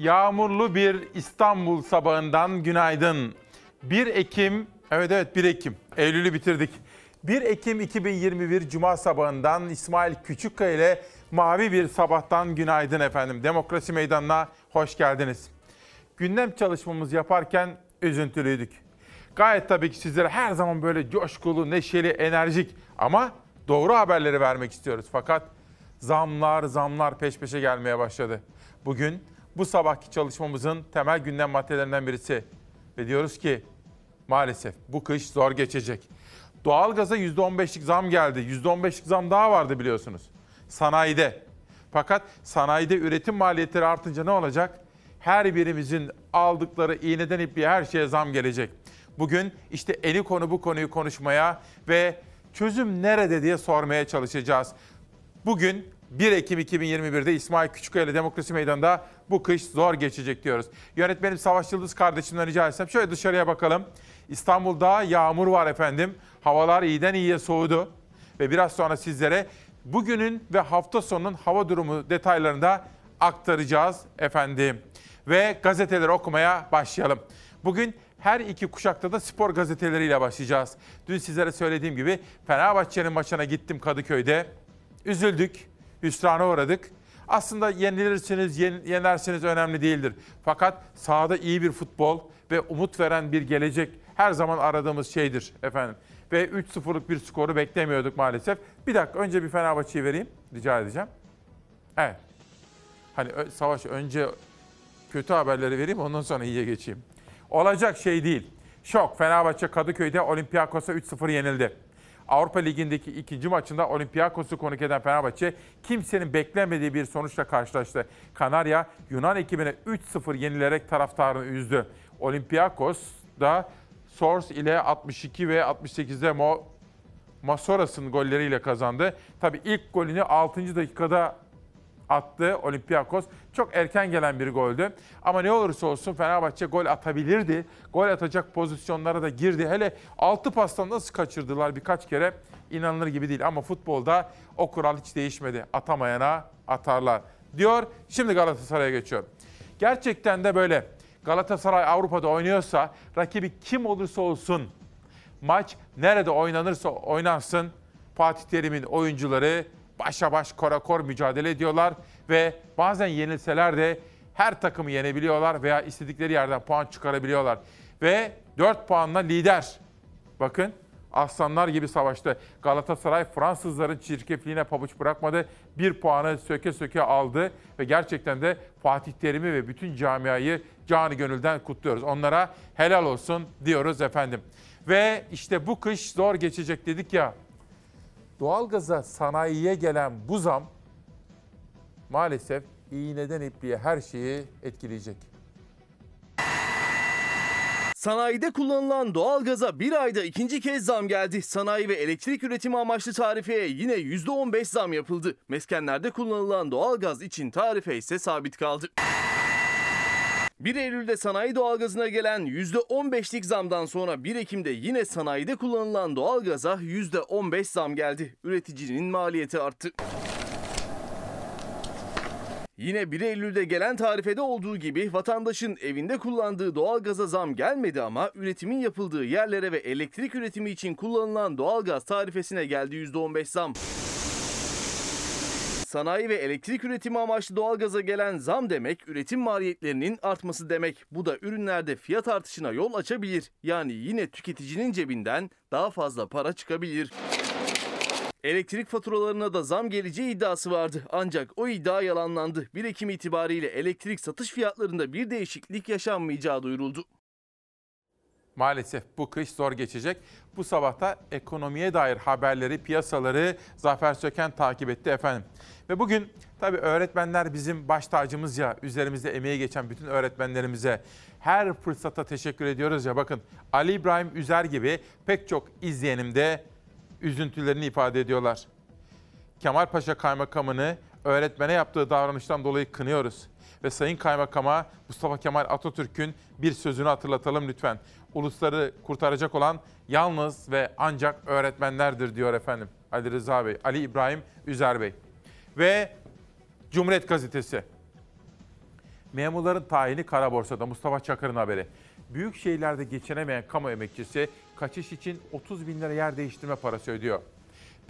Yağmurlu bir İstanbul sabahından günaydın. 1 Ekim, evet evet 1 Ekim, Eylül'ü bitirdik. 1 Ekim 2021 Cuma sabahından İsmail Küçükkaya ile mavi bir sabahtan günaydın efendim. Demokrasi Meydanı'na hoş geldiniz. Gündem çalışmamız yaparken üzüntülüydük. Gayet tabii ki sizlere her zaman böyle coşkulu, neşeli, enerjik ama doğru haberleri vermek istiyoruz. Fakat zamlar, zamlar peş peşe gelmeye başladı. Bugün bu sabahki çalışmamızın temel gündem maddelerinden birisi. Ve diyoruz ki maalesef bu kış zor geçecek. Doğalgaza %15'lik zam geldi. %15'lik zam daha vardı biliyorsunuz. Sanayide. Fakat sanayide üretim maliyetleri artınca ne olacak? Her birimizin aldıkları iğneden ipliğe her şeye zam gelecek. Bugün işte eni konu bu konuyu konuşmaya ve çözüm nerede diye sormaya çalışacağız. Bugün 1 Ekim 2021'de İsmail Küçükkaya Demokrasi Meydanı'nda bu kış zor geçecek diyoruz. Yönetmenim Savaş Yıldız kardeşimden rica etsem şöyle dışarıya bakalım. İstanbul'da yağmur var efendim. Havalar iyiden iyiye soğudu. Ve biraz sonra sizlere bugünün ve hafta sonunun hava durumu detaylarını da aktaracağız efendim. Ve gazeteleri okumaya başlayalım. Bugün her iki kuşakta da spor gazeteleriyle başlayacağız. Dün sizlere söylediğim gibi Fenerbahçe'nin maçına gittim Kadıköy'de. Üzüldük, hüsrana uğradık. Aslında yenilirsiniz, yen, yenersiniz önemli değildir. Fakat sahada iyi bir futbol ve umut veren bir gelecek her zaman aradığımız şeydir efendim. Ve 3-0'lık bir skoru beklemiyorduk maalesef. Bir dakika önce bir Fenerbahçe'yi vereyim rica edeceğim. Evet. Hani Savaş önce kötü haberleri vereyim ondan sonra iyiye geçeyim. Olacak şey değil. Şok. Fenerbahçe Kadıköy'de Olympiakos'a 3-0 yenildi. Avrupa Ligi'ndeki ikinci maçında Olympiakos'u konuk eden Fenerbahçe kimsenin beklemediği bir sonuçla karşılaştı. Kanarya Yunan ekibine 3-0 yenilerek taraftarını üzdü. Olympiakos da Sors ile 62 ve 68'de Mo Masoras'ın golleriyle kazandı. Tabii ilk golünü 6. dakikada attı Olympiakos. Çok erken gelen bir goldü. Ama ne olursa olsun Fenerbahçe gol atabilirdi. Gol atacak pozisyonlara da girdi. Hele 6 pastan nasıl kaçırdılar birkaç kere inanılır gibi değil. Ama futbolda o kural hiç değişmedi. Atamayana atarlar diyor. Şimdi Galatasaray'a geçiyorum. Gerçekten de böyle Galatasaray Avrupa'da oynuyorsa rakibi kim olursa olsun maç nerede oynanırsa oynansın Fatih Terim'in oyuncuları başa baş korakor mücadele ediyorlar ve bazen yenilseler de her takımı yenebiliyorlar veya istedikleri yerden puan çıkarabiliyorlar. Ve 4 puanla lider. Bakın aslanlar gibi savaştı. Galatasaray Fransızların çirkefliğine pabuç bırakmadı. Bir puanı söke söke aldı ve gerçekten de Fatih Terim'i ve bütün camiayı canı gönülden kutluyoruz. Onlara helal olsun diyoruz efendim. Ve işte bu kış zor geçecek dedik ya doğalgaza sanayiye gelen bu zam maalesef iğneden ipliğe her şeyi etkileyecek. Sanayide kullanılan doğalgaza bir ayda ikinci kez zam geldi. Sanayi ve elektrik üretimi amaçlı tarifeye yine %15 zam yapıldı. Meskenlerde kullanılan doğalgaz için tarife ise sabit kaldı. 1 Eylül'de sanayi doğalgazına gelen %15'lik zamdan sonra 1 Ekim'de yine sanayide kullanılan doğalgaza %15 zam geldi. Üreticinin maliyeti arttı. Yine 1 Eylül'de gelen tarifede olduğu gibi vatandaşın evinde kullandığı doğalgaza zam gelmedi ama üretimin yapıldığı yerlere ve elektrik üretimi için kullanılan doğalgaz tarifesine geldi %15 zam. Sanayi ve elektrik üretimi amaçlı doğalgaza gelen zam demek üretim maliyetlerinin artması demek. Bu da ürünlerde fiyat artışına yol açabilir. Yani yine tüketicinin cebinden daha fazla para çıkabilir. Elektrik faturalarına da zam geleceği iddiası vardı. Ancak o iddia yalanlandı. 1 Ekim itibariyle elektrik satış fiyatlarında bir değişiklik yaşanmayacağı duyuruldu. Maalesef bu kış zor geçecek. Bu sabahta ekonomiye dair haberleri, piyasaları Zafer Söken takip etti efendim. Ve bugün tabii öğretmenler bizim baş tacımız ya, üzerimizde emeği geçen bütün öğretmenlerimize her fırsata teşekkür ediyoruz ya. Bakın Ali İbrahim Üzer gibi pek çok izleyenim de üzüntülerini ifade ediyorlar. Kemalpaşa Kaymakamı'nı öğretmene yaptığı davranıştan dolayı kınıyoruz. Ve Sayın Kaymakam'a Mustafa Kemal Atatürk'ün bir sözünü hatırlatalım lütfen. Ulusları kurtaracak olan yalnız ve ancak öğretmenlerdir diyor efendim. Ali Rıza Bey, Ali İbrahim Üzer Bey. Ve Cumhuriyet Gazetesi. Memurların tayini kara borsada Mustafa Çakır'ın haberi. Büyük şehirlerde geçinemeyen kamu emekçisi kaçış için 30 bin lira yer değiştirme parası ödüyor.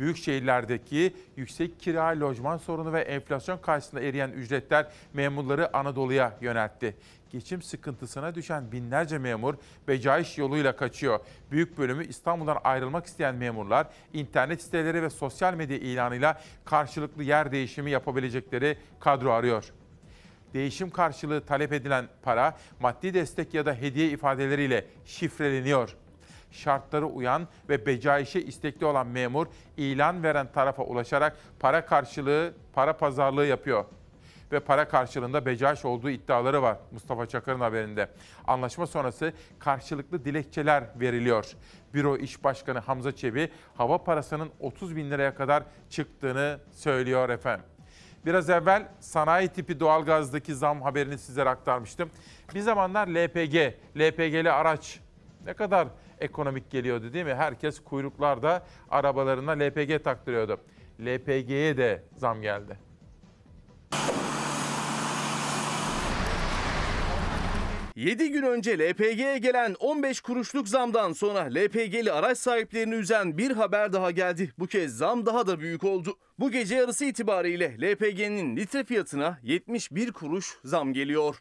Büyük şehirlerdeki yüksek kira, lojman sorunu ve enflasyon karşısında eriyen ücretler memurları Anadolu'ya yöneltti. Geçim sıkıntısına düşen binlerce memur becaiş yoluyla kaçıyor. Büyük bölümü İstanbul'dan ayrılmak isteyen memurlar internet siteleri ve sosyal medya ilanıyla karşılıklı yer değişimi yapabilecekleri kadro arıyor değişim karşılığı talep edilen para maddi destek ya da hediye ifadeleriyle şifreleniyor. Şartları uyan ve becaişe istekli olan memur ilan veren tarafa ulaşarak para karşılığı, para pazarlığı yapıyor ve para karşılığında becaiş olduğu iddiaları var Mustafa Çakır'ın haberinde. Anlaşma sonrası karşılıklı dilekçeler veriliyor. Büro İş Başkanı Hamza Çebi hava parasının 30 bin liraya kadar çıktığını söylüyor efendim. Biraz evvel sanayi tipi doğalgazdaki zam haberini sizlere aktarmıştım. Bir zamanlar LPG, LPG'li araç ne kadar ekonomik geliyordu değil mi? Herkes kuyruklarda arabalarına LPG taktırıyordu. LPG'ye de zam geldi. 7 gün önce LPG'ye gelen 15 kuruşluk zamdan sonra LPG'li araç sahiplerini üzen bir haber daha geldi. Bu kez zam daha da büyük oldu. Bu gece yarısı itibariyle LPG'nin litre fiyatına 71 kuruş zam geliyor.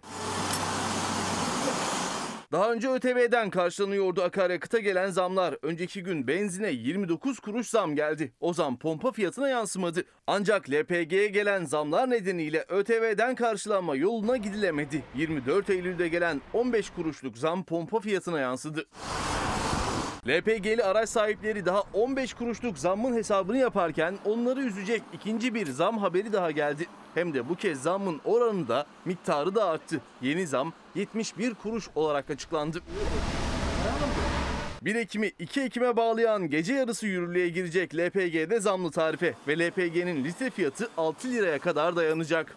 Daha önce ÖTV'den karşılanıyordu akaryakıta gelen zamlar. Önceki gün benzine 29 kuruş zam geldi. O zam pompa fiyatına yansımadı. Ancak LPG'ye gelen zamlar nedeniyle ÖTV'den karşılanma yoluna gidilemedi. 24 Eylül'de gelen 15 kuruşluk zam pompa fiyatına yansıdı. LPG'li araç sahipleri daha 15 kuruşluk zammın hesabını yaparken onları üzecek ikinci bir zam haberi daha geldi. Hem de bu kez zammın oranı da miktarı da arttı. Yeni zam 71 kuruş olarak açıklandı. 1 Ekim'i 2 Ekim'e bağlayan gece yarısı yürürlüğe girecek LPG'de zamlı tarife ve LPG'nin litre fiyatı 6 liraya kadar dayanacak.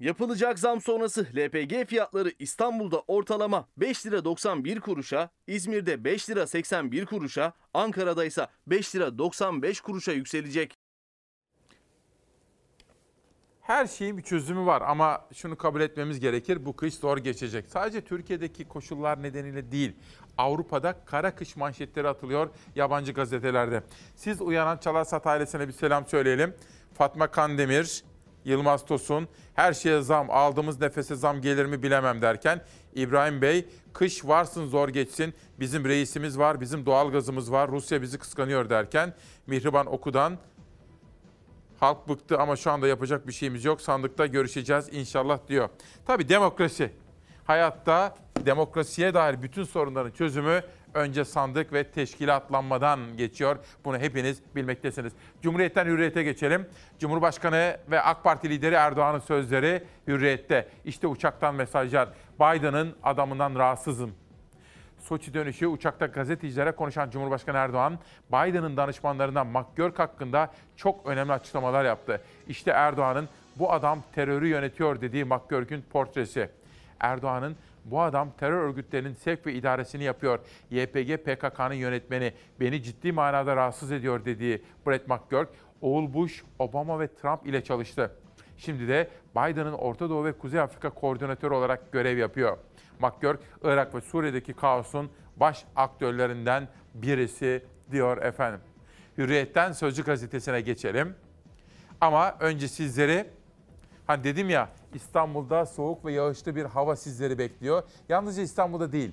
Yapılacak zam sonrası LPG fiyatları İstanbul'da ortalama 5 lira 91 kuruşa, İzmir'de 5 lira 81 kuruşa, Ankara'da ise 5 lira 95 kuruşa yükselecek. Her şeyin bir çözümü var ama şunu kabul etmemiz gerekir. Bu kış zor geçecek. Sadece Türkiye'deki koşullar nedeniyle değil. Avrupa'da kara kış manşetleri atılıyor yabancı gazetelerde. Siz uyanan Çalarsat ailesine bir selam söyleyelim. Fatma Kandemir, Yılmaz Tosun, her şeye zam, aldığımız nefese zam gelir mi bilemem derken İbrahim Bey, kış varsın zor geçsin, bizim reisimiz var, bizim doğalgazımız var, Rusya bizi kıskanıyor derken Mihriban Oku'dan halk bıktı ama şu anda yapacak bir şeyimiz yok, sandıkta görüşeceğiz inşallah diyor. Tabii demokrasi, hayatta demokrasiye dair bütün sorunların çözümü önce sandık ve teşkilatlanmadan geçiyor. Bunu hepiniz bilmektesiniz. Cumhuriyetten hürriyete geçelim. Cumhurbaşkanı ve AK Parti lideri Erdoğan'ın sözleri hürriyette. İşte uçaktan mesajlar. Biden'ın adamından rahatsızım. Soçi dönüşü uçakta gazetecilere konuşan Cumhurbaşkanı Erdoğan, Biden'ın danışmanlarından McGurk hakkında çok önemli açıklamalar yaptı. İşte Erdoğan'ın bu adam terörü yönetiyor dediği McGurk'ün portresi. Erdoğan'ın bu adam terör örgütlerinin sevk ve idaresini yapıyor. YPG PKK'nın yönetmeni beni ciddi manada rahatsız ediyor dediği Brett McGurk, oğul Bush, Obama ve Trump ile çalıştı. Şimdi de Biden'ın Orta Doğu ve Kuzey Afrika koordinatörü olarak görev yapıyor. McGurk, Irak ve Suriye'deki kaosun baş aktörlerinden birisi diyor efendim. Hürriyet'ten Sözcü gazetesine geçelim. Ama önce sizleri Hani dedim ya İstanbul'da soğuk ve yağışlı bir hava sizleri bekliyor. Yalnızca İstanbul'da değil.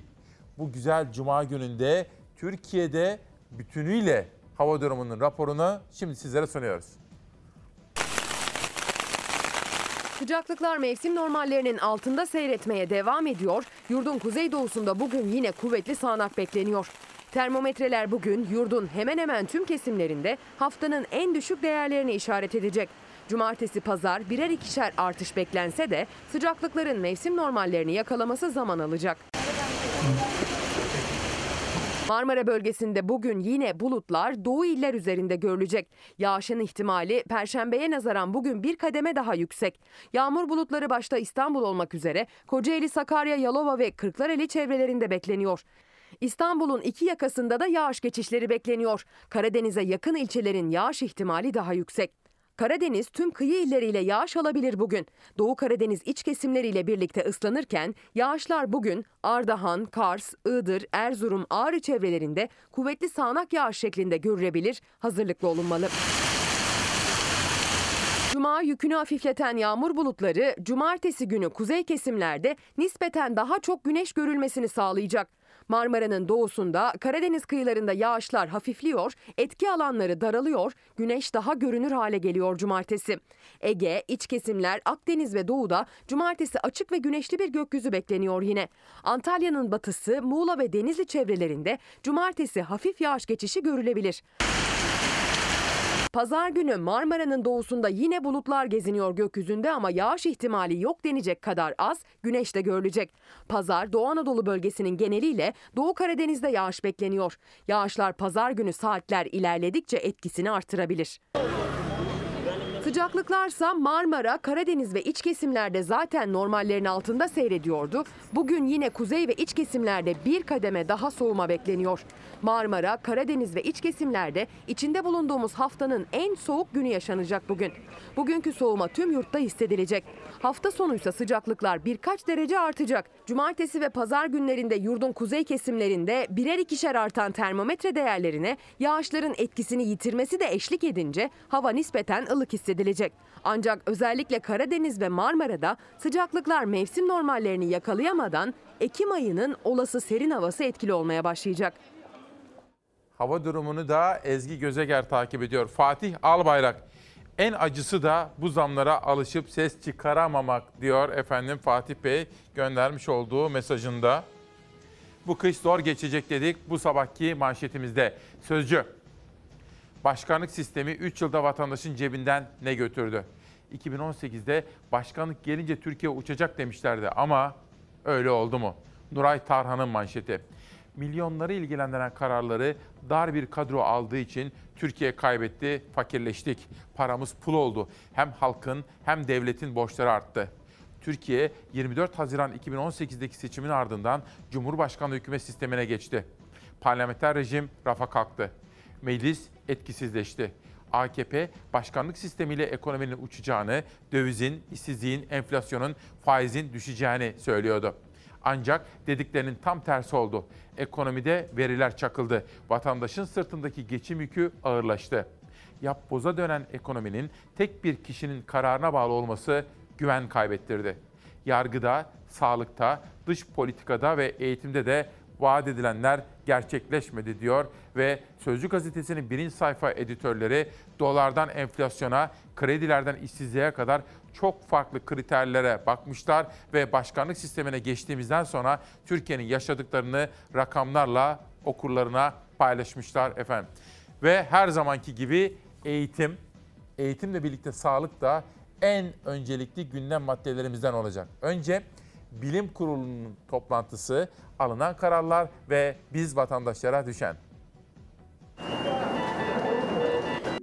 Bu güzel cuma gününde Türkiye'de bütünüyle hava durumunun raporunu şimdi sizlere sunuyoruz. Sıcaklıklar mevsim normallerinin altında seyretmeye devam ediyor. Yurdun kuzeydoğusunda bugün yine kuvvetli sağanak bekleniyor. Termometreler bugün yurdun hemen hemen tüm kesimlerinde haftanın en düşük değerlerini işaret edecek. Cumartesi pazar birer ikişer artış beklense de sıcaklıkların mevsim normallerini yakalaması zaman alacak. Marmara bölgesinde bugün yine bulutlar doğu iller üzerinde görülecek. Yağışın ihtimali perşembeye nazaran bugün bir kademe daha yüksek. Yağmur bulutları başta İstanbul olmak üzere Kocaeli, Sakarya, Yalova ve Kırklareli çevrelerinde bekleniyor. İstanbul'un iki yakasında da yağış geçişleri bekleniyor. Karadeniz'e yakın ilçelerin yağış ihtimali daha yüksek. Karadeniz tüm kıyı illeriyle yağış alabilir bugün. Doğu Karadeniz iç kesimleriyle birlikte ıslanırken yağışlar bugün Ardahan, Kars, Iğdır, Erzurum, Ağrı çevrelerinde kuvvetli sağanak yağış şeklinde görülebilir. Hazırlıklı olunmalı. Cuma yükünü hafifleten yağmur bulutları cumartesi günü kuzey kesimlerde nispeten daha çok güneş görülmesini sağlayacak. Marmara'nın doğusunda, Karadeniz kıyılarında yağışlar hafifliyor, etki alanları daralıyor, güneş daha görünür hale geliyor cumartesi. Ege, iç kesimler, Akdeniz ve doğuda cumartesi açık ve güneşli bir gökyüzü bekleniyor yine. Antalya'nın batısı, Muğla ve Denizli çevrelerinde cumartesi hafif yağış geçişi görülebilir. Pazar günü Marmara'nın doğusunda yine bulutlar geziniyor gökyüzünde ama yağış ihtimali yok denecek kadar az, güneş de görülecek. Pazar Doğu Anadolu bölgesinin geneliyle Doğu Karadeniz'de yağış bekleniyor. Yağışlar pazar günü saatler ilerledikçe etkisini artırabilir. Sıcaklıklarsa Marmara, Karadeniz ve iç kesimlerde zaten normallerin altında seyrediyordu. Bugün yine kuzey ve iç kesimlerde bir kademe daha soğuma bekleniyor. Marmara, Karadeniz ve iç kesimlerde içinde bulunduğumuz haftanın en soğuk günü yaşanacak bugün. Bugünkü soğuma tüm yurtta hissedilecek. Hafta sonuysa sıcaklıklar birkaç derece artacak. Cumartesi ve pazar günlerinde yurdun kuzey kesimlerinde birer ikişer artan termometre değerlerine yağışların etkisini yitirmesi de eşlik edince hava nispeten ılık hissedilecek. Ancak özellikle Karadeniz ve Marmara'da sıcaklıklar mevsim normallerini yakalayamadan Ekim ayının olası serin havası etkili olmaya başlayacak. Hava durumunu da Ezgi Gözeger takip ediyor. Fatih Albayrak. En acısı da bu zamlara alışıp ses çıkaramamak diyor efendim Fatih Bey göndermiş olduğu mesajında. Bu kış zor geçecek dedik bu sabahki manşetimizde. Sözcü. Başkanlık sistemi 3 yılda vatandaşın cebinden ne götürdü? 2018'de başkanlık gelince Türkiye uçacak demişlerdi ama öyle oldu mu? Nuray Tarhan'ın manşeti milyonları ilgilendiren kararları dar bir kadro aldığı için Türkiye kaybetti, fakirleştik. Paramız pul oldu. Hem halkın hem devletin borçları arttı. Türkiye 24 Haziran 2018'deki seçimin ardından Cumhurbaşkanlığı hükümet sistemine geçti. Parlamenter rejim rafa kalktı. Meclis etkisizleşti. AKP başkanlık sistemiyle ekonominin uçacağını, dövizin, işsizliğin, enflasyonun, faizin düşeceğini söylüyordu. Ancak dediklerinin tam tersi oldu. Ekonomide veriler çakıldı. Vatandaşın sırtındaki geçim yükü ağırlaştı. Yap boza dönen ekonominin tek bir kişinin kararına bağlı olması güven kaybettirdi. Yargıda, sağlıkta, dış politikada ve eğitimde de vaat edilenler gerçekleşmedi diyor ve Sözcü gazetesinin birinci sayfa editörleri dolardan enflasyona, kredilerden işsizliğe kadar çok farklı kriterlere bakmışlar ve başkanlık sistemine geçtiğimizden sonra Türkiye'nin yaşadıklarını rakamlarla okurlarına paylaşmışlar efendim. Ve her zamanki gibi eğitim, eğitimle birlikte sağlık da en öncelikli gündem maddelerimizden olacak. Önce bilim kurulunun toplantısı, alınan kararlar ve biz vatandaşlara düşen.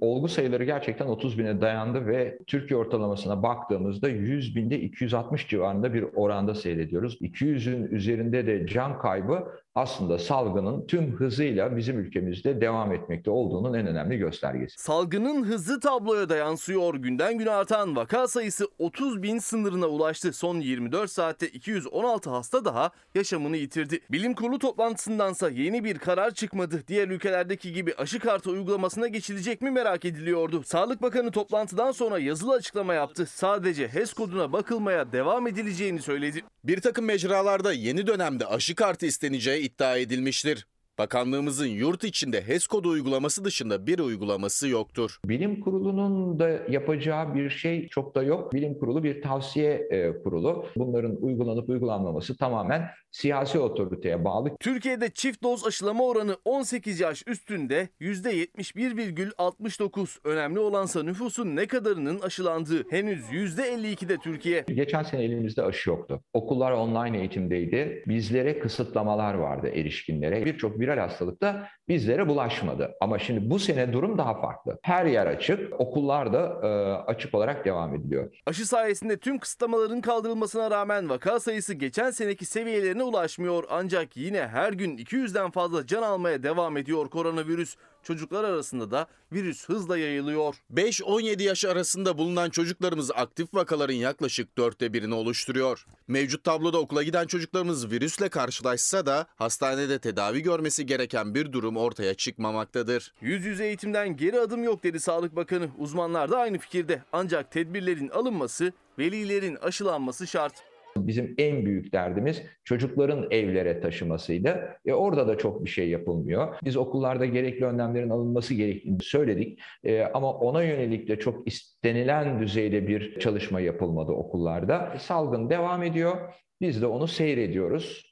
Olgu sayıları gerçekten 30 bine dayandı ve Türkiye ortalamasına baktığımızda 100 binde 260 civarında bir oranda seyrediyoruz. 200'ün üzerinde de can kaybı aslında salgının tüm hızıyla bizim ülkemizde devam etmekte olduğunun en önemli göstergesi. Salgının hızı tabloya da yansıyor. Günden güne artan vaka sayısı 30 bin sınırına ulaştı. Son 24 saatte 216 hasta daha yaşamını yitirdi. Bilim kurulu toplantısındansa yeni bir karar çıkmadı. Diğer ülkelerdeki gibi aşı kartı uygulamasına geçilecek mi merak ediliyordu. Sağlık Bakanı toplantıdan sonra yazılı açıklama yaptı. Sadece HES koduna bakılmaya devam edileceğini söyledi. Bir takım mecralarda yeni dönemde aşı kartı isteneceği iddia edilmiştir. Bakanlığımızın yurt içinde HES kodu uygulaması dışında bir uygulaması yoktur. Bilim kurulunun da yapacağı bir şey çok da yok. Bilim kurulu bir tavsiye e, kurulu. Bunların uygulanıp uygulanmaması tamamen siyasi otoriteye bağlı. Türkiye'de çift doz aşılama oranı 18 yaş üstünde %71,69. Önemli olansa nüfusun ne kadarının aşılandığı. Henüz %52'de Türkiye. Geçen sene elimizde aşı yoktu. Okullar online eğitimdeydi. Bizlere kısıtlamalar vardı erişkinlere. Birçok viral hastalıkta bizlere bulaşmadı. Ama şimdi bu sene durum daha farklı. Her yer açık, okullar da e, açık olarak devam ediliyor. Aşı sayesinde tüm kısıtlamaların kaldırılmasına rağmen vaka sayısı geçen seneki seviyelerine ulaşmıyor. Ancak yine her gün 200'den fazla can almaya devam ediyor koronavirüs. Çocuklar arasında da virüs hızla yayılıyor. 5-17 yaş arasında bulunan çocuklarımız aktif vakaların yaklaşık dörtte birini oluşturuyor. Mevcut tabloda okula giden çocuklarımız virüsle karşılaşsa da hastanede tedavi görmesi gereken bir durum ortaya çıkmamaktadır. Yüz yüze eğitimden geri adım yok dedi Sağlık Bakanı. Uzmanlar da aynı fikirde. Ancak tedbirlerin alınması, velilerin aşılanması şart. Bizim en büyük derdimiz çocukların evlere taşımasıydı. E orada da çok bir şey yapılmıyor. Biz okullarda gerekli önlemlerin alınması gerektiğini söyledik. E, ama ona yönelik de çok istenilen düzeyde bir çalışma yapılmadı okullarda. E, salgın devam ediyor. Biz de onu seyrediyoruz.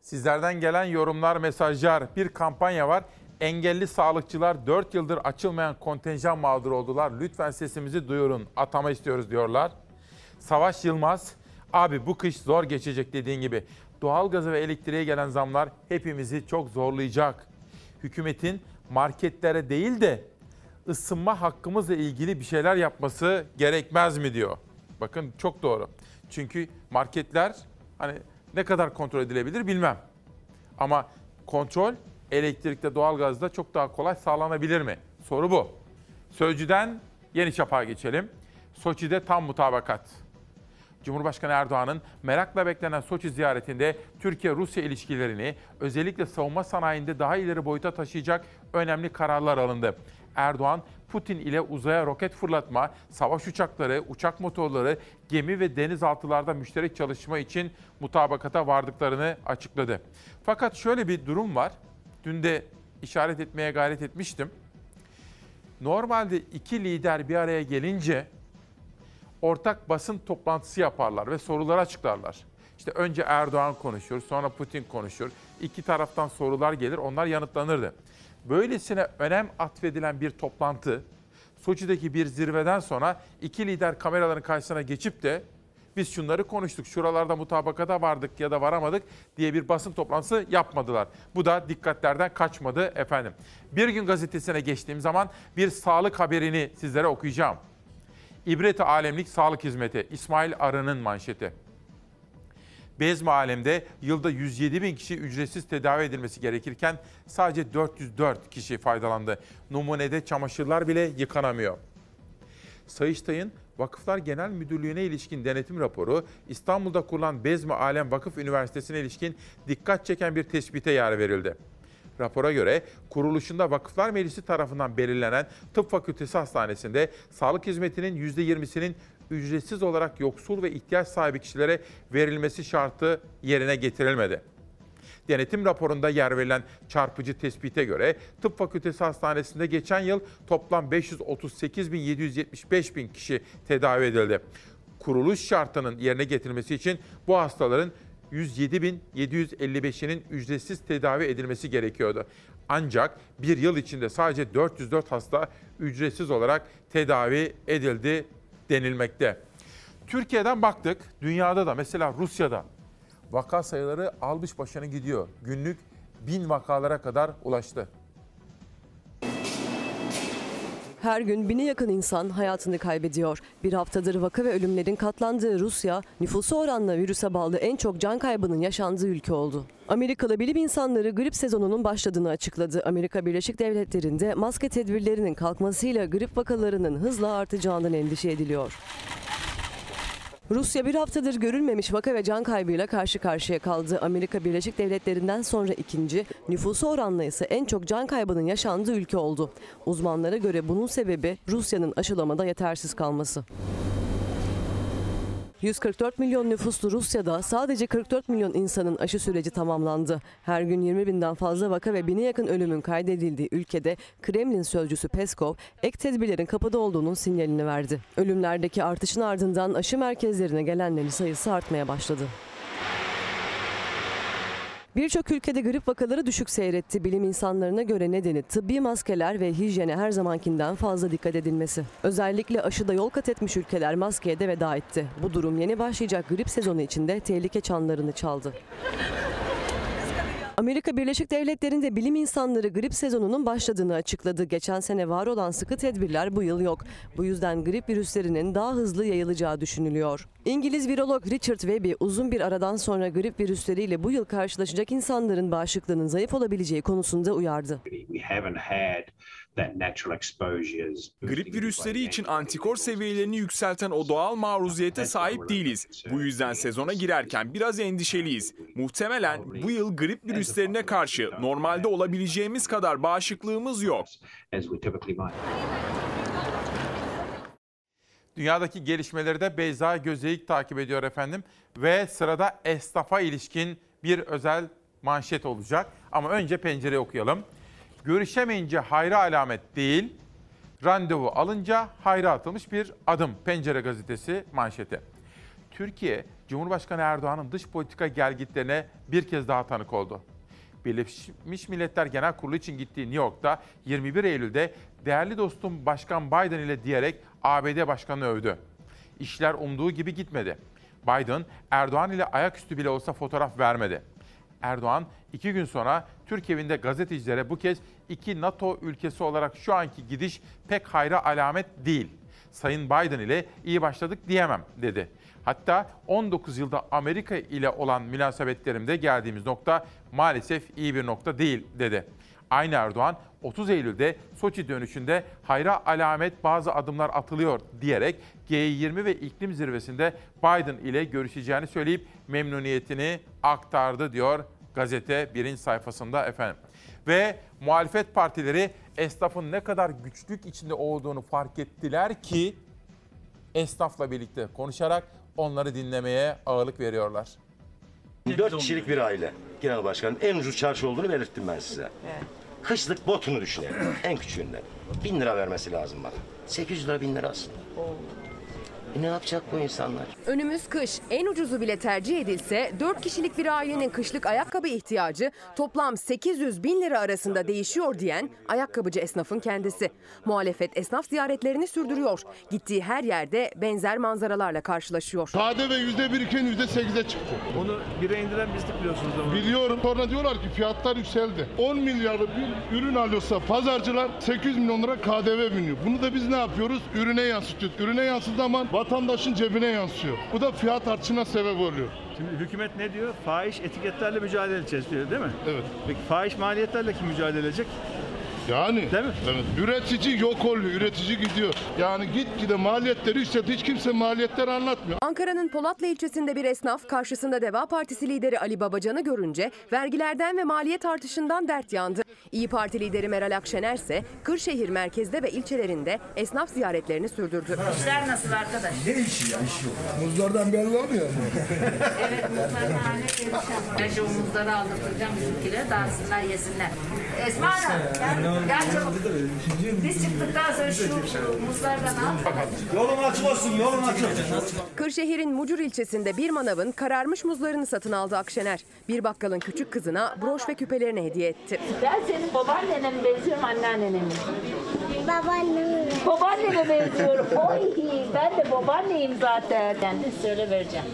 Sizlerden gelen yorumlar, mesajlar, bir kampanya var. Engelli sağlıkçılar 4 yıldır açılmayan kontenjan mağduru oldular. Lütfen sesimizi duyurun. Atama istiyoruz diyorlar. Savaş Yılmaz, abi bu kış zor geçecek dediğin gibi. Doğalgaza ve elektriğe gelen zamlar hepimizi çok zorlayacak. Hükümetin marketlere değil de ısınma hakkımızla ilgili bir şeyler yapması gerekmez mi diyor. Bakın çok doğru. Çünkü marketler hani ne kadar kontrol edilebilir bilmem. Ama kontrol elektrikte, doğalgazda çok daha kolay sağlanabilir mi? Soru bu. Sözcüden Yeni Çapak'a geçelim. Soçi'de tam mutabakat. Cumhurbaşkanı Erdoğan'ın merakla beklenen Soçi ziyaretinde Türkiye-Rusya ilişkilerini özellikle savunma sanayinde daha ileri boyuta taşıyacak önemli kararlar alındı. Erdoğan, Putin ile uzaya roket fırlatma, savaş uçakları, uçak motorları, gemi ve denizaltılarda müşterek çalışma için mutabakata vardıklarını açıkladı. Fakat şöyle bir durum var. Dün de işaret etmeye gayret etmiştim. Normalde iki lider bir araya gelince ortak basın toplantısı yaparlar ve soruları açıklarlar. İşte önce Erdoğan konuşur, sonra Putin konuşur. İki taraftan sorular gelir, onlar yanıtlanırdı. Böylesine önem atfedilen bir toplantı, Soçi'deki bir zirveden sonra iki lider kameraların karşısına geçip de biz şunları konuştuk, şuralarda mutabakata vardık ya da varamadık diye bir basın toplantısı yapmadılar. Bu da dikkatlerden kaçmadı efendim. Bir gün gazetesine geçtiğim zaman bir sağlık haberini sizlere okuyacağım. İbret-i Alemlik Sağlık Hizmeti İsmail Arı'nın manşeti. Bezmi alemde yılda 107 bin kişi ücretsiz tedavi edilmesi gerekirken sadece 404 kişi faydalandı. Numunede çamaşırlar bile yıkanamıyor. Sayıştay'ın Vakıflar Genel Müdürlüğü'ne ilişkin denetim raporu İstanbul'da kurulan Bezmi Alem Vakıf Üniversitesi'ne ilişkin dikkat çeken bir tespite yer verildi. Rapora göre kuruluşunda Vakıflar Meclisi tarafından belirlenen Tıp Fakültesi Hastanesi'nde sağlık hizmetinin %20'sinin ücretsiz olarak yoksul ve ihtiyaç sahibi kişilere verilmesi şartı yerine getirilmedi. Denetim raporunda yer verilen çarpıcı tespite göre Tıp Fakültesi Hastanesi'nde geçen yıl toplam 538.775 bin kişi tedavi edildi. Kuruluş şartının yerine getirilmesi için bu hastaların 107.755'inin ücretsiz tedavi edilmesi gerekiyordu. Ancak bir yıl içinde sadece 404 hasta ücretsiz olarak tedavi edildi denilmekte. Türkiye'den baktık, dünyada da mesela Rusya'da vaka sayıları almış başını gidiyor. Günlük bin vakalara kadar ulaştı. Her gün bine yakın insan hayatını kaybediyor. Bir haftadır vaka ve ölümlerin katlandığı Rusya, nüfusu oranla virüse bağlı en çok can kaybının yaşandığı ülke oldu. Amerikalı bilim insanları grip sezonunun başladığını açıkladı. Amerika Birleşik Devletleri'nde maske tedbirlerinin kalkmasıyla grip vakalarının hızla artacağından endişe ediliyor. Rusya bir haftadır görülmemiş vaka ve can kaybıyla karşı karşıya kaldı. Amerika Birleşik Devletleri'nden sonra ikinci, nüfusu oranla ise en çok can kaybının yaşandığı ülke oldu. Uzmanlara göre bunun sebebi Rusya'nın aşılamada yetersiz kalması. 144 milyon nüfuslu Rusya'da sadece 44 milyon insanın aşı süreci tamamlandı. Her gün 20 binden fazla vaka ve bine yakın ölümün kaydedildiği ülkede Kremlin sözcüsü Peskov ek tedbirlerin kapıda olduğunun sinyalini verdi. Ölümlerdeki artışın ardından aşı merkezlerine gelenlerin sayısı artmaya başladı. Birçok ülkede grip vakaları düşük seyretti. Bilim insanlarına göre nedeni tıbbi maskeler ve hijyene her zamankinden fazla dikkat edilmesi. Özellikle aşıda yol kat etmiş ülkeler maskeye de veda etti. Bu durum yeni başlayacak grip sezonu içinde tehlike çanlarını çaldı. Amerika Birleşik Devletleri'nde bilim insanları grip sezonunun başladığını açıkladı. Geçen sene var olan sıkı tedbirler bu yıl yok. Bu yüzden grip virüslerinin daha hızlı yayılacağı düşünülüyor. İngiliz virolog Richard Webby uzun bir aradan sonra grip virüsleriyle bu yıl karşılaşacak insanların bağışıklığının zayıf olabileceği konusunda uyardı. Grip virüsleri için antikor seviyelerini yükselten o doğal maruziyete sahip değiliz. Bu yüzden sezona girerken biraz endişeliyiz. Muhtemelen bu yıl grip virüslerine karşı normalde olabileceğimiz kadar bağışıklığımız yok. Dünyadaki gelişmeleri de Beyza Gözeyik takip ediyor efendim. Ve sırada esnafa ilişkin bir özel manşet olacak. Ama önce pencereyi okuyalım. Görüşemeyince hayra alamet değil, randevu alınca hayra atılmış bir adım. Pencere gazetesi manşeti. Türkiye, Cumhurbaşkanı Erdoğan'ın dış politika gelgitlerine bir kez daha tanık oldu. Birleşmiş Milletler Genel Kurulu için gittiği New York'ta 21 Eylül'de değerli dostum Başkan Biden ile diyerek ABD Başkanı'nı övdü. İşler umduğu gibi gitmedi. Biden, Erdoğan ile ayaküstü bile olsa fotoğraf vermedi. Erdoğan iki gün sonra Türk evinde gazetecilere bu kez iki NATO ülkesi olarak şu anki gidiş pek hayra alamet değil. Sayın Biden ile iyi başladık diyemem dedi. Hatta 19 yılda Amerika ile olan münasebetlerimde geldiğimiz nokta maalesef iyi bir nokta değil dedi. Aynı Erdoğan 30 Eylül'de Soçi dönüşünde hayra alamet bazı adımlar atılıyor diyerek G20 ve iklim zirvesinde Biden ile görüşeceğini söyleyip memnuniyetini aktardı diyor gazete birinci sayfasında efendim. Ve muhalefet partileri esnafın ne kadar güçlük içinde olduğunu fark ettiler ki esnafla birlikte konuşarak onları dinlemeye ağırlık veriyorlar. 4 kişilik bir aile. Genel başkanım en ucuz çarşı olduğunu belirttim ben size. Kışlık botunu düşünelim en küçüğünden. 1000 lira vermesi lazım bana. 800 lira 1000 lira aslında. E ne yapacak bu insanlar? Önümüz kış. En ucuzu bile tercih edilse 4 kişilik bir ailenin kışlık ayakkabı ihtiyacı toplam 800 bin lira arasında değişiyor diyen ayakkabıcı esnafın kendisi. Muhalefet esnaf ziyaretlerini sürdürüyor. Gittiği her yerde benzer manzaralarla karşılaşıyor. KDV yüzde bir iken yüzde sekize çıktı. Onu bire indiren bizlik biliyorsunuz ama. Biliyorum. Sonra diyorlar ki fiyatlar yükseldi. 10 milyarlık bir ürün alıyorsa pazarcılar 800 milyon lira KDV biniyor. Bunu da biz ne yapıyoruz? Ürüne yansıtıyoruz. Ürüne yansıdığı zaman vatandaşın cebine yansıyor. Bu da fiyat artışına sebep oluyor. Şimdi hükümet ne diyor? Fahiş etiketlerle mücadele edeceğiz diyor değil mi? Evet. Peki fahiş maliyetlerle kim mücadele edecek? Yani Değil mi? Evet. Üretici yok oluyor. Üretici gidiyor. Yani gitgide maliyetleri yükseldi. Hiç kimse maliyetleri anlatmıyor. Ankara'nın Polatlı ilçesinde bir esnaf karşısında Deva Partisi lideri Ali Babacan'ı görünce vergilerden ve maliyet artışından dert yandı. İyi Parti lideri Meral Akşener ise Kırşehir merkezde ve ilçelerinde esnaf ziyaretlerini sürdürdü. İşler nasıl arkadaş? Muzlardan belli olmuyor mu? Evet haline gelişen. Ben şu muzları aldırtacağım bizimkilere dağıtsınlar yesinler. Esma Hanım çabuk. Biz çıktıktan sonra şu muzlardan al. Yolun açık olsun, yolun açık. Kırşehir'in Mucur ilçesinde bir manavın kararmış muzlarını satın aldı Akşener. Bir bakkalın küçük kızına broş ve küpelerini hediye etti. Ben senin babaannene benziyorum anneannene mi? Babaanneme. Babaannene benziyorum. Oy ben de babaanneyim zaten. Kendin söyle vereceğim.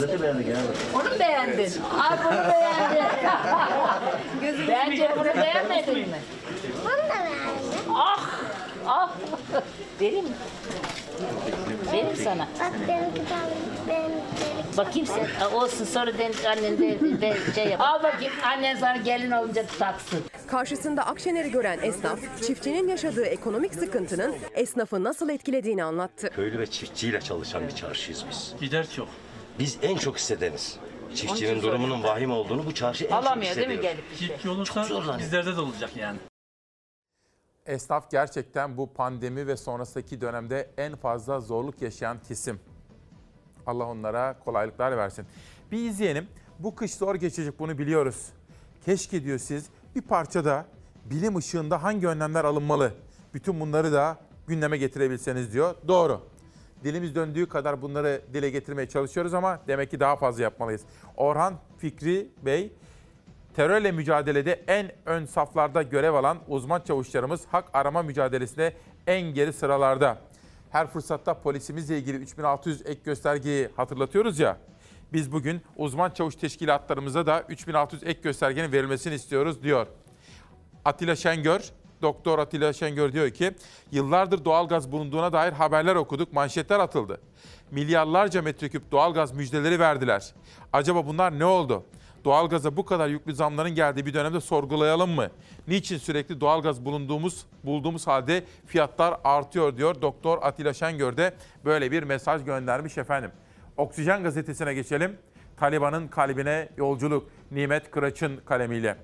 Zaten beğendik yani. Onu mu beğendin? Ay bunu beğendin. Bence bunu beğenmedin mi? Bunu da beğendim. Ah! Ah! Vereyim mi? Vereyim sana. Bak benim kitabım, benim, Bakayım sen. Olsun sonra de, annen de, de şey yap. Al bakayım annen sana gelin olunca taksın. Karşısında Akşener'i gören esnaf, çiftçinin yaşadığı ekonomik sıkıntının esnafı nasıl etkilediğini anlattı. Köylü ve çiftçiyle çalışan bir çarşıyız biz. Gider çok. Biz en çok hissedeniz. Çiftçinin durumunun vahim olduğunu bu çarşı en çok Alamıyor değil mi hissediyor. gelip şey? Çiftçi olursa zorlanıyor. bizlerde de olacak yani. Esnaf gerçekten bu pandemi ve sonrasındaki dönemde en fazla zorluk yaşayan kesim. Allah onlara kolaylıklar versin. Bir izleyelim. Bu kış zor geçecek bunu biliyoruz. Keşke diyor siz bir parçada bilim ışığında hangi önlemler alınmalı? Bütün bunları da gündeme getirebilseniz diyor. Doğru. Dilimiz döndüğü kadar bunları dile getirmeye çalışıyoruz ama demek ki daha fazla yapmalıyız. Orhan Fikri Bey terörle mücadelede en ön saflarda görev alan uzman çavuşlarımız hak arama mücadelesinde en geri sıralarda. Her fırsatta polisimizle ilgili 3600 ek göstergeyi hatırlatıyoruz ya. Biz bugün uzman çavuş teşkilatlarımıza da 3600 ek göstergenin verilmesini istiyoruz diyor. Atilla Şengör, Doktor Atilla Şengör diyor ki, yıllardır doğalgaz bulunduğuna dair haberler okuduk, manşetler atıldı. Milyarlarca metreküp doğalgaz müjdeleri verdiler. Acaba bunlar ne oldu? Doğalgaza bu kadar yüklü zamların geldiği bir dönemde sorgulayalım mı? Niçin sürekli doğalgaz bulunduğumuz bulduğumuz halde fiyatlar artıyor diyor Doktor Atilla Şengör de böyle bir mesaj göndermiş efendim. Oksijen gazetesine geçelim. Taliban'ın kalbine yolculuk Nimet Kıraç'ın kalemiyle.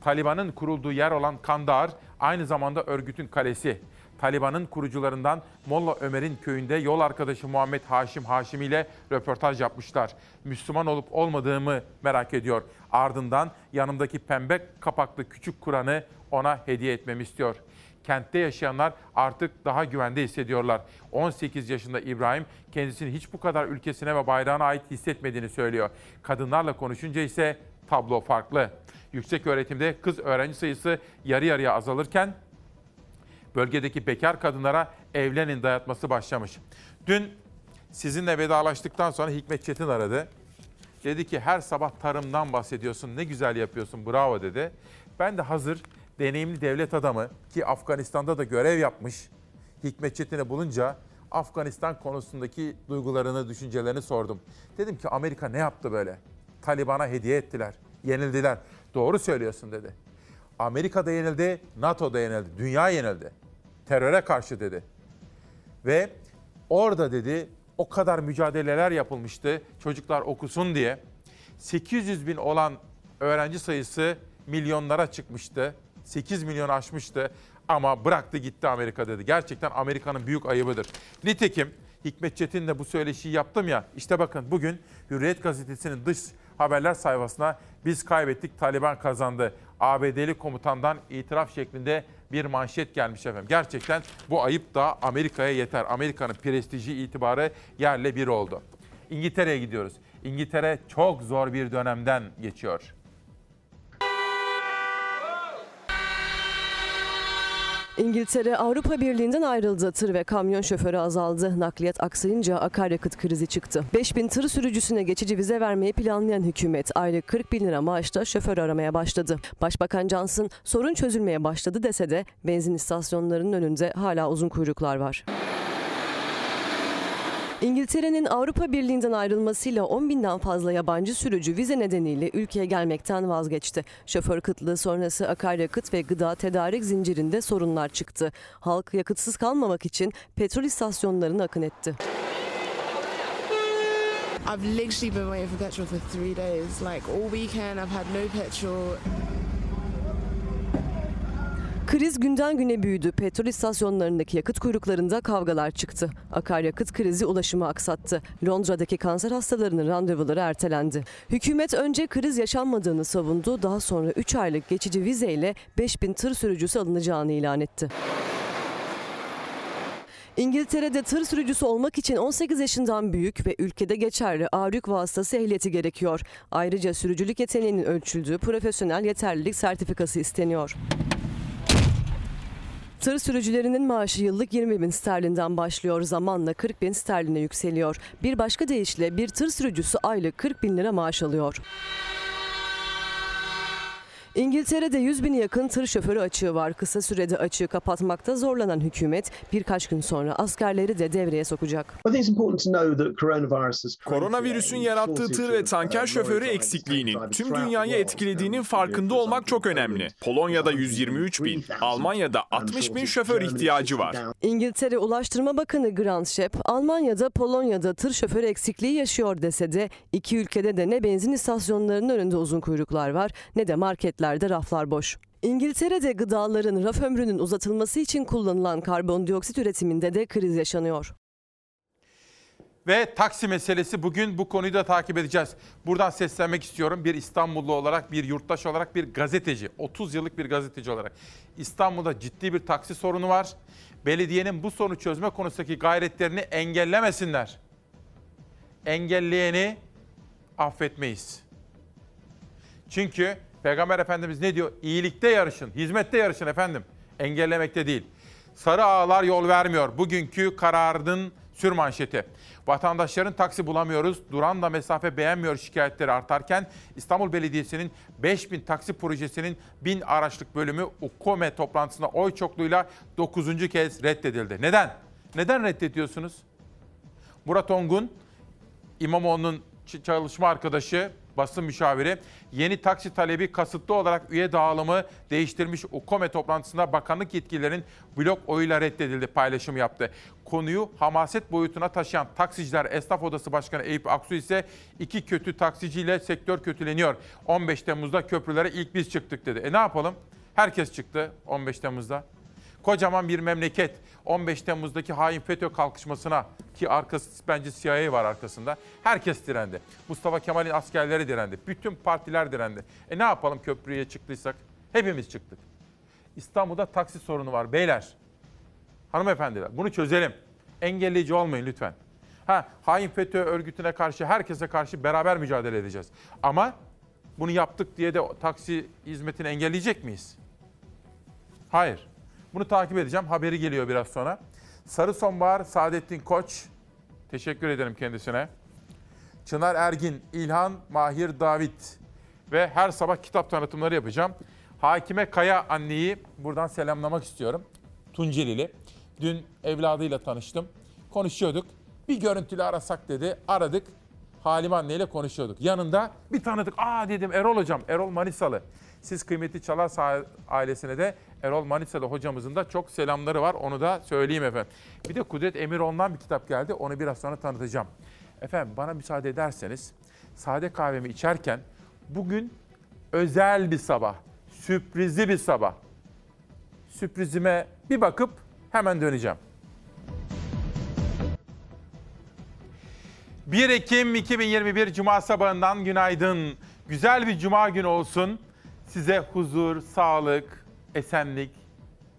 Taliban'ın kurulduğu yer olan Kandahar aynı zamanda örgütün kalesi. Taliban'ın kurucularından Molla Ömer'in köyünde yol arkadaşı Muhammed Haşim Haşimi ile röportaj yapmışlar. Müslüman olup olmadığımı merak ediyor. Ardından yanımdaki pembe kapaklı küçük Kur'an'ı ona hediye etmemi istiyor. Kentte yaşayanlar artık daha güvende hissediyorlar. 18 yaşında İbrahim kendisini hiç bu kadar ülkesine ve bayrağına ait hissetmediğini söylüyor. Kadınlarla konuşunca ise tablo farklı. Yüksek öğretimde kız öğrenci sayısı yarı yarıya azalırken bölgedeki bekar kadınlara evlenin dayatması başlamış. Dün sizinle vedalaştıktan sonra Hikmet Çetin aradı. Dedi ki her sabah tarımdan bahsediyorsun, ne güzel yapıyorsun, bravo dedi. Ben de hazır deneyimli devlet adamı ki Afganistan'da da görev yapmış Hikmet Çetin'i bulunca Afganistan konusundaki duygularını, düşüncelerini sordum. Dedim ki Amerika ne yaptı böyle? Taliban'a hediye ettiler, yenildiler. Doğru söylüyorsun dedi. Amerika da yenildi, NATO da yenildi, dünya yenildi. Teröre karşı dedi. Ve orada dedi o kadar mücadeleler yapılmıştı çocuklar okusun diye. 800 bin olan öğrenci sayısı milyonlara çıkmıştı. 8 milyon aşmıştı ama bıraktı gitti Amerika dedi. Gerçekten Amerika'nın büyük ayıbıdır. Nitekim Hikmet Çetin'le bu söyleşiyi yaptım ya. İşte bakın bugün Hürriyet Gazetesi'nin dış haberler sayfasına biz kaybettik Taliban kazandı. ABD'li komutandan itiraf şeklinde bir manşet gelmiş efendim. Gerçekten bu ayıp da Amerika'ya yeter. Amerika'nın prestiji itibarı yerle bir oldu. İngiltere'ye gidiyoruz. İngiltere çok zor bir dönemden geçiyor. İngiltere Avrupa Birliği'nden ayrıldı. Tır ve kamyon şoförü azaldı. Nakliyat aksayınca akaryakıt krizi çıktı. 5000 tır sürücüsüne geçici vize vermeyi planlayan hükümet aylık 40 bin lira maaşla şoför aramaya başladı. Başbakan Johnson sorun çözülmeye başladı dese de benzin istasyonlarının önünde hala uzun kuyruklar var. İngiltere'nin Avrupa Birliği'nden ayrılmasıyla 10 binden fazla yabancı sürücü vize nedeniyle ülkeye gelmekten vazgeçti. Şoför kıtlığı sonrası akaryakıt ve gıda tedarik zincirinde sorunlar çıktı. Halk yakıtsız kalmamak için petrol istasyonlarına akın etti. I've literally been waiting for petrol for three days. Like all weekend, I've had no petrol. Kriz günden güne büyüdü. Petrol istasyonlarındaki yakıt kuyruklarında kavgalar çıktı. Akaryakıt krizi ulaşımı aksattı. Londra'daki kanser hastalarının randevuları ertelendi. Hükümet önce kriz yaşanmadığını savundu. Daha sonra 3 aylık geçici vizeyle 5000 tır sürücüsü alınacağını ilan etti. İngiltere'de tır sürücüsü olmak için 18 yaşından büyük ve ülkede geçerli ağır yük vasıtası ehliyeti gerekiyor. Ayrıca sürücülük yeteneğinin ölçüldüğü profesyonel yeterlilik sertifikası isteniyor. Tır sürücülerinin maaşı yıllık 20 bin sterlinden başlıyor. Zamanla 40 bin sterline yükseliyor. Bir başka deyişle bir tır sürücüsü aylık 40 bin lira maaş alıyor. İngiltere'de 100 bini yakın tır şoförü açığı var. Kısa sürede açığı kapatmakta zorlanan hükümet birkaç gün sonra askerleri de devreye sokacak. Koronavirüsün yarattığı tır ve tanker şoförü eksikliğinin tüm dünyayı etkilediğinin farkında olmak çok önemli. Polonya'da 123 bin, Almanya'da 60 bin şoför ihtiyacı var. İngiltere Ulaştırma Bakanı Grant Shep, Almanya'da Polonya'da tır şoförü eksikliği yaşıyor dese de iki ülkede de ne benzin istasyonlarının önünde uzun kuyruklar var ne de marketler marketlerde raflar boş. İngiltere'de gıdaların raf ömrünün uzatılması için kullanılan karbondioksit üretiminde de kriz yaşanıyor. Ve taksi meselesi bugün bu konuyu da takip edeceğiz. Buradan seslenmek istiyorum bir İstanbullu olarak, bir yurttaş olarak, bir gazeteci, 30 yıllık bir gazeteci olarak. İstanbul'da ciddi bir taksi sorunu var. Belediyenin bu sorunu çözme konusundaki gayretlerini engellemesinler. Engelleyeni affetmeyiz. Çünkü Peygamber Efendimiz ne diyor? İyilikte yarışın, hizmette yarışın efendim. Engellemekte değil. Sarı ağlar yol vermiyor. Bugünkü kararının Sür manşeti. Vatandaşların taksi bulamıyoruz, duran da mesafe beğenmiyor şikayetleri artarken İstanbul Belediyesi'nin 5000 taksi projesinin 1000 araçlık bölümü UKOME toplantısında oy çokluğuyla 9. kez reddedildi. Neden? Neden reddediyorsunuz? Murat Ongun, İmamoğlu'nun çalışma arkadaşı, basın müşaviri yeni taksi talebi kasıtlı olarak üye dağılımı değiştirmiş UKOME toplantısında bakanlık yetkililerin blok oyuyla reddedildi paylaşım yaptı. Konuyu hamaset boyutuna taşıyan Taksiciler Esnaf Odası Başkanı Eyüp Aksu ise iki kötü taksiciyle sektör kötüleniyor. 15 Temmuz'da köprülere ilk biz çıktık dedi. E ne yapalım? Herkes çıktı 15 Temmuz'da. Kocaman bir memleket 15 Temmuz'daki hain FETÖ kalkışmasına ki arkası bence CIA var arkasında. Herkes direndi. Mustafa Kemal'in askerleri direndi. Bütün partiler direndi. E ne yapalım köprüye çıktıysak? Hepimiz çıktık. İstanbul'da taksi sorunu var beyler. Hanımefendiler bunu çözelim. Engelleyici olmayın lütfen. Ha, hain FETÖ örgütüne karşı, herkese karşı beraber mücadele edeceğiz. Ama bunu yaptık diye de taksi hizmetini engelleyecek miyiz? Hayır. Bunu takip edeceğim. Haberi geliyor biraz sonra. Sarı Sonbahar Saadettin Koç. Teşekkür ederim kendisine. Çınar Ergin, İlhan Mahir David ve her sabah kitap tanıtımları yapacağım. Hakime Kaya anneyi buradan selamlamak istiyorum. Tuncelili. Dün evladıyla tanıştım. Konuşuyorduk. Bir görüntülü arasak dedi. Aradık. Halime anneyle konuşuyorduk. Yanında bir tanıdık. Aa dedim Erol hocam. Erol Manisalı. Siz kıymetli Çalar ailesine de Erol Manisalı hocamızın da çok selamları var. Onu da söyleyeyim efendim. Bir de Kudret Emiroğlu'ndan bir kitap geldi. Onu biraz sonra tanıtacağım. Efendim bana müsaade ederseniz sade kahvemi içerken bugün özel bir sabah, sürprizli bir sabah. Sürprizime bir bakıp hemen döneceğim. 1 Ekim 2021 Cuma sabahından günaydın. Güzel bir cuma günü olsun. Size huzur, sağlık, esenlik,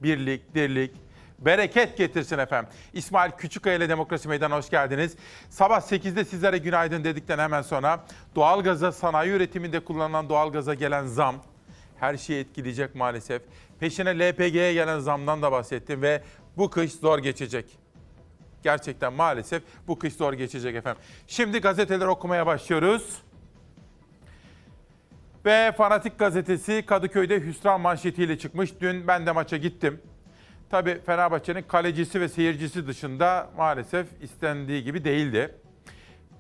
birlik, dirlik, bereket getirsin efendim. İsmail Küçükkaya ile Demokrasi Meydanı'na hoş geldiniz. Sabah 8'de sizlere günaydın dedikten hemen sonra doğalgaza, sanayi üretiminde kullanılan doğalgaza gelen zam her şeyi etkileyecek maalesef. Peşine LPG'ye gelen zamdan da bahsettim ve bu kış zor geçecek. Gerçekten maalesef bu kış zor geçecek efendim. Şimdi gazeteleri okumaya başlıyoruz. Ve Fanatik Gazetesi Kadıköy'de hüsran manşetiyle çıkmış. Dün ben de maça gittim. Tabii Fenerbahçe'nin kalecisi ve seyircisi dışında maalesef istendiği gibi değildi.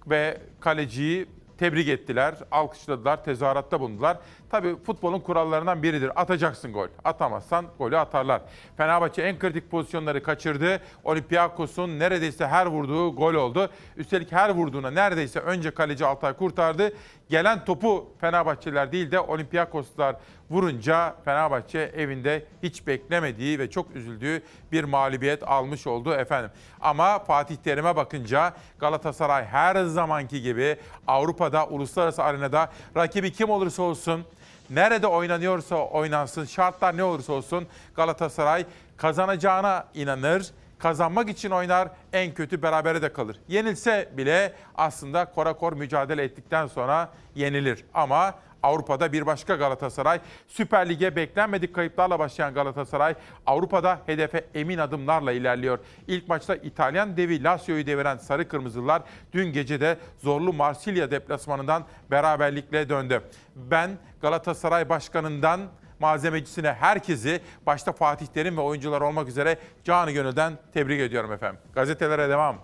Ve kaleciyi tebrik ettiler, alkışladılar, tezahüratta bulundular. Tabii futbolun kurallarından biridir. Atacaksın gol. Atamazsan golü atarlar. Fenerbahçe en kritik pozisyonları kaçırdı. Olympiakos'un neredeyse her vurduğu gol oldu. Üstelik her vurduğuna neredeyse önce kaleci Altay kurtardı. Gelen topu Fenerbahçeliler değil de Olympiakoslar vurunca Fenerbahçe evinde hiç beklemediği ve çok üzüldüğü bir mağlubiyet almış oldu efendim. Ama Fatih Terim'e bakınca Galatasaray her zamanki gibi Avrupa'da, uluslararası arenada rakibi kim olursa olsun Nerede oynanıyorsa oynansın, şartlar ne olursa olsun Galatasaray kazanacağına inanır. Kazanmak için oynar, en kötü berabere de kalır. Yenilse bile aslında korakor mücadele ettikten sonra yenilir. Ama Avrupa'da bir başka Galatasaray. Süper Lig'e beklenmedik kayıplarla başlayan Galatasaray Avrupa'da hedefe emin adımlarla ilerliyor. İlk maçta İtalyan devi Lazio'yu deviren Sarı Kırmızılar dün gece de zorlu Marsilya deplasmanından beraberlikle döndü. Ben Galatasaray Başkanı'ndan malzemecisine herkesi başta Fatih Terim ve oyuncular olmak üzere canı gönülden tebrik ediyorum efendim. Gazetelere devam.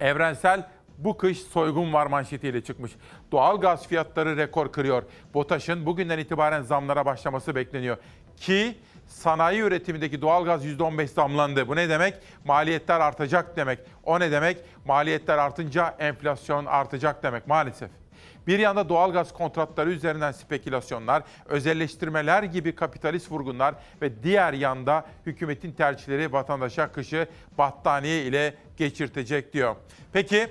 Evrensel bu kış soygun var manşetiyle çıkmış. Doğal gaz fiyatları rekor kırıyor. BOTAŞ'ın bugünden itibaren zamlara başlaması bekleniyor. Ki sanayi üretimindeki doğal gaz %15 zamlandı. Bu ne demek? Maliyetler artacak demek. O ne demek? Maliyetler artınca enflasyon artacak demek maalesef. Bir yanda doğal gaz kontratları üzerinden spekülasyonlar, özelleştirmeler gibi kapitalist vurgunlar ve diğer yanda hükümetin tercihleri vatandaşa kışı battaniye ile geçirtecek diyor. Peki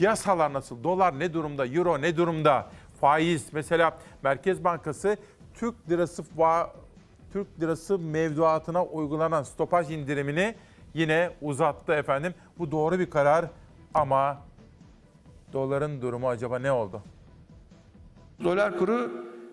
Piyasalar nasıl? Dolar ne durumda? Euro ne durumda? Faiz mesela Merkez Bankası Türk lirası Türk lirası mevduatına uygulanan stopaj indirimini yine uzattı efendim. Bu doğru bir karar ama doların durumu acaba ne oldu? Dolar kuru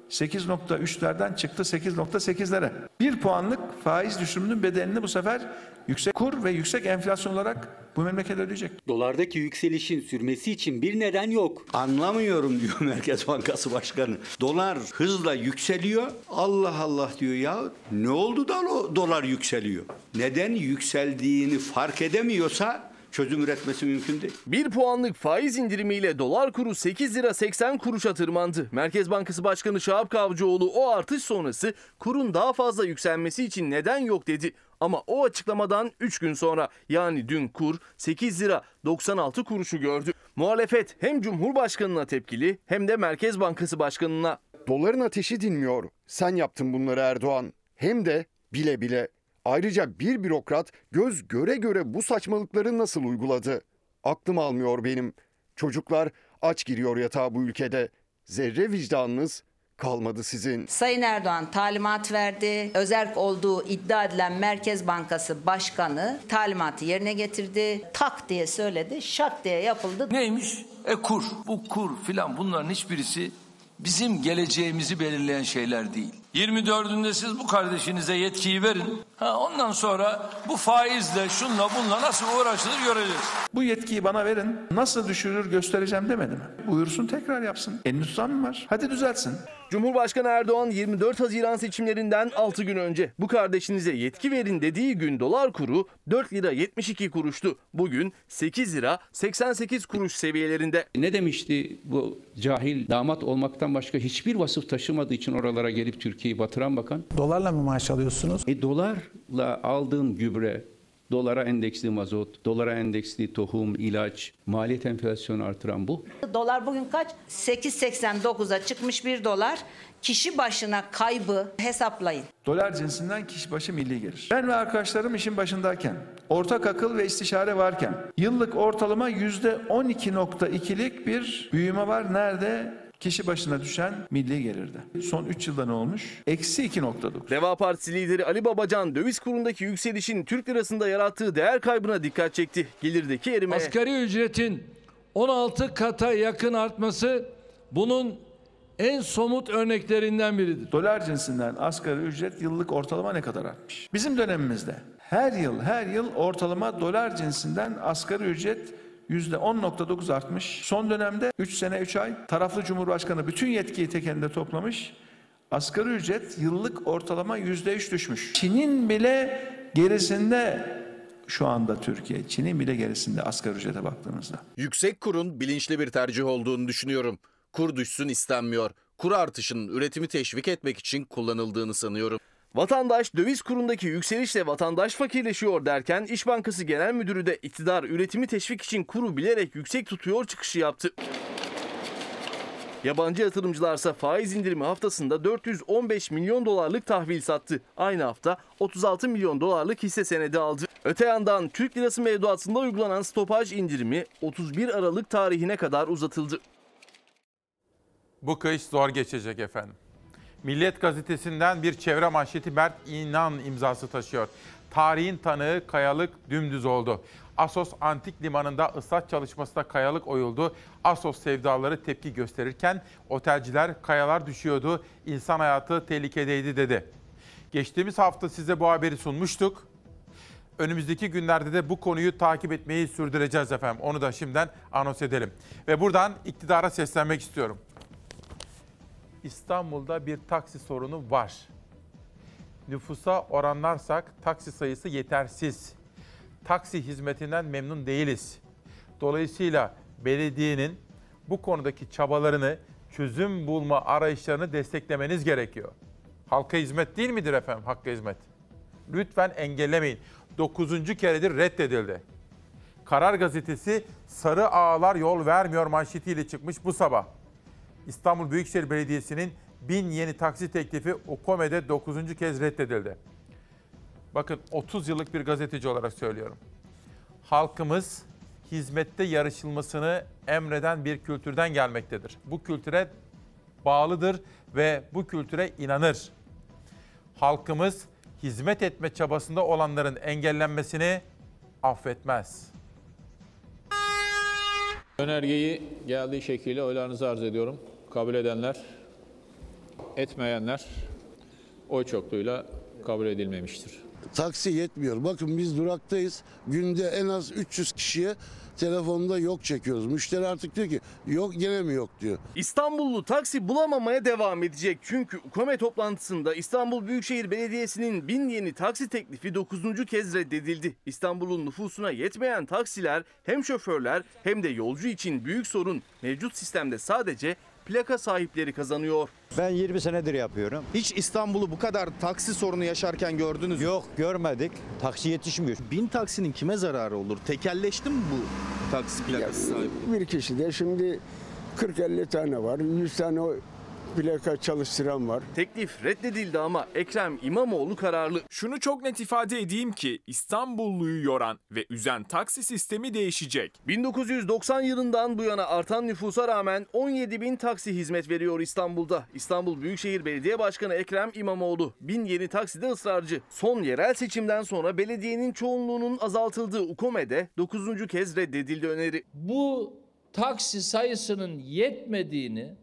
8.3'lerden çıktı 8.8'lere. Bir puanlık faiz düşürümünün bedelini bu sefer yüksek kur ve yüksek enflasyon olarak bu memleket ödeyecek. Dolardaki yükselişin sürmesi için bir neden yok. Anlamıyorum diyor Merkez Bankası Başkanı. Dolar hızla yükseliyor. Allah Allah diyor ya ne oldu da o dolar yükseliyor? Neden yükseldiğini fark edemiyorsa çözüm üretmesi mümkün değil. Bir puanlık faiz indirimiyle dolar kuru 8 lira 80 kuruşa tırmandı. Merkez Bankası Başkanı Şahap Kavcıoğlu o artış sonrası kurun daha fazla yükselmesi için neden yok dedi. Ama o açıklamadan 3 gün sonra yani dün kur 8 lira 96 kuruşu gördü. Muhalefet hem Cumhurbaşkanına tepkili hem de Merkez Bankası Başkanına. Doların ateşi dinmiyor. Sen yaptın bunları Erdoğan. Hem de bile bile. Ayrıca bir bürokrat göz göre göre bu saçmalıkları nasıl uyguladı? Aklım almıyor benim. Çocuklar aç giriyor yatağa bu ülkede. Zerre vicdanınız kalmadı sizin. Sayın Erdoğan talimat verdi. Özerk olduğu iddia edilen Merkez Bankası Başkanı talimatı yerine getirdi. Tak diye söyledi, şak diye yapıldı. Neymiş? E kur, bu kur filan bunların hiçbirisi bizim geleceğimizi belirleyen şeyler değil. 24'ünde siz bu kardeşinize yetkiyi verin. Ha, ondan sonra bu faizle şunla bunla nasıl uğraşılır göreceğiz. Bu yetkiyi bana verin. Nasıl düşürür göstereceğim demedi mi? Buyursun tekrar yapsın. Elini tutan mı var? Hadi düzeltsin. Cumhurbaşkanı Erdoğan 24 Haziran seçimlerinden 6 gün önce bu kardeşinize yetki verin dediği gün dolar kuru 4 lira 72 kuruştu. Bugün 8 lira 88 kuruş seviyelerinde. Ne demişti bu cahil damat olmaktan başka hiçbir vasıf taşımadığı için oralara gelip Türkiye'yi batıran bakan? Dolarla mı maaş alıyorsunuz? E dolarla aldığın gübre, dolara endeksli mazot, dolara endeksli tohum, ilaç, maliyet enflasyonu artıran bu. Dolar bugün kaç? 8.89'a çıkmış bir dolar. Kişi başına kaybı hesaplayın. Dolar cinsinden kişi başı milli gelir. Ben ve arkadaşlarım işin başındayken, ortak akıl ve istişare varken yıllık ortalama %12.2'lik bir büyüme var. Nerede? Kişi başına düşen milli gelirde. Son 3 yılda ne olmuş? Eksi 2.9. Deva Partisi lideri Ali Babacan döviz kurundaki yükselişin Türk lirasında yarattığı değer kaybına dikkat çekti. Gelirdeki erimeye. Asgari ücretin 16 kata yakın artması bunun en somut örneklerinden biridir. Dolar cinsinden asgari ücret yıllık ortalama ne kadar artmış? Bizim dönemimizde her yıl her yıl ortalama dolar cinsinden asgari ücret %10.9 artmış. Son dönemde 3 sene 3 ay taraflı Cumhurbaşkanı bütün yetkiyi tek elinde toplamış. Asgari ücret yıllık ortalama %3 düşmüş. Çin'in bile gerisinde şu anda Türkiye. Çin'in bile gerisinde asgari ücrete baktığımızda. Yüksek kurun bilinçli bir tercih olduğunu düşünüyorum. Kur düşsün istenmiyor. Kur artışının üretimi teşvik etmek için kullanıldığını sanıyorum. Vatandaş döviz kurundaki yükselişle vatandaş fakirleşiyor derken İş Bankası Genel Müdürü de iktidar üretimi teşvik için kuru bilerek yüksek tutuyor çıkışı yaptı. Yabancı yatırımcılarsa faiz indirimi haftasında 415 milyon dolarlık tahvil sattı. Aynı hafta 36 milyon dolarlık hisse senedi aldı. Öte yandan Türk lirası mevduatında uygulanan stopaj indirimi 31 Aralık tarihine kadar uzatıldı. Bu kış zor geçecek efendim. Milliyet gazetesinden bir çevre manşeti Mert İnan imzası taşıyor. Tarihin tanığı kayalık dümdüz oldu. Asos Antik Limanı'nda ıslah çalışmasında kayalık oyuldu. Asos sevdaları tepki gösterirken otelciler kayalar düşüyordu, insan hayatı tehlikedeydi dedi. Geçtiğimiz hafta size bu haberi sunmuştuk. Önümüzdeki günlerde de bu konuyu takip etmeyi sürdüreceğiz efendim. Onu da şimdiden anons edelim. Ve buradan iktidara seslenmek istiyorum. İstanbul'da bir taksi sorunu var. Nüfusa oranlarsak taksi sayısı yetersiz. Taksi hizmetinden memnun değiliz. Dolayısıyla belediyenin bu konudaki çabalarını, çözüm bulma arayışlarını desteklemeniz gerekiyor. Halka hizmet değil midir efendim hakka hizmet? Lütfen engellemeyin. Dokuzuncu keredir reddedildi. Karar gazetesi sarı ağlar yol vermiyor manşetiyle çıkmış bu sabah. İstanbul Büyükşehir Belediyesi'nin bin yeni taksi teklifi UKOME'de 9. kez reddedildi. Bakın 30 yıllık bir gazeteci olarak söylüyorum. Halkımız hizmette yarışılmasını emreden bir kültürden gelmektedir. Bu kültüre bağlıdır ve bu kültüre inanır. Halkımız hizmet etme çabasında olanların engellenmesini affetmez. Önergeyi geldiği şekliyle oylarınızı arz ediyorum. Kabul edenler, Etmeyenler oy çokluğuyla kabul edilmemiştir. Taksi yetmiyor. Bakın biz duraktayız. Günde en az 300 kişiye telefonda yok çekiyoruz. Müşteri artık diyor ki yok gene mi yok diyor. İstanbullu taksi bulamamaya devam edecek. Çünkü UKOME toplantısında İstanbul Büyükşehir Belediyesi'nin bin yeni taksi teklifi 9. kez reddedildi. İstanbul'un nüfusuna yetmeyen taksiler hem şoförler hem de yolcu için büyük sorun. Mevcut sistemde sadece plaka sahipleri kazanıyor. Ben 20 senedir yapıyorum. Hiç İstanbul'u bu kadar taksi sorunu yaşarken gördünüz mü? Yok görmedik. Taksi yetişmiyor. Bin taksinin kime zararı olur? Tekelleşti mi bu taksi plakası sahibi? Bir kişi de şimdi 40-50 tane var. 100 tane o plaka çalıştıran var. Teklif reddedildi ama Ekrem İmamoğlu kararlı. Şunu çok net ifade edeyim ki İstanbulluyu yoran ve üzen taksi sistemi değişecek. 1990 yılından bu yana artan nüfusa rağmen 17 bin taksi hizmet veriyor İstanbul'da. İstanbul Büyükşehir Belediye Başkanı Ekrem İmamoğlu bin yeni takside ısrarcı. Son yerel seçimden sonra belediyenin çoğunluğunun azaltıldığı UKOME'de 9. kez reddedildi öneri. Bu taksi sayısının yetmediğini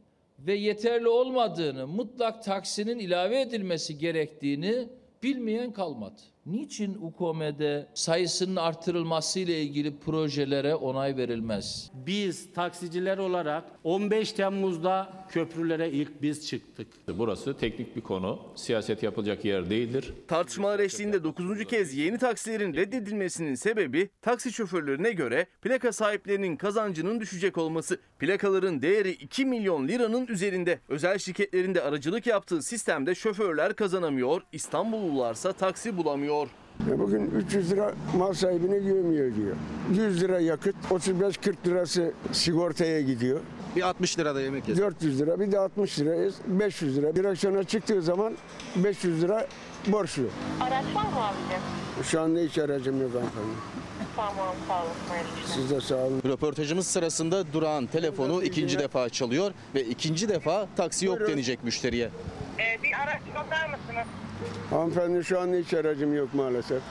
ve yeterli olmadığını, mutlak taksinin ilave edilmesi gerektiğini bilmeyen kalmadı. Niçin UKOME'de sayısının artırılması ile ilgili projelere onay verilmez? Biz taksiciler olarak 15 Temmuz'da köprülere ilk biz çıktık. Burası teknik bir konu. Siyaset yapılacak yer değildir. Tartışmalar eşliğinde 9. kez yeni taksilerin reddedilmesinin sebebi taksi şoförlerine göre plaka sahiplerinin kazancının düşecek olması. Plakaların değeri 2 milyon liranın üzerinde. Özel şirketlerin de aracılık yaptığı sistemde şoförler kazanamıyor, İstanbullularsa taksi bulamıyor. Ya bugün 300 lira mal sahibine güveniyor diyor. 100 lira yakıt, 35-40 lirası sigortaya gidiyor. Bir 60 lirada yemek yesin. 400 lira bir de 60 lira 500 lira. Direksiyona çıktığı zaman 500 lira borçlu. Araç var mı abicim? Şu anda hiç aracım yok hanımefendi. Tamam sağ olasın. Siz de sağ olun. Röportajımız sırasında durağın telefonu ikinci defa çalıyor ve ikinci defa taksi yok denecek müşteriye. Ee, bir araç yollar mısınız? Hanımefendi şu anda hiç aracım yok maalesef.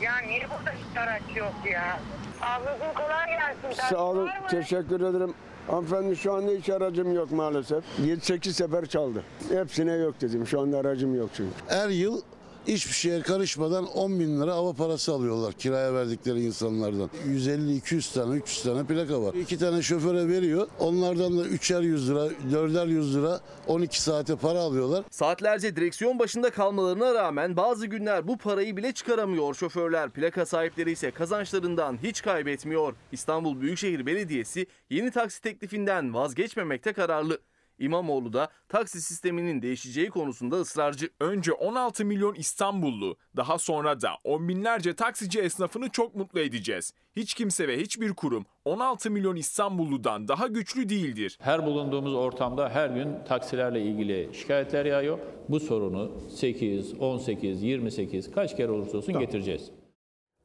Ya niye burada hiç araç yok ya? Ablacığım kolay gelsin. Sağ olun, Var mı? teşekkür ederim. Hanımefendi şu anda hiç aracım yok maalesef. 7-8 sefer çaldı. Hepsine yok dedim. Şu anda aracım yok çünkü. Her yıl hiçbir şeye karışmadan 10 bin lira hava parası alıyorlar kiraya verdikleri insanlardan. 150-200 tane 300 tane plaka var. İki tane şoföre veriyor. Onlardan da 3'er 100 lira 4'er 100 lira 12 saate para alıyorlar. Saatlerce direksiyon başında kalmalarına rağmen bazı günler bu parayı bile çıkaramıyor şoförler. Plaka sahipleri ise kazançlarından hiç kaybetmiyor. İstanbul Büyükşehir Belediyesi yeni taksi teklifinden vazgeçmemekte kararlı. İmamoğlu da taksi sisteminin değişeceği konusunda ısrarcı. Önce 16 milyon İstanbullu, daha sonra da on binlerce taksici esnafını çok mutlu edeceğiz. Hiç kimse ve hiçbir kurum 16 milyon İstanbulludan daha güçlü değildir. Her bulunduğumuz ortamda her gün taksilerle ilgili şikayetler yağıyor. Bu sorunu 8, 18, 28 kaç kere olursa olsun getireceğiz.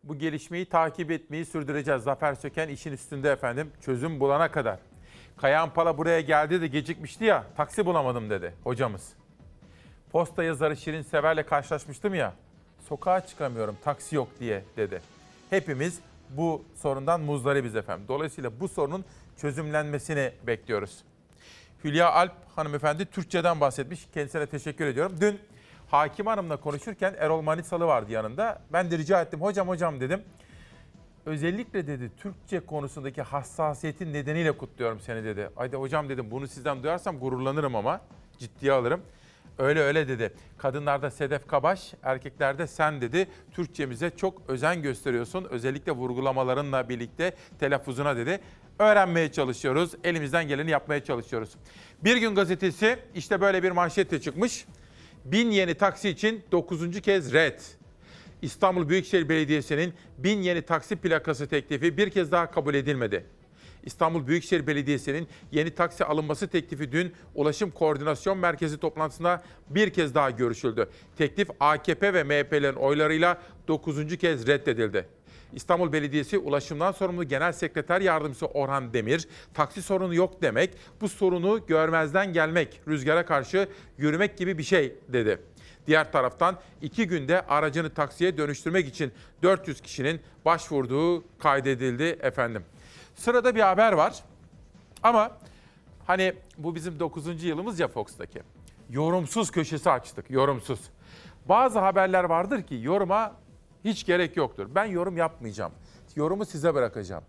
Bu gelişmeyi takip etmeyi sürdüreceğiz. Zafer Söken işin üstünde efendim. Çözüm bulana kadar. Kayan Pala buraya geldi de gecikmişti ya. Taksi bulamadım dedi hocamız. Posta yazarı Şirin Sever'le karşılaşmıştım ya. Sokağa çıkamıyorum taksi yok diye dedi. Hepimiz bu sorundan muzdaribiz efendim. Dolayısıyla bu sorunun çözümlenmesini bekliyoruz. Hülya Alp hanımefendi Türkçeden bahsetmiş. Kendisine teşekkür ediyorum. Dün Hakim Hanım'la konuşurken Erol Manisalı vardı yanında. Ben de rica ettim hocam hocam dedim. Özellikle dedi Türkçe konusundaki hassasiyetin nedeniyle kutluyorum seni dedi. Ayda hocam dedim bunu sizden duyarsam gururlanırım ama ciddiye alırım. Öyle öyle dedi. Kadınlarda Sedef Kabaş, erkeklerde sen dedi. Türkçemize çok özen gösteriyorsun. Özellikle vurgulamalarınla birlikte telaffuzuna dedi. Öğrenmeye çalışıyoruz. Elimizden geleni yapmaya çalışıyoruz. Bir gün gazetesi işte böyle bir manşetle çıkmış. Bin yeni taksi için 9. kez red. İstanbul Büyükşehir Belediyesi'nin bin yeni taksi plakası teklifi bir kez daha kabul edilmedi. İstanbul Büyükşehir Belediyesi'nin yeni taksi alınması teklifi dün Ulaşım Koordinasyon Merkezi toplantısında bir kez daha görüşüldü. Teklif AKP ve MHP'lerin oylarıyla 9. kez reddedildi. İstanbul Belediyesi Ulaşımdan sorumlu Genel Sekreter Yardımcısı Orhan Demir, taksi sorunu yok demek, bu sorunu görmezden gelmek, rüzgara karşı yürümek gibi bir şey dedi. Diğer taraftan iki günde aracını taksiye dönüştürmek için 400 kişinin başvurduğu kaydedildi efendim. Sırada bir haber var ama hani bu bizim 9. yılımız ya Fox'taki. yorumsuz köşesi açtık. Yorumsuz. Bazı haberler vardır ki yoruma hiç gerek yoktur. Ben yorum yapmayacağım. Yorumu size bırakacağım.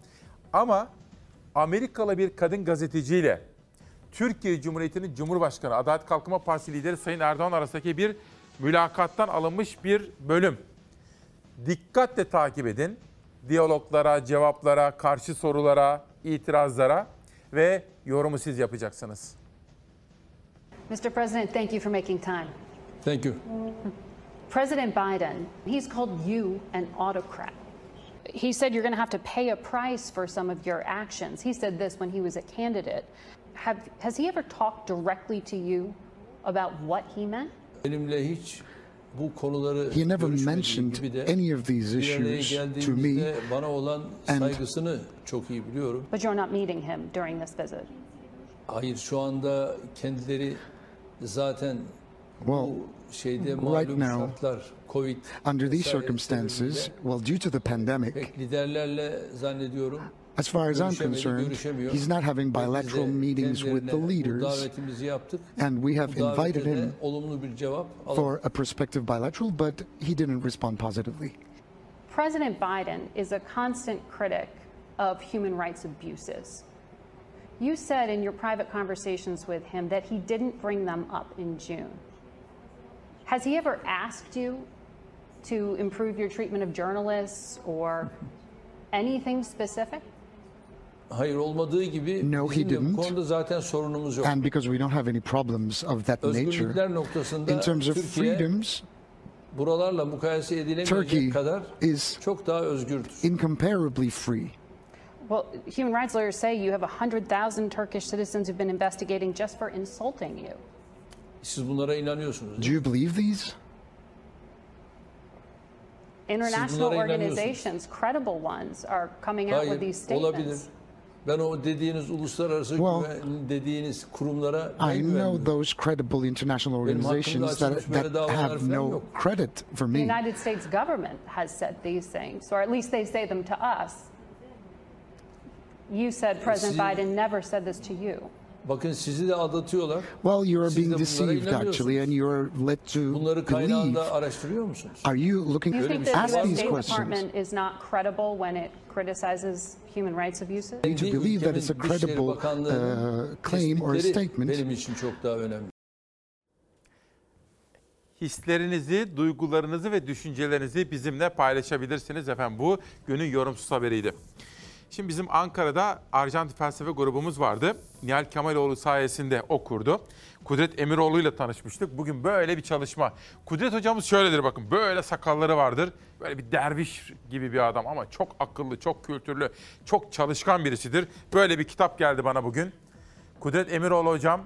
Ama Amerikalı bir kadın gazeteciyle Türkiye Cumhuriyeti'nin Cumhurbaşkanı Adalet Kalkınma Partisi lideri Sayın Erdoğan arasındaki bir mülakattan alınmış bir bölüm. Dikkatle takip edin. Diyaloglara, cevaplara, karşı sorulara, itirazlara ve yorumu siz yapacaksınız. Mr. President, thank you for making time. Thank you. President Biden, he's called you an autocrat. He said you're going to have to pay a price for some of your actions. He said this when he was a candidate. Have, has he ever talked directly to you about what he meant? Benimle hiç bu konuları He never mentioned gibi de any of these issues to me. geldiğimizde bana olan and- saygısını çok iyi biliyorum. But you're not meeting him during this visit. Hayır şu anda kendileri zaten Well, bu şeyde right now, şartlar, Covid Under these circumstances, well, due to the pandemic, liderlerle zannediyorum as far as I'm concerned, he's not having bilateral meetings with the leaders, and we have invited him olumlu bir cevap alamadık. for a prospective bilateral, but he didn't respond positively. President Biden is a constant critic of human rights abuses. You said in your private conversations with him that he didn't bring them up in June. Has he ever asked you to improve your treatment of journalists or anything specific? Hayır olmadığı gibi No, he bizim de bu didn't. konuda zaten sorunumuz yok. And because we don't have any problems of that nature, noktasında in terms of Türkiye freedoms, buralarla mukayese edilemeyecek Turkey kadar is çok daha özgürdür. incomparably free. Well, human rights lawyers say you have 100,000 Turkish citizens who've been investigating just for insulting you. Siz bunlara inanıyorsunuz. Do you believe these? International organizations, credible ones, are coming out with these statements. olabilir. Ben o dediğiniz uluslararası Well, güven dediğiniz kurumlara I know those credible international organizations that, that have no yok. credit for me. The. United States government has said these things, or at least they say them to us. You said President Sizin- Biden never said this to you. Bakın sizi de aldatıyorlar. Well, you are being deceived actually, and you are led to Bunları believe. kaynağında araştırıyor musunuz? Are you looking Do you think the ask these State questions? Department is not credible when it criticizes human rights abuses? You need to Kendi believe that it's a credible uh, claim or a statement. benim için çok daha önemli. Hislerinizi, duygularınızı ve düşüncelerinizi bizimle paylaşabilirsiniz efendim. Bu günün yorumsuz haberiydi. Şimdi bizim Ankara'da Arjantin Felsefe grubumuz vardı. Nihal Kemaloğlu sayesinde o kurdu. Kudret Emiroğlu ile tanışmıştık. Bugün böyle bir çalışma. Kudret hocamız şöyledir bakın. Böyle sakalları vardır. Böyle bir derviş gibi bir adam ama çok akıllı, çok kültürlü, çok çalışkan birisidir. Böyle bir kitap geldi bana bugün. Kudret Emiroğlu hocam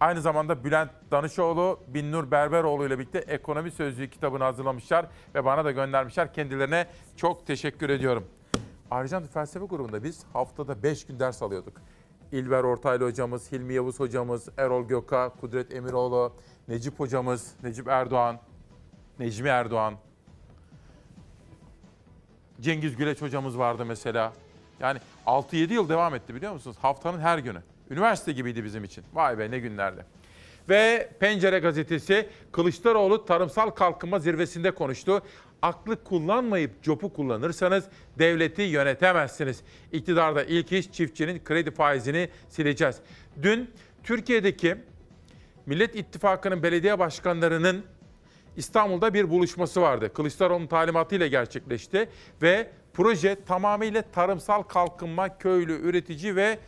Aynı zamanda Bülent Danışoğlu, Binnur Berberoğlu ile birlikte Ekonomi Sözlüğü kitabını hazırlamışlar ve bana da göndermişler. Kendilerine çok teşekkür ediyorum. Arjantin Felsefe Grubu'nda biz haftada 5 gün ders alıyorduk. İlber Ortaylı hocamız, Hilmi Yavuz hocamız, Erol Göka, Kudret Emiroğlu, Necip hocamız, Necip Erdoğan, Necmi Erdoğan, Cengiz Güleç hocamız vardı mesela. Yani 6-7 yıl devam etti biliyor musunuz? Haftanın her günü. Üniversite gibiydi bizim için. Vay be ne günlerdi. Ve Pencere gazetesi Kılıçdaroğlu tarımsal kalkınma zirvesinde konuştu. Aklı kullanmayıp copu kullanırsanız devleti yönetemezsiniz. İktidarda ilk iş çiftçinin kredi faizini sileceğiz. Dün Türkiye'deki Millet İttifakı'nın belediye başkanlarının İstanbul'da bir buluşması vardı. Kılıçdaroğlu'nun talimatıyla gerçekleşti ve proje tamamıyla tarımsal kalkınma, köylü, üretici ve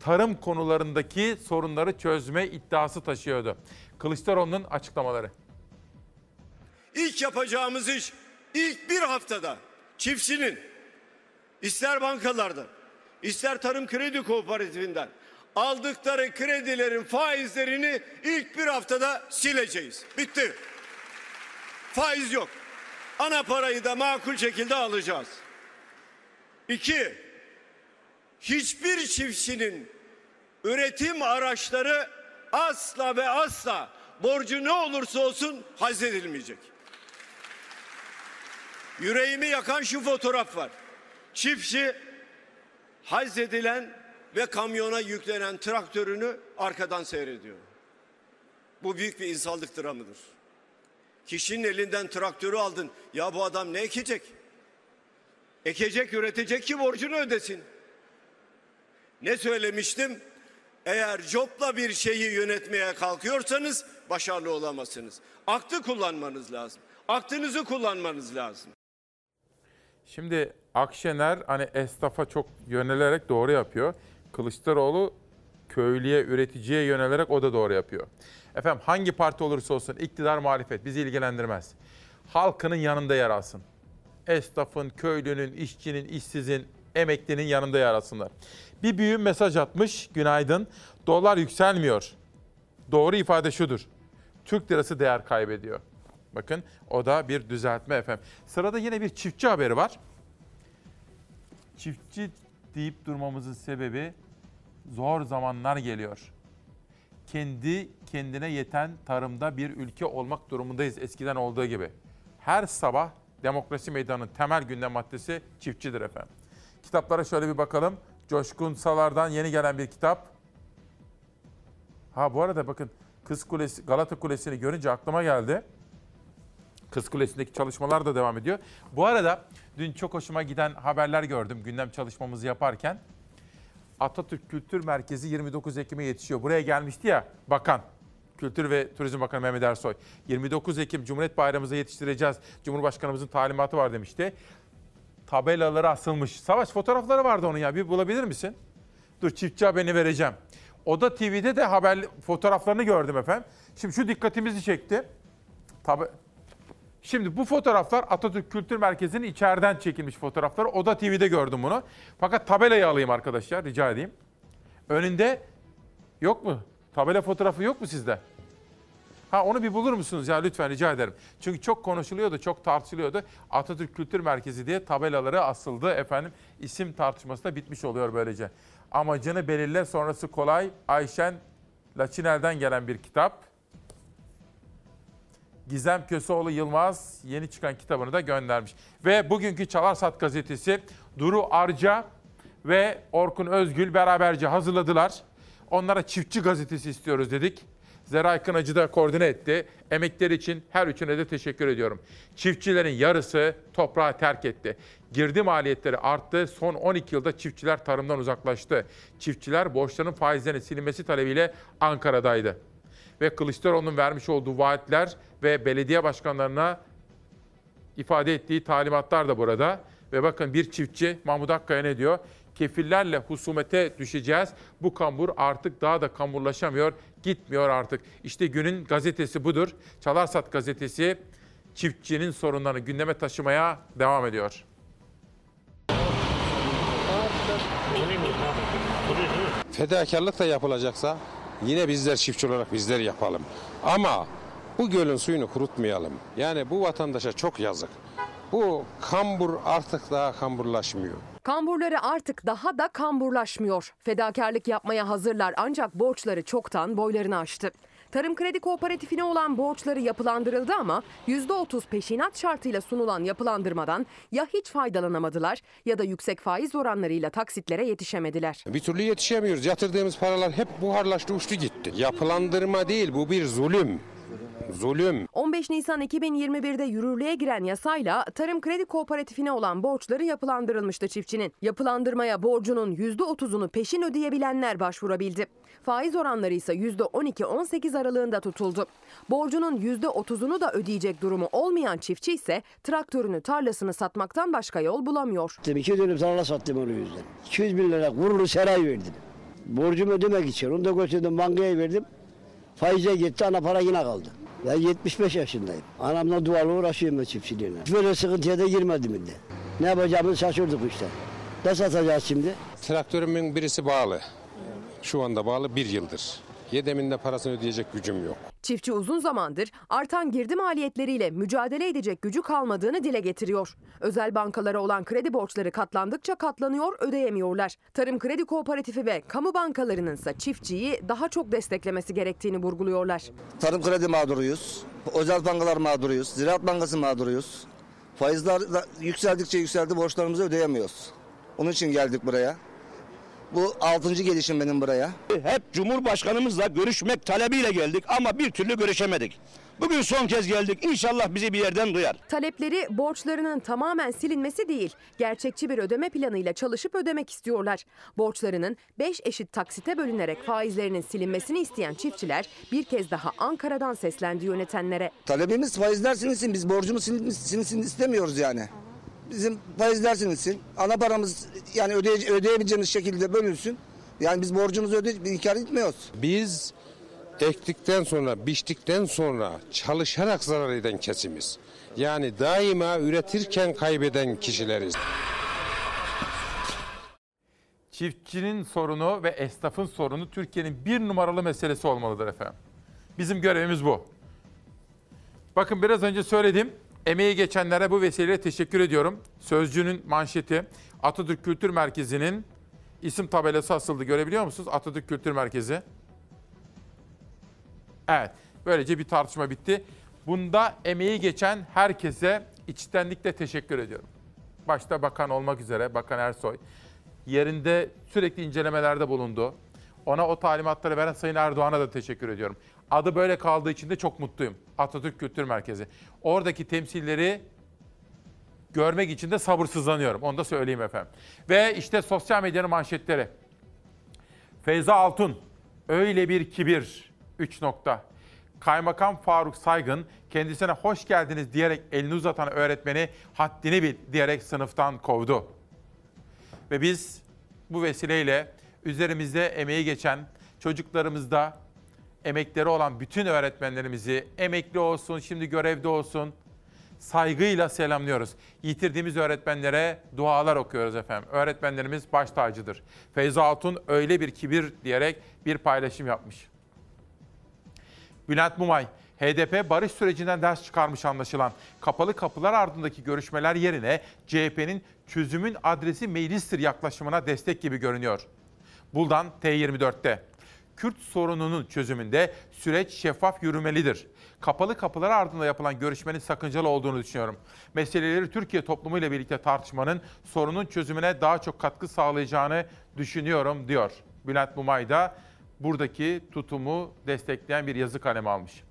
tarım konularındaki sorunları çözme iddiası taşıyordu. Kılıçdaroğlu'nun açıklamaları. İlk yapacağımız iş ilk bir haftada çiftçinin ister bankalardan ister tarım kredi kooperatifinden aldıkları kredilerin faizlerini ilk bir haftada sileceğiz. Bitti. Faiz yok. Ana parayı da makul şekilde alacağız. İki, hiçbir çiftçinin üretim araçları asla ve asla borcu ne olursa olsun hazredilmeyecek. Yüreğimi yakan şu fotoğraf var. Çiftçi hazredilen ve kamyona yüklenen traktörünü arkadan seyrediyor. Bu büyük bir insanlık dramıdır. Kişinin elinden traktörü aldın. Ya bu adam ne ekecek? Ekecek, üretecek ki borcunu ödesin. Ne söylemiştim? Eğer copla bir şeyi yönetmeye kalkıyorsanız başarılı olamazsınız. Aklı kullanmanız lazım. Aklınızı kullanmanız lazım. Şimdi Akşener hani esnafa çok yönelerek doğru yapıyor. Kılıçdaroğlu köylüye, üreticiye yönelerek o da doğru yapıyor. Efendim hangi parti olursa olsun iktidar muhalefet bizi ilgilendirmez. Halkının yanında yer alsın. Esnafın, köylünün, işçinin, işsizin, emeklinin yanında yer alsınlar. Bir büyüğün mesaj atmış. Günaydın. Dolar yükselmiyor. Doğru ifade şudur. Türk lirası değer kaybediyor. Bakın o da bir düzeltme efendim. Sırada yine bir çiftçi haberi var. Çiftçi deyip durmamızın sebebi zor zamanlar geliyor. Kendi kendine yeten tarımda bir ülke olmak durumundayız eskiden olduğu gibi. Her sabah Demokrasi Meydanı'nın temel gündem maddesi çiftçidir efendim. Kitaplara şöyle bir bakalım. Coşkun Salar'dan yeni gelen bir kitap. Ha bu arada bakın Kız Kulesi, Galata Kulesi'ni görünce aklıma geldi. Kız Kulesi'ndeki çalışmalar da devam ediyor. Bu arada dün çok hoşuma giden haberler gördüm gündem çalışmamızı yaparken. Atatürk Kültür Merkezi 29 Ekim'e yetişiyor. Buraya gelmişti ya bakan. Kültür ve Turizm Bakanı Mehmet Ersoy. 29 Ekim Cumhuriyet Bayramımıza yetiştireceğiz. Cumhurbaşkanımızın talimatı var demişti. Tabelaları asılmış. Savaş fotoğrafları vardı onun ya. Bir bulabilir misin? Dur çiftçi haberini vereceğim. Oda TV'de de haber fotoğraflarını gördüm efendim. Şimdi şu dikkatimizi çekti. Tabi Şimdi bu fotoğraflar Atatürk Kültür Merkezi'nin içeriden çekilmiş fotoğraflar. Oda TV'de gördüm bunu. Fakat tabelayı alayım arkadaşlar rica edeyim. Önünde yok mu? Tabela fotoğrafı yok mu sizde? Ha onu bir bulur musunuz ya lütfen rica ederim. Çünkü çok konuşuluyordu, çok tartışılıyordu. Atatürk Kültür Merkezi diye tabelaları asıldı efendim. İsim tartışması da bitmiş oluyor böylece. Amacını belirle sonrası kolay. Ayşen Laçiner'den gelen bir kitap. Gizem Köseoğlu Yılmaz yeni çıkan kitabını da göndermiş. Ve bugünkü Çalarsat gazetesi Duru Arca ve Orkun Özgül beraberce hazırladılar. Onlara çiftçi gazetesi istiyoruz dedik. Zeray Kınacı da koordine etti. Emekleri için her üçüne de teşekkür ediyorum. Çiftçilerin yarısı toprağı terk etti. Girdi maliyetleri arttı. Son 12 yılda çiftçiler tarımdan uzaklaştı. Çiftçiler borçlarının faizlerinin silinmesi talebiyle Ankara'daydı. Ve Kılıçdaroğlu'nun vermiş olduğu vaatler ve belediye başkanlarına ifade ettiği talimatlar da burada. Ve bakın bir çiftçi Mahmut Akkaya ne diyor? Kefillerle husumete düşeceğiz. Bu kambur artık daha da kamburlaşamıyor, gitmiyor artık. İşte günün gazetesi budur. Çalarsat gazetesi çiftçinin sorunlarını gündeme taşımaya devam ediyor. Fedakarlık da yapılacaksa yine bizler çiftçi olarak bizler yapalım. Ama bu gölün suyunu kurutmayalım. Yani bu vatandaşa çok yazık. Bu kambur artık daha kamburlaşmıyor. Kamburları artık daha da kamburlaşmıyor. Fedakarlık yapmaya hazırlar ancak borçları çoktan boylarını aştı. Tarım Kredi Kooperatifine olan borçları yapılandırıldı ama %30 peşinat şartıyla sunulan yapılandırmadan ya hiç faydalanamadılar ya da yüksek faiz oranlarıyla taksitlere yetişemediler. Bir türlü yetişemiyoruz. Yatırdığımız paralar hep buharlaştı uçtu gitti. Yapılandırma değil bu bir zulüm. Zulüm. 15 Nisan 2021'de yürürlüğe giren yasayla Tarım Kredi Kooperatifine olan borçları yapılandırılmıştı çiftçinin. Yapılandırmaya borcunun %30'unu peşin ödeyebilenler başvurabildi. Faiz oranları ise %12-18 aralığında tutuldu. Borcunun %30'unu da ödeyecek durumu olmayan çiftçi ise traktörünü tarlasını satmaktan başka yol bulamıyor. İki dönüm tarla sattım onun yüzden. 200 bin lira gururlu seray verdim. Borcumu ödemek için onu da götürdüm bankaya verdim. Faize gitti ana para yine kaldı. Ben 75 yaşındayım. Anamla duvarla uğraşıyorum ben çiftçiliğine. Böyle sıkıntıya da girmedim de. Ne yapacağımızı şaşırdık işte. Ne satacağız şimdi? Traktörümün birisi bağlı. Şu anda bağlı bir yıldır. Yedeminde parasını ödeyecek gücüm yok. Çiftçi uzun zamandır artan girdi maliyetleriyle mücadele edecek gücü kalmadığını dile getiriyor. Özel bankalara olan kredi borçları katlandıkça katlanıyor, ödeyemiyorlar. Tarım Kredi Kooperatifi ve kamu bankalarının ise çiftçiyi daha çok desteklemesi gerektiğini vurguluyorlar. Tarım kredi mağduruyuz. Özel bankalar mağduruyuz. Ziraat Bankası mağduruyuz. Faizler yükseldikçe yükseldi borçlarımızı ödeyemiyoruz. Onun için geldik buraya. Bu altıncı gelişim benim buraya. Hep Cumhurbaşkanımızla görüşmek talebiyle geldik ama bir türlü görüşemedik. Bugün son kez geldik. İnşallah bizi bir yerden duyar. Talepleri borçlarının tamamen silinmesi değil, gerçekçi bir ödeme planıyla çalışıp ödemek istiyorlar. Borçlarının 5 eşit taksite bölünerek faizlerinin silinmesini isteyen çiftçiler bir kez daha Ankara'dan seslendi yönetenlere. Talebimiz faizler silinsin. Biz borcumuz silinsin, silinsin istemiyoruz yani. Bizim faizler silinsin. Ana paramız yani ödeye, ödeyebileceğimiz şekilde bölünsün. Yani biz borcumuzu öde inkar etmiyoruz. Biz ektikten sonra, biçtikten sonra çalışarak zarar eden kesimiz. Yani daima üretirken kaybeden kişileriz. Çiftçinin sorunu ve esnafın sorunu Türkiye'nin bir numaralı meselesi olmalıdır efendim. Bizim görevimiz bu. Bakın biraz önce söyledim. Emeği geçenlere bu vesileyle teşekkür ediyorum. Sözcü'nün manşeti Atatürk Kültür Merkezi'nin isim tabelası asıldı. Görebiliyor musunuz? Atatürk Kültür Merkezi. Evet. Böylece bir tartışma bitti. Bunda emeği geçen herkese içtenlikle teşekkür ediyorum. Başta bakan olmak üzere Bakan Ersoy yerinde sürekli incelemelerde bulundu. Ona o talimatları veren Sayın Erdoğan'a da teşekkür ediyorum. Adı böyle kaldığı için de çok mutluyum. Atatürk Kültür Merkezi. Oradaki temsilleri görmek için de sabırsızlanıyorum. Onu da söyleyeyim efendim. Ve işte sosyal medyanın manşetleri. Feyza Altun, öyle bir kibir, 3 nokta. Kaymakam Faruk Saygın kendisine hoş geldiniz diyerek elini uzatan öğretmeni haddini bil diyerek sınıftan kovdu. Ve biz bu vesileyle üzerimizde emeği geçen çocuklarımızda emekleri olan bütün öğretmenlerimizi emekli olsun, şimdi görevde olsun saygıyla selamlıyoruz. Yitirdiğimiz öğretmenlere dualar okuyoruz efendim. Öğretmenlerimiz baş tacıdır. Feyza Altun öyle bir kibir diyerek bir paylaşım yapmış. Bülent Mumay, HDP barış sürecinden ders çıkarmış anlaşılan. Kapalı kapılar ardındaki görüşmeler yerine CHP'nin çözümün adresi meclistir yaklaşımına destek gibi görünüyor. Buldan T24'te. Kürt sorununun çözümünde süreç şeffaf yürümelidir. Kapalı kapılar ardında yapılan görüşmenin sakıncalı olduğunu düşünüyorum. Meseleleri Türkiye toplumuyla birlikte tartışmanın sorunun çözümüne daha çok katkı sağlayacağını düşünüyorum diyor. Bülent Mumay da buradaki tutumu destekleyen bir yazı kalemi almış.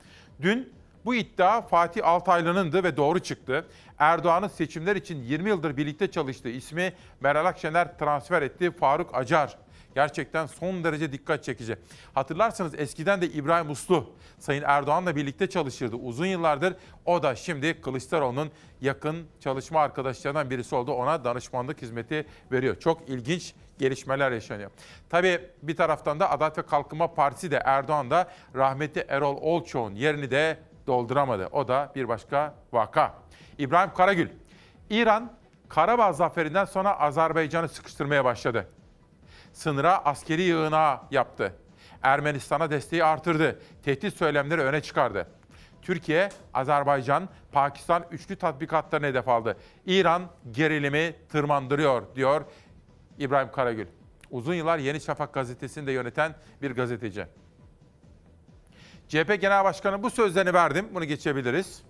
Dün bu iddia Fatih Altaylı'nındı ve doğru çıktı. Erdoğan'ın seçimler için 20 yıldır birlikte çalıştığı ismi Meral Akşener transfer etti Faruk Acar. Gerçekten son derece dikkat çekici. Hatırlarsanız eskiden de İbrahim Uslu Sayın Erdoğan'la birlikte çalışırdı. Uzun yıllardır o da şimdi Kılıçdaroğlu'nun yakın çalışma arkadaşlarından birisi oldu. Ona danışmanlık hizmeti veriyor. Çok ilginç gelişmeler yaşanıyor. Tabii bir taraftan da Adalet ve Kalkınma Partisi de Erdoğan da rahmetli Erol Olçoğ'un yerini de dolduramadı. O da bir başka vaka. İbrahim Karagül, İran Karabağ zaferinden sonra Azerbaycan'ı sıkıştırmaya başladı. Sınıra askeri yığınağı yaptı. Ermenistan'a desteği artırdı. Tehdit söylemleri öne çıkardı. Türkiye, Azerbaycan, Pakistan üçlü tatbikatlarını hedef aldı. İran gerilimi tırmandırıyor diyor İbrahim Karagül. Uzun yıllar Yeni Şafak gazetesini de yöneten bir gazeteci. CHP Genel Başkanı bu sözlerini verdim. Bunu geçebiliriz.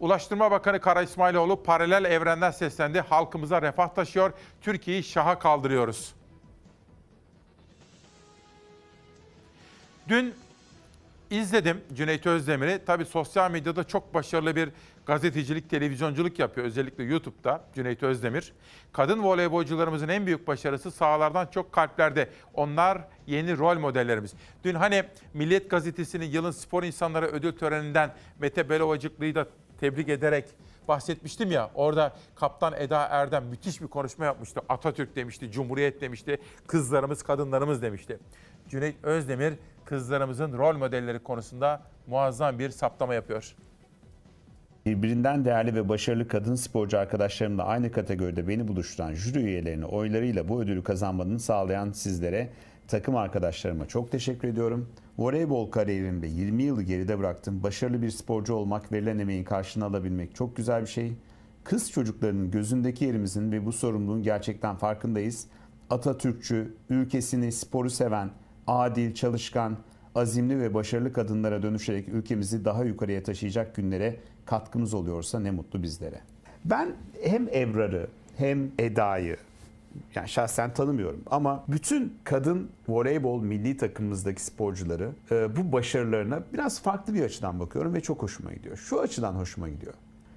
Ulaştırma Bakanı Kara İsmailoğlu paralel evrenden seslendi. Halkımıza refah taşıyor. Türkiye'yi şaha kaldırıyoruz. Dün izledim Cüneyt Özdemir'i. Tabii sosyal medyada çok başarılı bir gazetecilik, televizyonculuk yapıyor. Özellikle YouTube'da Cüneyt Özdemir. Kadın voleybolcularımızın en büyük başarısı sahalardan çok kalplerde. Onlar yeni rol modellerimiz. Dün hani Milliyet Gazetesi'nin yılın spor insanları ödül töreninden Mete Belovacıklı'yı da tebrik ederek bahsetmiştim ya. Orada Kaptan Eda Erdem müthiş bir konuşma yapmıştı. Atatürk demişti, Cumhuriyet demişti, kızlarımız, kadınlarımız demişti. Cüneyt Özdemir kızlarımızın rol modelleri konusunda muazzam bir saptama yapıyor. Birbirinden değerli ve başarılı kadın sporcu arkadaşlarımla aynı kategoride beni buluşturan jüri üyelerini oylarıyla bu ödülü kazanmanı sağlayan sizlere, takım arkadaşlarıma çok teşekkür ediyorum. Voleybol kariyerimde 20 yılı geride bıraktım. Başarılı bir sporcu olmak, verilen emeğin karşılığını alabilmek çok güzel bir şey. Kız çocuklarının gözündeki yerimizin ve bu sorumluluğun gerçekten farkındayız. Atatürkçü, ülkesini, sporu seven, adil, çalışkan, azimli ve başarılı kadınlara dönüşerek ülkemizi daha yukarıya taşıyacak günlere katkımız oluyorsa ne mutlu bizlere. Ben hem Ebrar'ı hem Eda'yı Yani şahsen tanımıyorum ama bütün kadın voleybol milli takımımızdaki sporcuları e, bu başarılarına biraz farklı bir açıdan bakıyorum ve çok hoşuma gidiyor. Şu açıdan hoşuma gidiyor.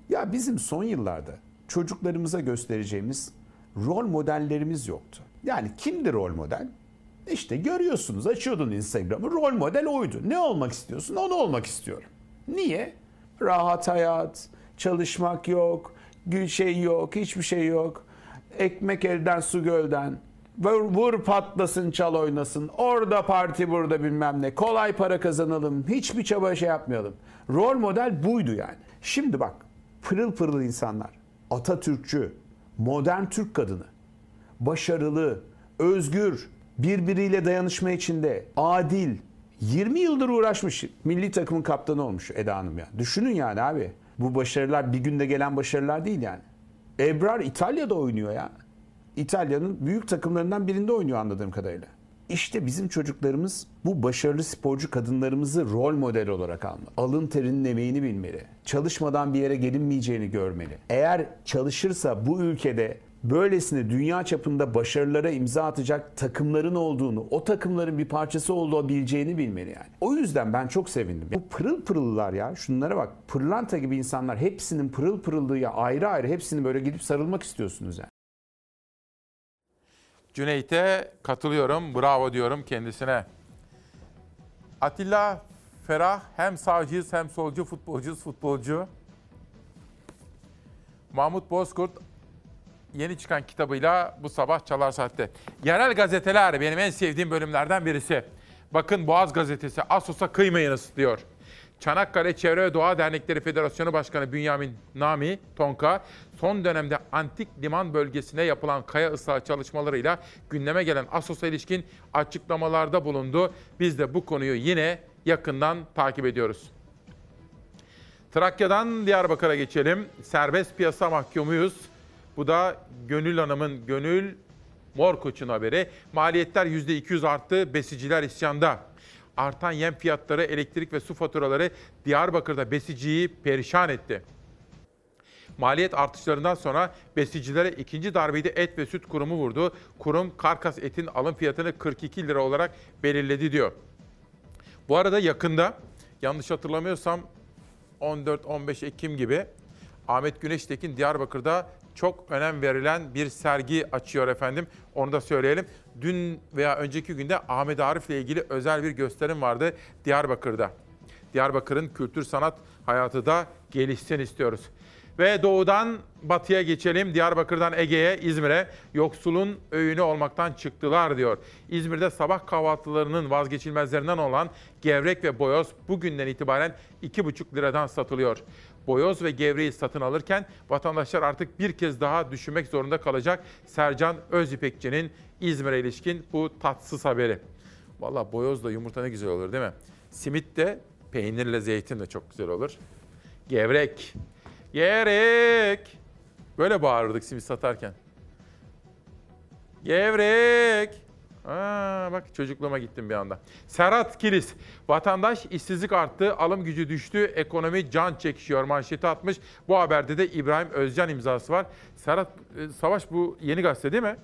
Ya bizim son yıllarda çocuklarımıza göstereceğimiz rol modellerimiz yoktu. Yani kimdi rol model? İşte görüyorsunuz açıyordun Instagram'ı rol model oydu. Ne olmak istiyorsun? Onu olmak istiyorum. Niye? Rahat hayat, çalışmak yok, şey yok, hiçbir şey yok. Ekmek elden su gölden. Vur, vur patlasın çal oynasın. Orada parti burada bilmem ne. Kolay para kazanalım. Hiçbir çaba şey yapmayalım. Rol model buydu yani. Şimdi bak pırıl pırıl insanlar. Atatürkçü, modern Türk kadını. Başarılı, özgür, birbiriyle dayanışma içinde, adil. 20 yıldır uğraşmış. Milli takımın kaptanı olmuş Eda Hanım ya. Düşünün yani abi. Bu başarılar bir günde gelen başarılar değil yani. Ebrar İtalya'da oynuyor ya. İtalya'nın büyük takımlarından birinde oynuyor anladığım kadarıyla. İşte bizim çocuklarımız bu başarılı sporcu kadınlarımızı rol model olarak almalı. Alın terinin emeğini bilmeli. Çalışmadan bir yere gelinmeyeceğini görmeli. Eğer çalışırsa bu ülkede böylesine dünya çapında başarılara imza atacak takımların olduğunu, o takımların bir parçası olabileceğini bilmeli yani. O yüzden ben çok sevindim. Bu pırıl pırıllar ya, şunlara bak. Pırlanta gibi insanlar hepsinin pırıl pırıldığı ya ayrı ayrı hepsini böyle gidip sarılmak istiyorsunuz yani. Cüneyt'e katılıyorum. Bravo diyorum kendisine. Atilla Ferah hem sağcıyız hem solcu futbolcuyuz futbolcu. Mahmut Bozkurt yeni çıkan kitabıyla bu sabah Çalar Saat'te. Yerel gazeteler benim en sevdiğim bölümlerden birisi. Bakın Boğaz Gazetesi Asos'a kıymayınız diyor. Çanakkale Çevre ve Doğa Dernekleri Federasyonu Başkanı Bünyamin Nami Tonka, son dönemde antik liman bölgesine yapılan kaya ıslah çalışmalarıyla gündeme gelen Asos'a ilişkin açıklamalarda bulundu. Biz de bu konuyu yine yakından takip ediyoruz. Trakya'dan Diyarbakır'a geçelim. Serbest piyasa mahkumuyuz. Bu da Gönül Hanım'ın Gönül Morkoç'un haberi. Maliyetler %200 arttı, besiciler isyanda. Artan yem fiyatları, elektrik ve su faturaları Diyarbakır'da besiciyi perişan etti. Maliyet artışlarından sonra besicilere ikinci darbeyi de et ve süt kurumu vurdu. Kurum karkas etin alım fiyatını 42 lira olarak belirledi diyor. Bu arada yakında yanlış hatırlamıyorsam 14-15 Ekim gibi Ahmet Güneştekin Diyarbakır'da çok önem verilen bir sergi açıyor efendim. Onu da söyleyelim. Dün veya önceki günde Ahmet Arif ile ilgili özel bir gösterim vardı Diyarbakır'da. Diyarbakır'ın kültür sanat hayatı da gelişsin istiyoruz. Ve doğudan batıya geçelim. Diyarbakır'dan Ege'ye, İzmir'e yoksulun öğünü olmaktan çıktılar diyor. İzmir'de sabah kahvaltılarının vazgeçilmezlerinden olan gevrek ve boyoz bugünden itibaren 2,5 liradan satılıyor. Boyoz ve gevreği satın alırken vatandaşlar artık bir kez daha düşünmek zorunda kalacak. Sercan Özipekçi'nin İzmir'e ilişkin bu tatsız haberi. Valla boyoz da yumurta ne güzel olur değil mi? Simit de peynirle zeytin de çok güzel olur. Gevrek, Gevrek. Böyle bağırırdık simit satarken. Gevrek. Aa, bak çocukluğuma gittim bir anda. Serhat Kilis. Vatandaş işsizlik arttı, alım gücü düştü, ekonomi can çekişiyor manşeti atmış. Bu haberde de İbrahim Özcan imzası var. Serhat e, Savaş bu yeni gazete değil mi?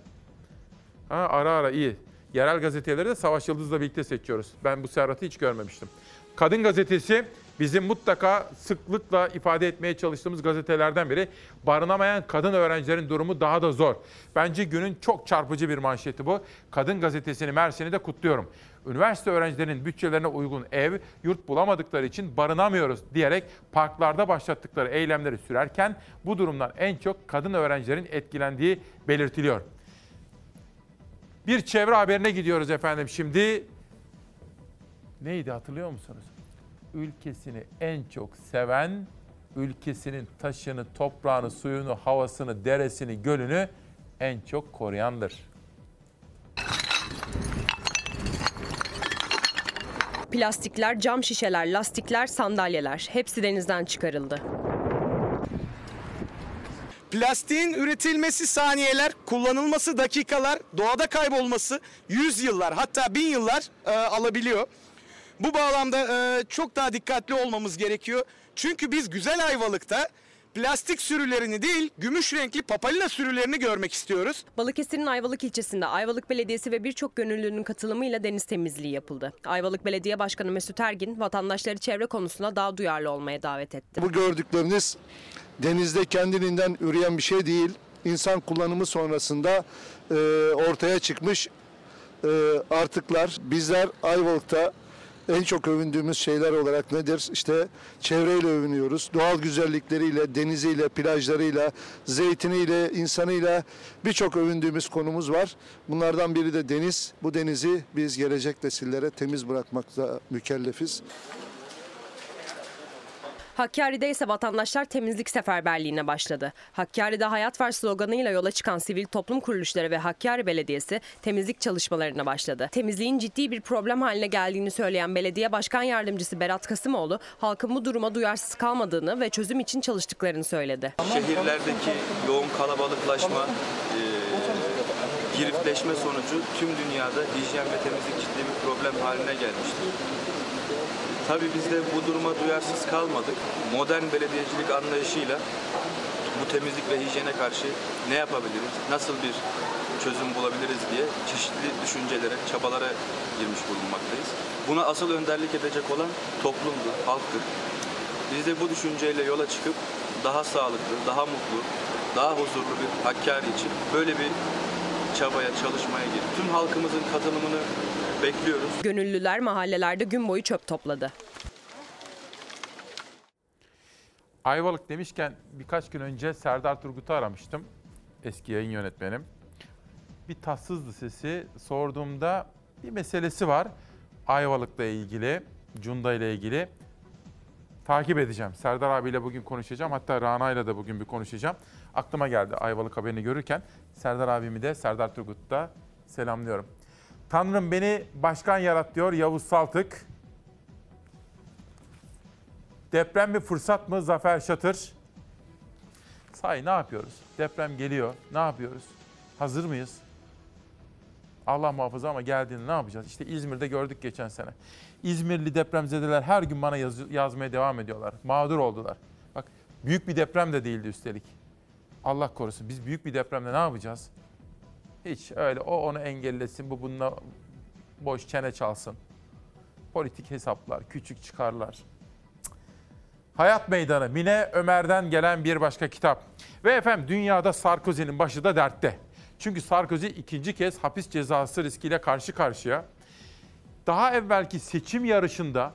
Ha, ara ara iyi. Yerel gazeteleri de Savaş Yıldız'la birlikte seçiyoruz. Ben bu Serhat'ı hiç görmemiştim. Kadın gazetesi bizim mutlaka sıklıkla ifade etmeye çalıştığımız gazetelerden biri. Barınamayan kadın öğrencilerin durumu daha da zor. Bence günün çok çarpıcı bir manşeti bu. Kadın gazetesini Mersin'i de kutluyorum. Üniversite öğrencilerinin bütçelerine uygun ev, yurt bulamadıkları için barınamıyoruz diyerek parklarda başlattıkları eylemleri sürerken bu durumdan en çok kadın öğrencilerin etkilendiği belirtiliyor. Bir çevre haberine gidiyoruz efendim şimdi. Neydi hatırlıyor musunuz? Ülkesini en çok seven, ülkesinin taşını, toprağını, suyunu, havasını, deresini, gölünü en çok koruyandır. Plastikler, cam şişeler, lastikler, sandalyeler hepsi denizden çıkarıldı. Plastiğin üretilmesi saniyeler, kullanılması dakikalar, doğada kaybolması yüz yıllar hatta bin yıllar e, alabiliyor. Bu bağlamda e, çok daha dikkatli olmamız gerekiyor. Çünkü biz güzel Ayvalık'ta plastik sürülerini değil gümüş renkli papalina sürülerini görmek istiyoruz. Balıkesir'in Ayvalık ilçesinde Ayvalık Belediyesi ve birçok gönüllünün katılımıyla deniz temizliği yapıldı. Ayvalık Belediye Başkanı Mesut Ergin vatandaşları çevre konusunda daha duyarlı olmaya davet etti. Bu gördükleriniz denizde kendiliğinden üreyen bir şey değil. İnsan kullanımı sonrasında e, ortaya çıkmış e, artıklar. Bizler Ayvalık'ta en çok övündüğümüz şeyler olarak nedir? İşte çevreyle övünüyoruz. Doğal güzellikleriyle, deniziyle, plajlarıyla, zeytiniyle, insanıyla birçok övündüğümüz konumuz var. Bunlardan biri de deniz. Bu denizi biz gelecek nesillere temiz bırakmakta mükellefiz. Hakkari'de ise vatandaşlar temizlik seferberliğine başladı. Hakkari'de Hayat Var sloganıyla yola çıkan sivil toplum kuruluşları ve Hakkari Belediyesi temizlik çalışmalarına başladı. Temizliğin ciddi bir problem haline geldiğini söyleyen Belediye Başkan Yardımcısı Berat Kasımoğlu, halkın bu duruma duyarsız kalmadığını ve çözüm için çalıştıklarını söyledi. Şehirlerdeki yoğun kalabalıklaşma, e, sonucu tüm dünyada hijyen ve temizlik ciddi bir problem haline gelmiştir. Tabii biz de bu duruma duyarsız kalmadık. Modern belediyecilik anlayışıyla bu temizlik ve hijyene karşı ne yapabiliriz, nasıl bir çözüm bulabiliriz diye çeşitli düşüncelere, çabalara girmiş bulunmaktayız. Buna asıl önderlik edecek olan toplumdur, halktır. Biz de bu düşünceyle yola çıkıp daha sağlıklı, daha mutlu, daha huzurlu bir Hakkari için böyle bir çabaya, çalışmaya. Tüm halkımızın katılımını bekliyoruz. Gönüllüler mahallelerde gün boyu çöp topladı. Ayvalık demişken birkaç gün önce Serdar Turgut'u aramıştım. Eski yayın yönetmenim. Bir tatsızdı sesi. Sorduğumda bir meselesi var. Ayvalık'la ilgili, Cunda ile ilgili. Takip edeceğim. Serdar abiyle bugün konuşacağım. Hatta Rana ile de bugün bir konuşacağım. Aklıma geldi Ayvalık haberini görürken. Serdar abimi de Serdar Turgut'u da selamlıyorum. Tanrım beni başkan yarat diyor Yavuz Saltık. Deprem bir fırsat mı Zafer Şatır? Say ne yapıyoruz? Deprem geliyor. Ne yapıyoruz? Hazır mıyız? Allah muhafaza ama geldiğinde ne yapacağız? İşte İzmir'de gördük geçen sene. İzmirli depremzedeler her gün bana yaz- yazmaya devam ediyorlar. Mağdur oldular. Bak büyük bir deprem de değildi üstelik. Allah korusun biz büyük bir depremde ne yapacağız? Hiç öyle o onu engellesin, bu bununla boş çene çalsın. Politik hesaplar, küçük çıkarlar. Hayat Meydanı, Mine Ömer'den gelen bir başka kitap. Ve efendim dünyada Sarkozy'nin başı da dertte. Çünkü Sarkozy ikinci kez hapis cezası riskiyle karşı karşıya. Daha evvelki seçim yarışında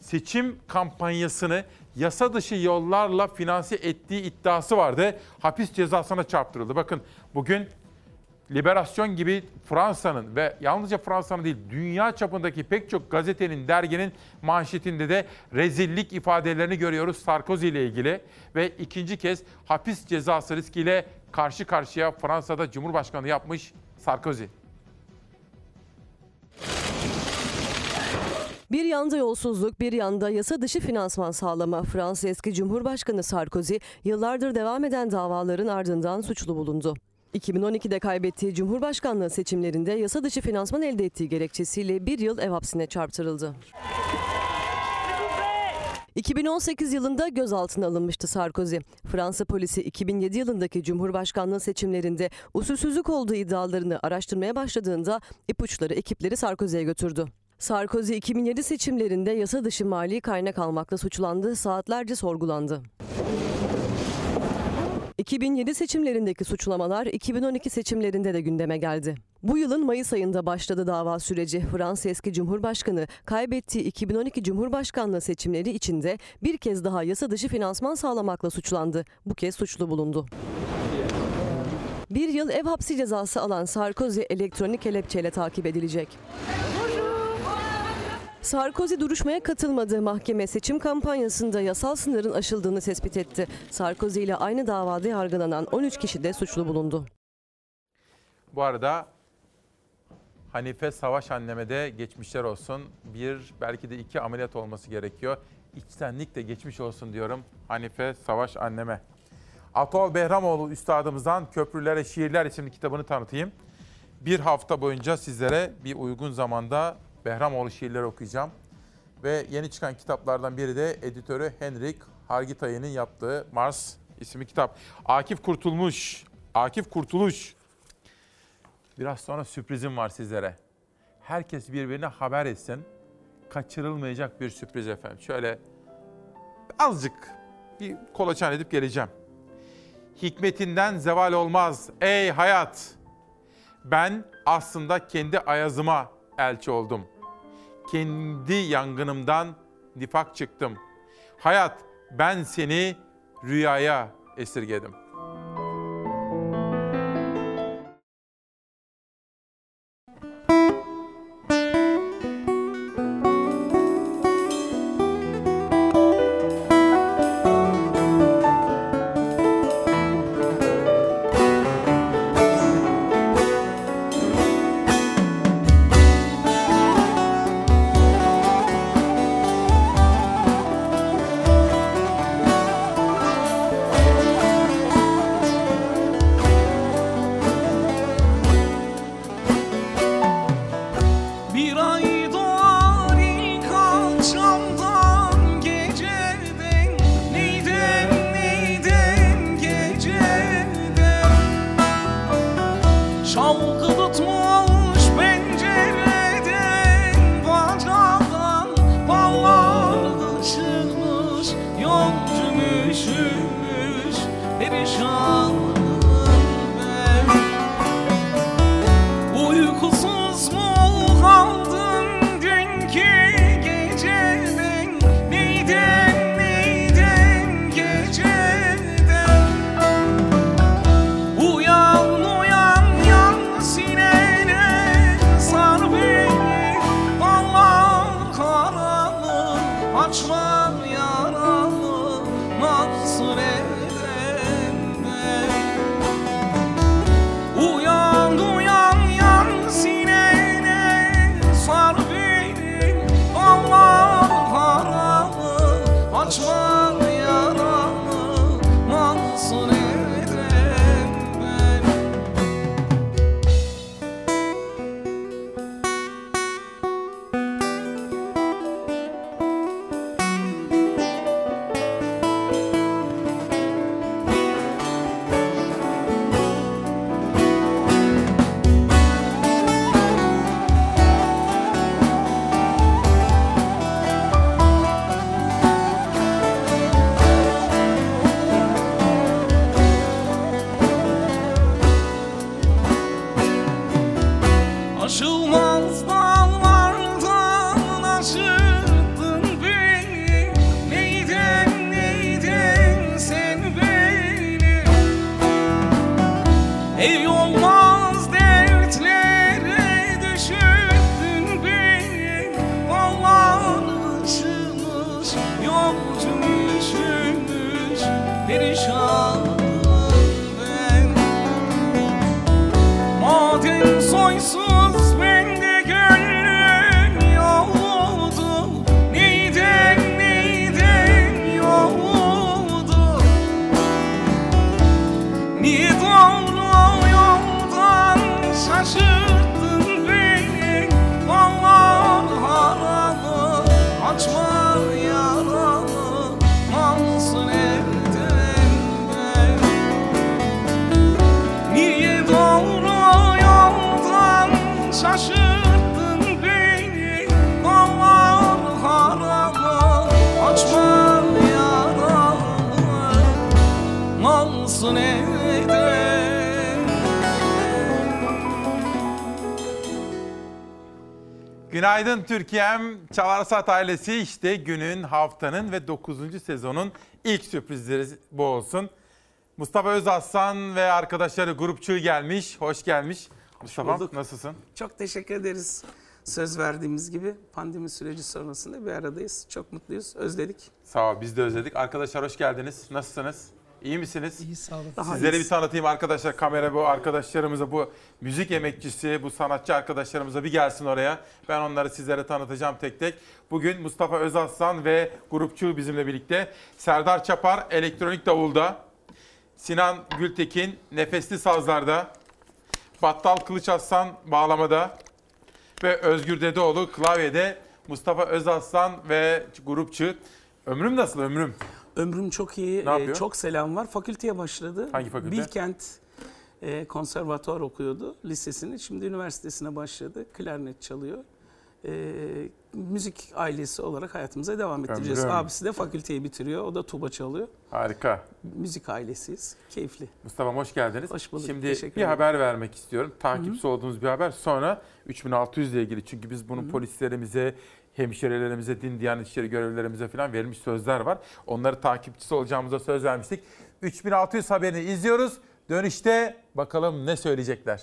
seçim kampanyasını yasa dışı yollarla finanse ettiği iddiası vardı. Hapis cezasına çarptırıldı. Bakın bugün Liberasyon gibi Fransa'nın ve yalnızca Fransa'nın değil dünya çapındaki pek çok gazetenin, derginin manşetinde de rezillik ifadelerini görüyoruz Sarkozy ile ilgili. Ve ikinci kez hapis cezası riskiyle karşı karşıya Fransa'da Cumhurbaşkanı yapmış Sarkozy. Bir yanda yolsuzluk, bir yanda yasa dışı finansman sağlama. Fransa eski Cumhurbaşkanı Sarkozy yıllardır devam eden davaların ardından suçlu bulundu. 2012'de kaybettiği Cumhurbaşkanlığı seçimlerinde yasa dışı finansman elde ettiği gerekçesiyle bir yıl ev hapsine çarptırıldı. 2018 yılında gözaltına alınmıştı Sarkozy. Fransa polisi 2007 yılındaki Cumhurbaşkanlığı seçimlerinde usulsüzlük olduğu iddialarını araştırmaya başladığında ipuçları ekipleri Sarkozy'ye götürdü. Sarkozy 2007 seçimlerinde yasa dışı mali kaynak almakla suçlandı, saatlerce sorgulandı. 2007 seçimlerindeki suçlamalar 2012 seçimlerinde de gündeme geldi. Bu yılın Mayıs ayında başladı dava süreci. Fransa eski Cumhurbaşkanı kaybettiği 2012 Cumhurbaşkanlığı seçimleri içinde bir kez daha yasa dışı finansman sağlamakla suçlandı. Bu kez suçlu bulundu. Bir yıl ev hapsi cezası alan Sarkozy elektronik kelepçeyle takip edilecek. Sarkozy duruşmaya katılmadığı mahkeme seçim kampanyasında yasal sınırın aşıldığını tespit etti. Sarkozy ile aynı davada yargılanan 13 kişi de suçlu bulundu. Bu arada Hanife Savaş anneme de geçmişler olsun. Bir belki de iki ameliyat olması gerekiyor. İçtenlikle geçmiş olsun diyorum Hanife Savaş anneme. Atol Behramoğlu üstadımızdan Köprülere Şiirler isimli kitabını tanıtayım. Bir hafta boyunca sizlere bir uygun zamanda Behramoğlu şiirleri okuyacağım. Ve yeni çıkan kitaplardan biri de editörü Henrik Hargitay'ın yaptığı Mars İsmi kitap. Akif Kurtulmuş. Akif Kurtuluş. Biraz sonra sürprizim var sizlere. Herkes birbirine haber etsin. Kaçırılmayacak bir sürpriz efendim. Şöyle azıcık bir kolaçan edip geleceğim. Hikmetinden zeval olmaz ey hayat. Ben aslında kendi ayazıma elçi oldum. Kendi yangınımdan nifak çıktım. Hayat ben seni rüyaya esirgedim. Günaydın Türkiye'm. Çalarsat ailesi işte günün, haftanın ve 9. sezonun ilk sürprizleri bu olsun. Mustafa Özaslan ve arkadaşları grupçu gelmiş. Hoş gelmiş. Mustafa nasılsın? Çok teşekkür ederiz. Söz verdiğimiz gibi pandemi süreci sonrasında bir aradayız. Çok mutluyuz. Özledik. Sağ ol biz de özledik. Arkadaşlar hoş geldiniz. Nasılsınız? İyi misiniz? İyi sağ olun. Daha Sizleri bir tanıtayım arkadaşlar. Kamera bu arkadaşlarımıza, bu müzik emekçisi, bu sanatçı arkadaşlarımıza bir gelsin oraya. Ben onları sizlere tanıtacağım tek tek. Bugün Mustafa Özaslan ve grupçu bizimle birlikte. Serdar Çapar elektronik davulda. Sinan Gültekin nefesli sazlarda. Battal Kılıç Aslan bağlamada. Ve Özgür Dedeoğlu klavyede. Mustafa Özaslan ve grupçu. Ömrüm nasıl ömrüm? Ömrüm çok iyi. Ne Ee, yapıyor? çok selam var. Fakülteye başladı. Hangi fakülte? Bilkent e, konservatuar okuyordu lisesini. Şimdi üniversitesine başladı. Klarnet çalıyor. Ee, müzik ailesi olarak hayatımıza devam ettireceğiz. Ömrüm. Abisi de fakülteyi bitiriyor. O da tuba çalıyor. Harika. Müzik ailesiyiz. Keyifli. Mustafa hoş geldiniz. Hoş bulduk, Şimdi teşekkür bir ederim. haber vermek istiyorum. Takipçisi olduğumuz bir haber. Sonra 3600 ile ilgili. Çünkü biz bunun polislerimize, hemşirelerimize, din diyanet işleri görevlilerimize falan verilmiş sözler var. Onları takipçisi olacağımıza söz vermiştik. 3600 haberini izliyoruz. Dönüşte bakalım ne söyleyecekler.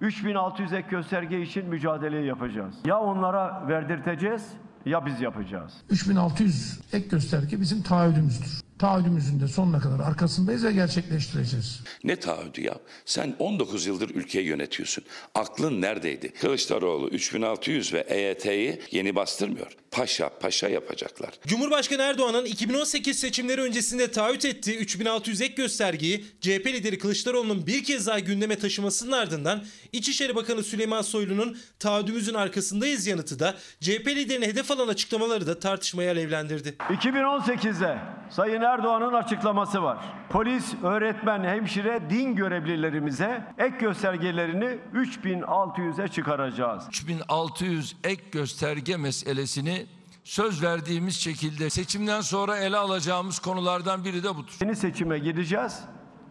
3600 ek gösterge için mücadele yapacağız. Ya onlara verdirteceğiz ya biz yapacağız. 3600 ek gösterge bizim taahhüdümüzdür. Taahhüdümüzün de sonuna kadar arkasındayız ve gerçekleştireceğiz. Ne taahhüdü ya? Sen 19 yıldır ülkeyi yönetiyorsun. Aklın neredeydi? Kılıçdaroğlu 3600 ve EYT'yi yeni bastırmıyor. Paşa paşa yapacaklar. Cumhurbaşkanı Erdoğan'ın 2018 seçimleri öncesinde taahhüt ettiği 3600 ek göstergeyi CHP lideri Kılıçdaroğlu'nun bir kez daha gündeme taşımasının ardından İçişleri Bakanı Süleyman Soylu'nun taahhüdümüzün arkasındayız yanıtı da CHP liderine hedef alan açıklamaları da tartışmayı alevlendirdi. 2018'de Sayın Erdoğan'ın açıklaması var. Polis, öğretmen, hemşire, din görevlilerimize ek göstergelerini 3600'e çıkaracağız. 3600 ek gösterge meselesini söz verdiğimiz şekilde seçimden sonra ele alacağımız konulardan biri de budur. Yeni seçime gideceğiz.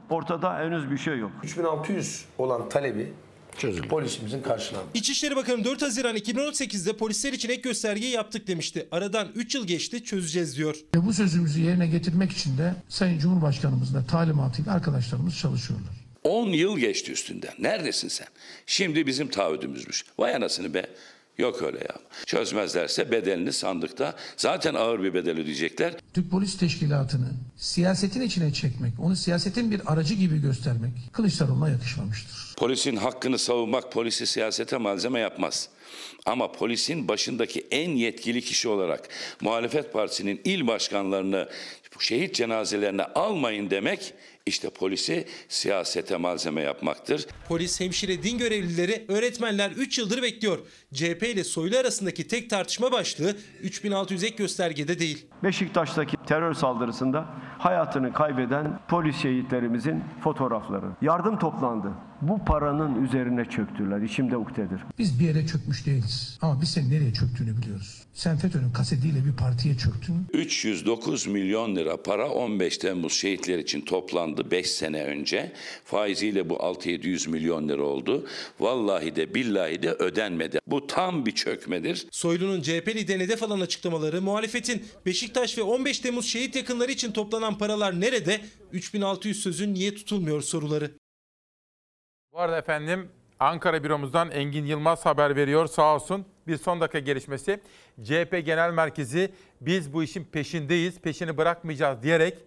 Ortada henüz bir şey yok. 3600 olan talebi polisimizin karşılandı. İçişleri Bakanı 4 Haziran 2018'de polisler için ek göstergeyi yaptık demişti. Aradan 3 yıl geçti çözeceğiz diyor. Ve bu sözümüzü yerine getirmek için de Sayın Cumhurbaşkanımızın da talimatıyla arkadaşlarımız çalışıyorlar. 10 yıl geçti üstünden. Neredesin sen? Şimdi bizim taahhüdümüzmüş. Vay anasını be. Yok öyle ya. Çözmezlerse bedelini sandıkta zaten ağır bir bedel ödeyecekler. Türk Polis Teşkilatı'nı siyasetin içine çekmek, onu siyasetin bir aracı gibi göstermek Kılıçdaroğlu'na yakışmamıştır. Polisin hakkını savunmak polisi siyasete malzeme yapmaz. Ama polisin başındaki en yetkili kişi olarak muhalefet partisinin il başkanlarını şehit cenazelerine almayın demek işte polisi siyasete malzeme yapmaktır. Polis, hemşire, din görevlileri, öğretmenler 3 yıldır bekliyor. CHP ile Soylu arasındaki tek tartışma başlığı 3600 ek göstergede değil. Beşiktaş'taki terör saldırısında hayatını kaybeden polis şehitlerimizin fotoğrafları. Yardım toplandı. Bu paranın üzerine çöktüler. İçimde ukdedir. Biz bir yere çökmüş değiliz. Ama biz senin nereye çöktüğünü biliyoruz. Sen FETÖ'nün kasetiyle bir partiye çöktün. 309 milyon lira para 15 Temmuz şehitler için toplandı 5 sene önce. Faiziyle bu 6-700 milyon lira oldu. Vallahi de billahi de ödenmedi. Bu tam bir çökmedir. Soylu'nun CHP liderine hedef alan açıklamaları, muhalefetin Beşiktaş ve 15 Temmuz şehit yakınları için toplanan paralar nerede? 3600 sözün niye tutulmuyor soruları. Bu arada efendim Ankara büromuzdan Engin Yılmaz haber veriyor sağ olsun. Bir son dakika gelişmesi. CHP Genel Merkezi biz bu işin peşindeyiz, peşini bırakmayacağız diyerek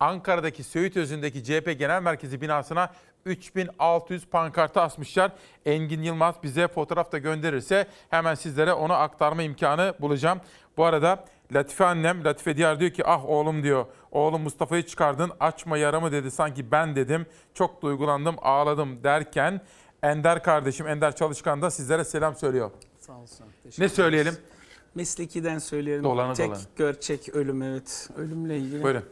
Ankara'daki Söğüt Özü'ndeki CHP Genel Merkezi binasına 3600 pankartı asmışlar. Engin Yılmaz bize fotoğraf da gönderirse hemen sizlere onu aktarma imkanı bulacağım. Bu arada Latife annem, Latife Diyar diyor ki ah oğlum diyor. Oğlum Mustafa'yı çıkardın açma yaramı dedi sanki ben dedim. Çok duygulandım ağladım derken Ender kardeşim Ender Çalışkan da sizlere selam söylüyor. Sağ olsun. Ne söyleyelim? Meslekiden söyleyelim. Dolanı Tek dolanı. gerçek ölüm evet. Ölümle ilgili. Buyurun.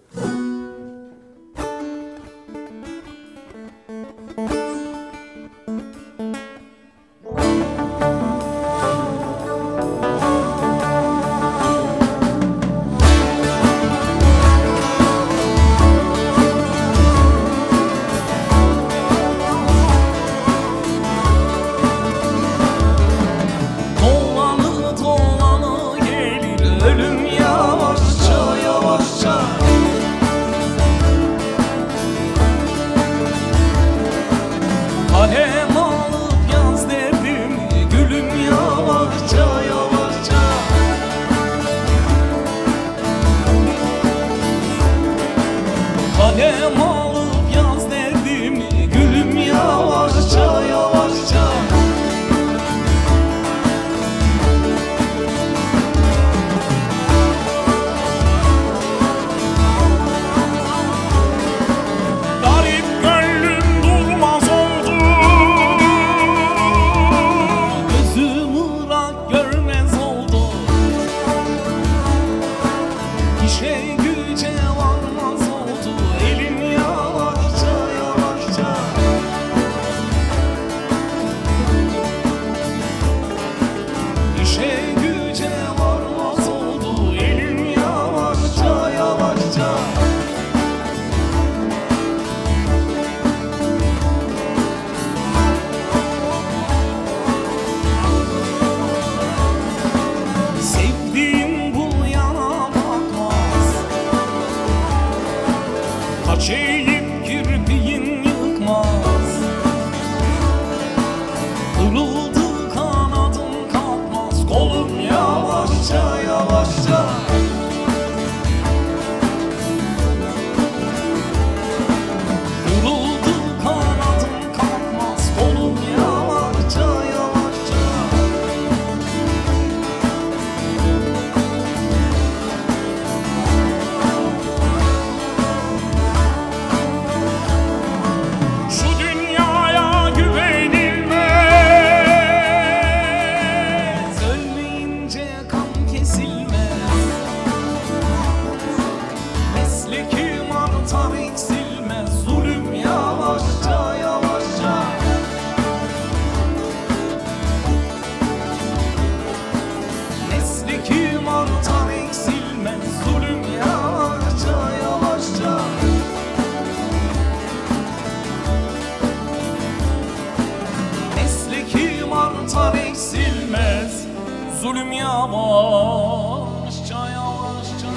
Zulüm yavaşça yavaşça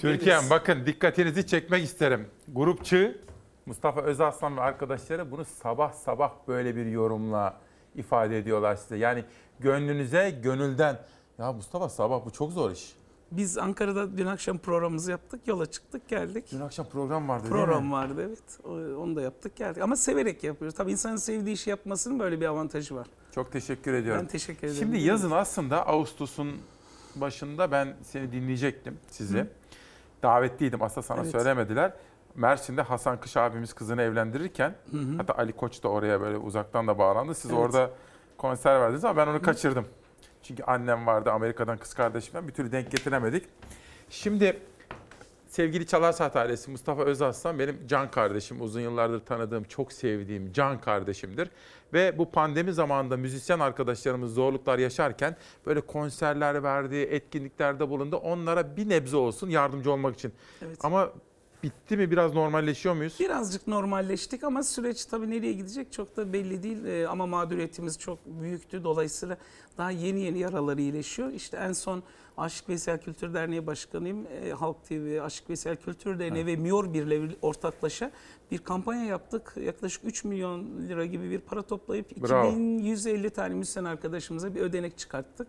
Türkiye'm bakın dikkatinizi çekmek isterim. Grupçı Mustafa Özaslan ve arkadaşları bunu sabah sabah böyle bir yorumla ifade ediyorlar size. Yani gönlünüze gönülden. Ya Mustafa sabah bu çok zor iş. Biz Ankara'da dün akşam programımızı yaptık, yola çıktık, geldik. Dün akşam program vardı değil Program mi? vardı evet. Onu da yaptık, geldik. Ama severek yapıyoruz. Tabii insanın sevdiği işi yapmasının böyle bir avantajı var. Çok teşekkür ediyorum. Ben teşekkür ederim. Şimdi yazın aslında Ağustos'un başında ben seni dinleyecektim sizi. Hı. Davetliydim aslında sana Evet. söylemediler. Mersin'de Hasan Kış abimiz kızını evlendirirken Hı hı. hatta Ali Koç da oraya böyle uzaktan da bağlandı. Siz Evet. orada konser verdiniz ama ben onu kaçırdım. Çünkü annem vardı Amerika'dan kız kardeşim var. Bir türlü denk getiremedik. Şimdi sevgili Çalar Saat ailesi Mustafa Özaslan benim can kardeşim. Uzun yıllardır tanıdığım, çok sevdiğim can kardeşimdir. Ve bu pandemi zamanında müzisyen arkadaşlarımız zorluklar yaşarken böyle konserler verdi, etkinliklerde bulundu. Onlara bir nebze olsun yardımcı olmak için. Evet. Ama bitti mi biraz normalleşiyor muyuz? Birazcık normalleştik ama süreç tabii nereye gidecek çok da belli değil. Ee, ama mağduriyetimiz çok büyüktü. Dolayısıyla daha yeni yeni yaraları iyileşiyor. İşte en son Aşık Veysel Kültür Derneği Başkanıyım. Ee, Halk TV, Aşık Veysel Kültür Derneği ve Mior Birliği ortaklaşa bir kampanya yaptık. Yaklaşık 3 milyon lira gibi bir para toplayıp Bravo. 2150 tane müzisyen arkadaşımıza bir ödenek çıkarttık.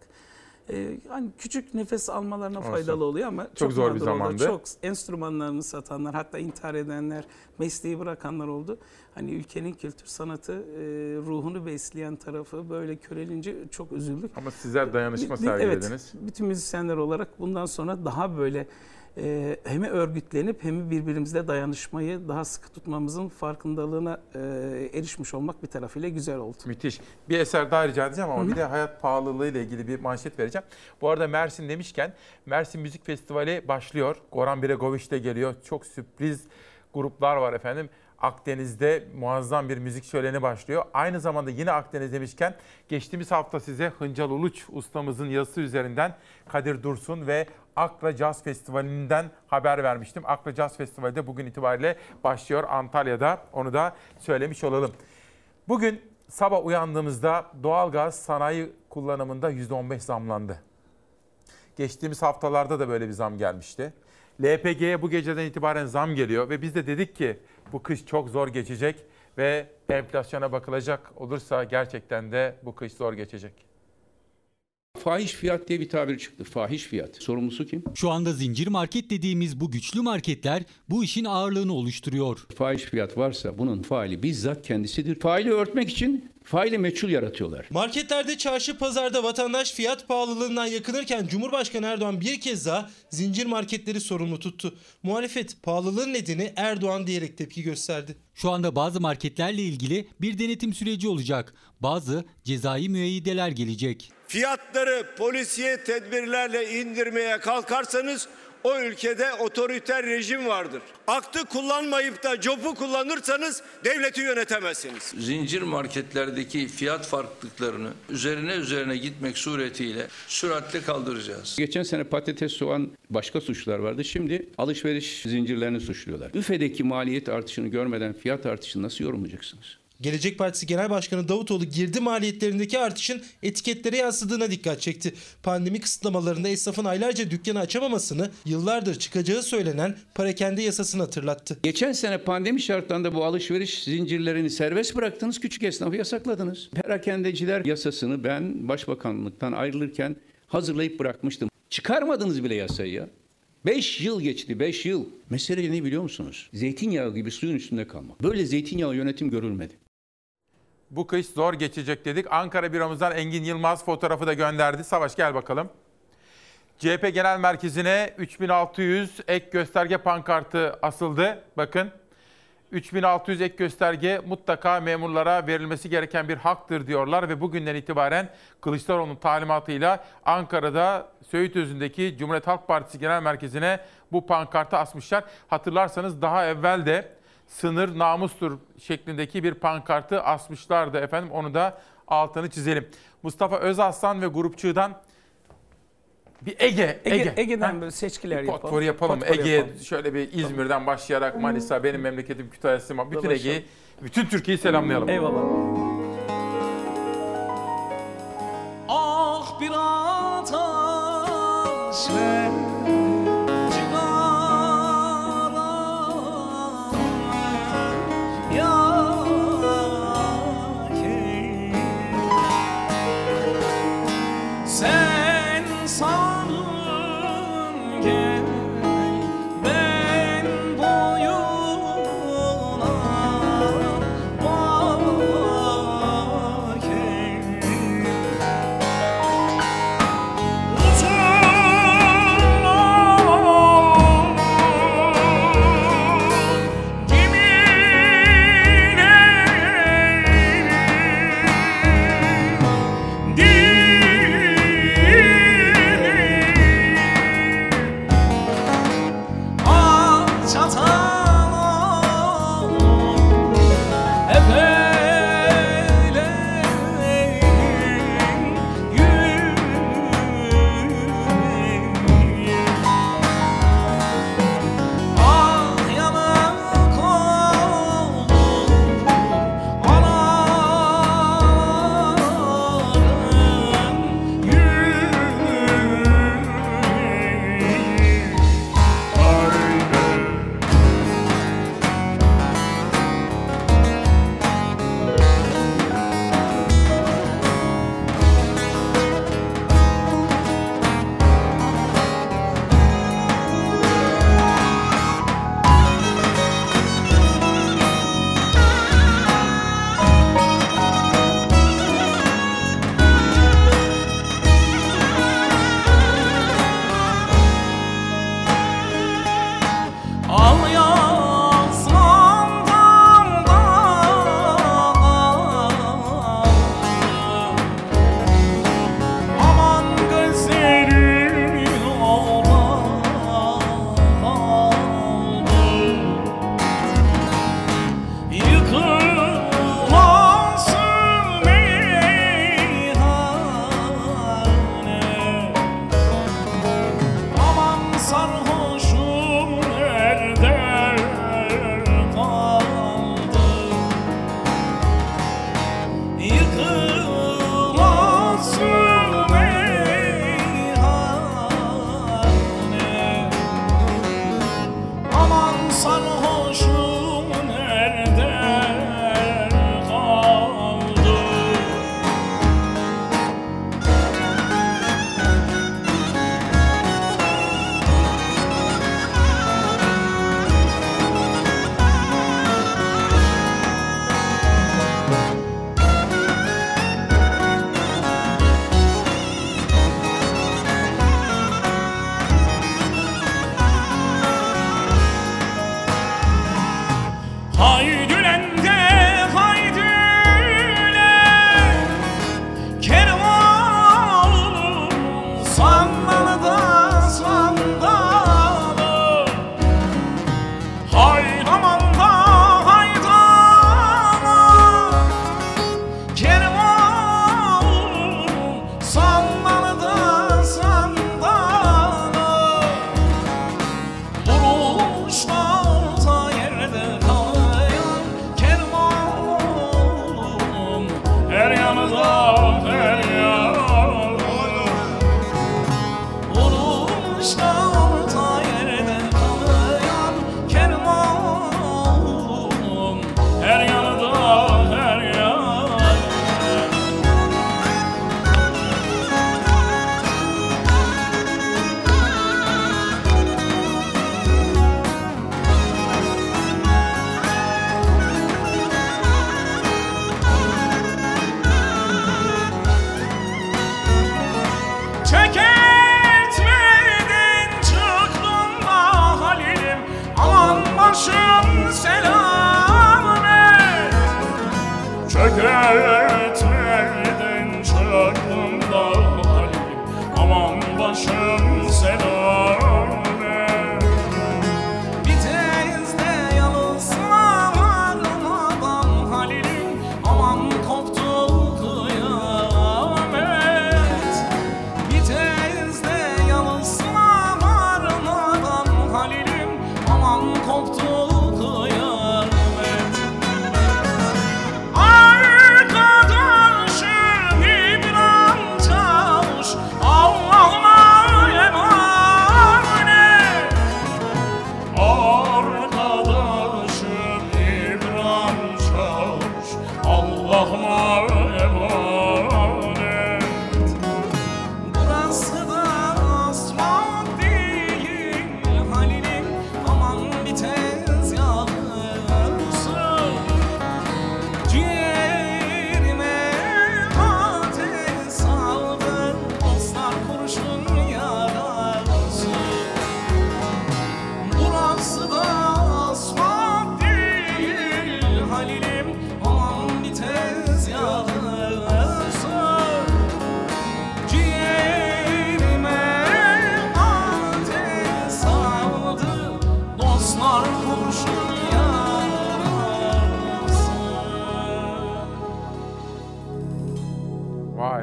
Ee, hani küçük nefes almalarına Olsun. faydalı oluyor ama Çok zor bir mağdur oldu. zamandı. Çok enstrümanlarını satanlar hatta intihar edenler, mesleği bırakanlar oldu. Hani ülkenin kültür sanatı e, ruhunu besleyen tarafı böyle körelince çok üzüldük. Ama sizler dayanışma sergilediniz. Evet, bütün müzisyenler olarak bundan sonra daha böyle e, hem örgütlenip hem birbirimizle dayanışmayı daha sıkı tutmamızın farkındalığına e, erişmiş olmak bir tarafıyla güzel oldu. Müthiş. Bir eser daha rica edeceğim ama Hı hı. bir de hayat pahalılığı ile ilgili bir manşet vereceğim. Bu arada Mersin demişken Mersin Müzik Festivali başlıyor. Goran Bregoviç de geliyor. Çok sürpriz gruplar var efendim. Akdeniz'de muazzam bir müzik şöleni başlıyor. Aynı zamanda yine Akdeniz demişken geçtiğimiz hafta size Hıncal Uluç ustamızın yazısı üzerinden Kadir Dursun ve Akra Jazz Festivali'nden haber vermiştim. Akra Jazz Festivali de bugün itibariyle başlıyor Antalya'da. Onu da söylemiş olalım. Bugün sabah uyandığımızda doğalgaz sanayi kullanımında %15 zamlandı. Geçtiğimiz haftalarda da böyle bir zam gelmişti. LPG'ye bu geceden itibaren zam geliyor ve biz de dedik ki bu kış çok zor geçecek ve enflasyona bakılacak olursa gerçekten de bu kış zor geçecek. Fahiş fiyat diye bir tabir çıktı. Fahiş fiyat. Sorumlusu kim? Şu anda zincir market dediğimiz bu güçlü marketler bu işin ağırlığını oluşturuyor. Fahiş fiyat varsa bunun faili bizzat kendisidir. Faili örtmek için faili meçhul yaratıyorlar. Marketlerde, çarşı, pazarda vatandaş fiyat pahalılığından yakınırken Cumhurbaşkanı Erdoğan bir kez daha zincir marketleri sorumlu tuttu. Muhalefet pahalılığın nedeni Erdoğan diyerek tepki gösterdi. Şu anda bazı marketlerle ilgili bir denetim süreci olacak. Bazı cezai müeyyideler gelecek. Fiyatları polisiye tedbirlerle indirmeye kalkarsanız o ülkede otoriter rejim vardır. Aktı kullanmayıp da copu kullanırsanız devleti yönetemezsiniz. zincir marketlerdeki fiyat farklılıklarını üzerine üzerine gitmek suretiyle süratle kaldıracağız. Geçen sene patates, soğan başka suçlar vardı. Şimdi alışveriş zincirlerini suçluyorlar. Büfedeki maliyet artışını görmeden fiyat artışını nasıl yorumlayacaksınız? Gelecek Partisi Genel Başkanı Davutoğlu girdi maliyetlerindeki artışın etiketlere yansıdığına dikkat çekti. Pandemi kısıtlamalarında esnafın aylarca dükkanı açamamasını yıllardır çıkacağı söylenen parakende yasasını hatırlattı. Geçen sene pandemi şartlarında bu alışveriş zincirlerini serbest bıraktınız, küçük esnafı yasakladınız. Perakendeciler yasasını ben başbakanlıktan ayrılırken hazırlayıp bırakmıştım. Çıkarmadınız bile yasayı ya. 5 yıl geçti, 5 yıl. Mesele ne biliyor musunuz? Zeytinyağı gibi suyun üstünde kalmak. Böyle zeytinyağı yönetim görülmedi. Bu kış zor geçecek dedik. Ankara büromuzdan Engin Yılmaz fotoğrafı da gönderdi. Savaş gel bakalım. CHP Genel Merkezi'ne 3600 ek gösterge pankartı asıldı. Bakın 3600 ek gösterge mutlaka memurlara verilmesi gereken bir haktır diyorlar ve bugünden itibaren Kılıçdaroğlu'nun talimatıyla Ankara'da Söğütözü'ndeki Cumhuriyet Halk Partisi Genel Merkezi'ne bu pankartı asmışlar. Hatırlarsanız daha evvel de sınır namustur şeklindeki bir pankartı asmışlardı efendim. Onu da altını çizelim. Mustafa Özaslan ve grupçudan bir Ege, Ege. Ege Ege'den Ha? böyle seçkiler Bir yapalım. yapalım. Potpourri Ege'ye yapalım. şöyle bir İzmir'den başlayarak Manisa, benim memleketim Kütahya, Sima, bütün. Ege'yi, bütün Türkiye'yi selamlayalım. Eyvallah. Ah bir ateş ve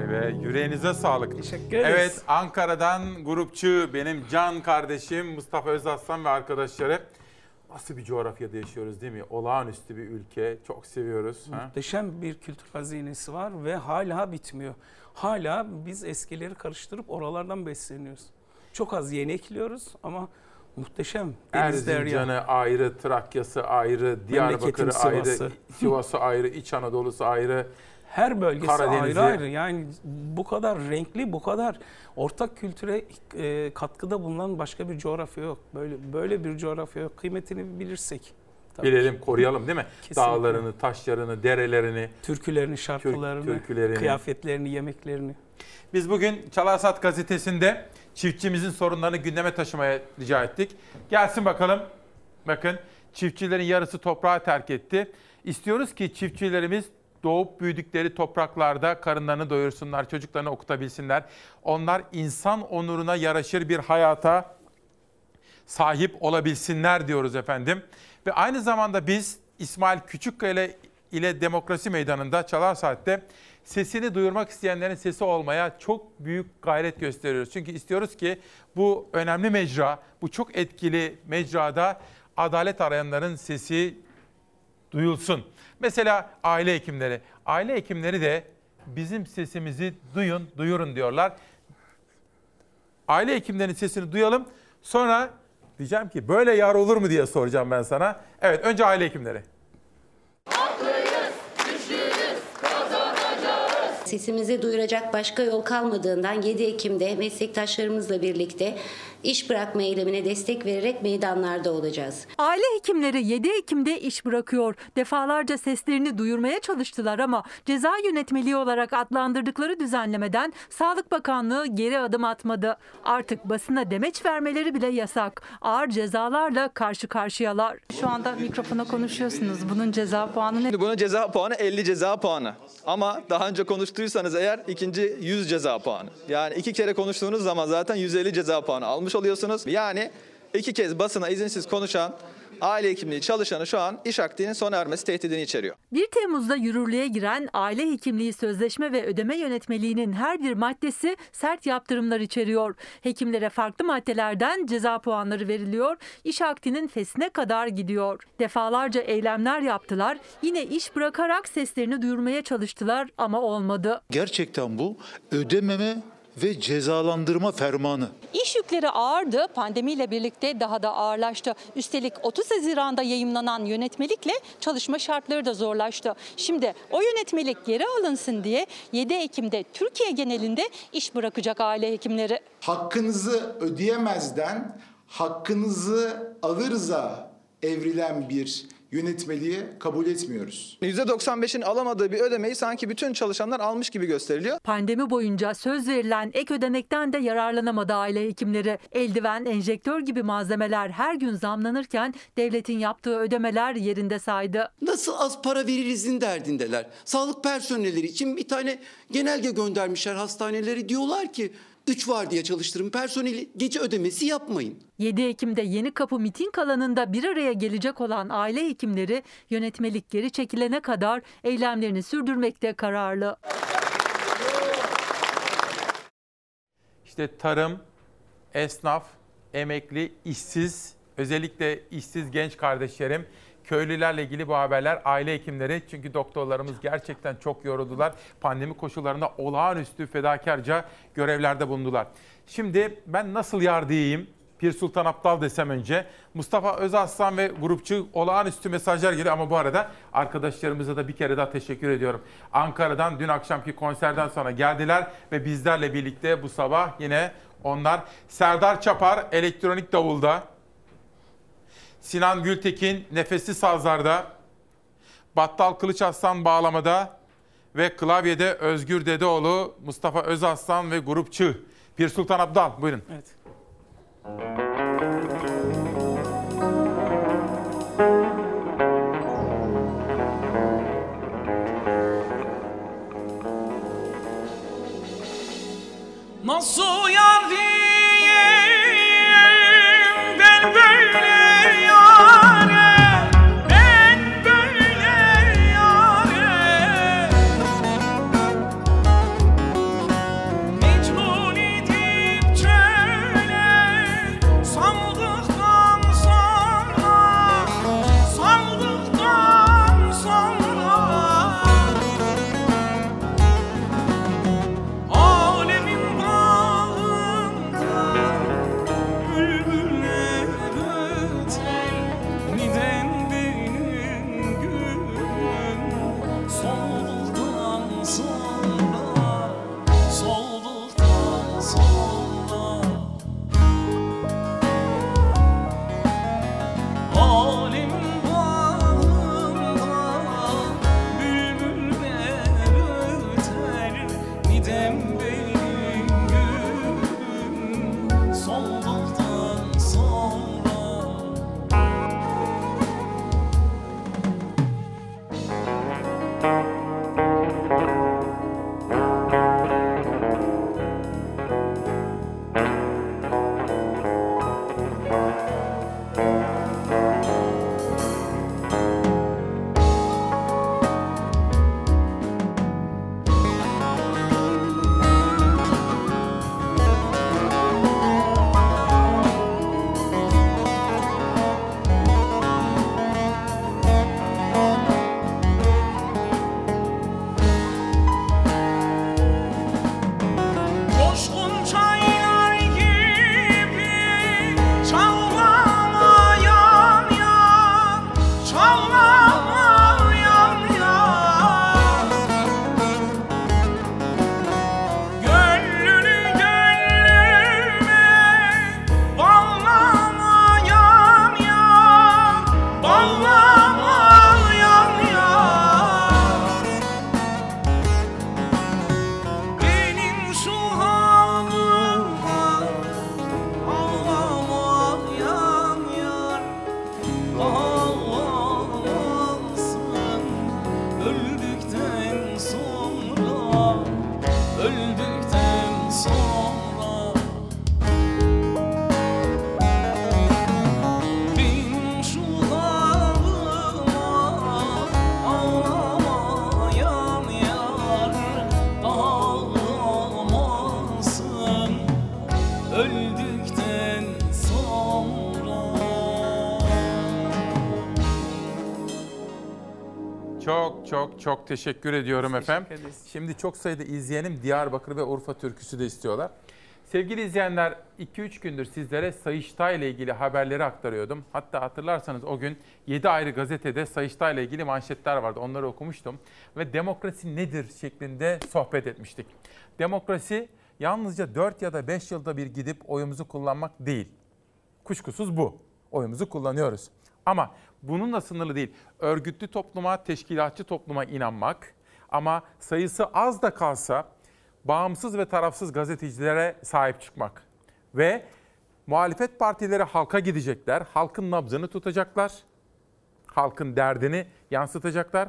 be. Yüreğinize sağlık. Teşekkür ederiz. Evet Ankara'dan grupçu benim can kardeşim Mustafa Özaslan ve arkadaşları. Nasıl bir coğrafyada yaşıyoruz değil mi? Olağanüstü bir ülke. Çok seviyoruz. Ha? Muhteşem bir kültür hazinesi var ve hala bitmiyor. Hala biz eskileri karıştırıp oralardan besleniyoruz. Çok az yeni ekliyoruz ama muhteşem. Erzincan'ı ayrı, Trakya'sı ayrı, Diyarbakır'ı ayrı. Sivas'ı ayrı, İç Anadolu'su ayrı. Her bölgesi Karadeniz'i. ayrı ayrı. Yani bu kadar renkli, bu kadar ortak kültüre e, katkıda bulunan başka bir coğrafya yok. Böyle böyle bir coğrafya yok. Kıymetini bilirsek. tabii Bilelim, ki. koruyalım değil mi? Kesinlikle. Dağlarını, taşlarını, derelerini, Türkülerini, şarkılarını, türkülerini. kıyafetlerini, yemeklerini. Biz bugün Çalarsat gazetesinde çiftçimizin sorunlarını gündeme taşımaya rica ettik. Gelsin bakalım. Bakın çiftçilerin yarısı toprağı terk etti. İstiyoruz ki çiftçilerimiz doğup büyüdükleri topraklarda karınlarını doyursunlar, çocuklarını okutabilsinler. Onlar insan onuruna yaraşır bir hayata sahip olabilsinler diyoruz efendim. Ve aynı zamanda biz İsmail Küçükkaya ile, Demokrasi Meydanı'nda Çalar Saat'te sesini duyurmak isteyenlerin sesi olmaya çok büyük gayret gösteriyoruz. Çünkü istiyoruz ki bu önemli mecra, bu çok etkili mecrada adalet arayanların sesi duyulsun. Mesela aile hekimleri. Aile hekimleri de bizim sesimizi duyun, duyurun diyorlar. Aile hekimlerinin sesini duyalım. Sonra diyeceğim ki böyle yar olur mu diye soracağım ben sana. Evet önce aile hekimleri. Sesimizi duyuracak başka yol kalmadığından 7 Ekim'de meslektaşlarımızla birlikte iş bırakma eylemine destek vererek meydanlarda olacağız. Aile hekimleri 7 Ekim'de iş bırakıyor. Defalarca seslerini duyurmaya çalıştılar ama ceza yönetmeliği olarak adlandırdıkları düzenlemeden Sağlık Bakanlığı geri adım atmadı. Artık basına demeç vermeleri bile yasak. Ağır cezalarla karşı karşıyalar. Şu anda mikrofona konuşuyorsunuz. Bunun ceza puanı ne? Bunun ceza puanı 50 ceza puanı. Ama daha önce konuştuysanız eğer ikinci 100 ceza puanı. Yani iki kere konuştuğunuz zaman zaten 150 ceza puanı almış oluyorsunuz. Yani iki kez basına izinsiz konuşan aile hekimliği çalışanı şu an iş akdinin sona ermesi tehdidini içeriyor. 1 Temmuz'da yürürlüğe giren aile hekimliği sözleşme ve ödeme yönetmeliğinin her bir maddesi sert yaptırımlar içeriyor. Hekimlere farklı maddelerden ceza puanları veriliyor, iş akdinin fesine kadar gidiyor. Defalarca eylemler yaptılar, yine iş bırakarak seslerini duyurmaya çalıştılar ama olmadı. Gerçekten bu ödememe ve cezalandırma fermanı. İş yükleri ağırdı, pandemiyle birlikte daha da ağırlaştı. Üstelik 30 Haziran'da yayımlanan yönetmelikle çalışma şartları da zorlaştı. Şimdi o yönetmelik geri alınsın diye 7 Ekim'de Türkiye genelinde iş bırakacak aile hekimleri. hakkınızı ödeyemezden hakkınızı alırıza evrilen bir yönetmeliği kabul etmiyoruz. %95'in alamadığı bir ödemeyi sanki bütün çalışanlar almış gibi gösteriliyor. Pandemi boyunca söz verilen ek ödenekten de yararlanamadı aile hekimleri. Eldiven, enjektör gibi malzemeler her gün zamlanırken devletin yaptığı ödemeler yerinde saydı. Nasıl az para veririzin derdindeler. Sağlık personelleri için bir tane genelge göndermişler hastaneleri. Diyorlar ki 3 var diye çalıştırın personeli gece ödemesi yapmayın. 7 Ekim'de Yeni Kapı miting alanında bir araya gelecek olan aile hekimleri yönetmelik geri çekilene kadar eylemlerini sürdürmekte kararlı. İşte tarım, esnaf, emekli, işsiz, özellikle işsiz genç kardeşlerim, köylülerle ilgili bu haberler, aile hekimleri çünkü doktorlarımız gerçekten çok yoruldular. Pandemi koşullarında olağanüstü fedakarca görevlerde bulundular. Şimdi ben nasıl yar diyeyim? Pir Sultan Abdal desem önce. Mustafa Özaslan ve grupçu olağanüstü mesajlar geliyor ama bu arada arkadaşlarımıza da bir kere daha teşekkür ediyorum. Ankara'dan dün akşamki konserden sonra geldiler ve bizlerle birlikte bu sabah yine onlar Serdar Çapar elektronik davulda, Sinan Gültekin nefesli sazlarda, Battal Kılıç Aslan bağlamada ve klavyede Özgür Dedeoğlu, Mustafa Özaslan ve grupçu Pir Sultan Abdal. Buyurun. Evet. Nasıl yar Çok teşekkür ediyorum efendim. Şimdi çok sayıda izleyenim Diyarbakır ve Urfa türküsü de istiyorlar. Sevgili izleyenler 2-3 gündür sizlere Sayıştay ile ilgili haberleri aktarıyordum. Hatta hatırlarsanız o gün 7 ayrı gazetede Sayıştay ile ilgili manşetler vardı. Onları okumuştum. Ve demokrasi nedir şeklinde sohbet etmiştik. Demokrasi yalnızca 4 ya da 5 yılda bir gidip oyumuzu kullanmak değil. Kuşkusuz bu. Oyumuzu kullanıyoruz. Ama bununla sınırlı değil. Örgütlü topluma, teşkilatçı topluma inanmak ama sayısı az da kalsa bağımsız ve tarafsız gazetecilere sahip çıkmak. Ve muhalefet partileri halka gidecekler, halkın nabzını tutacaklar, halkın derdini yansıtacaklar.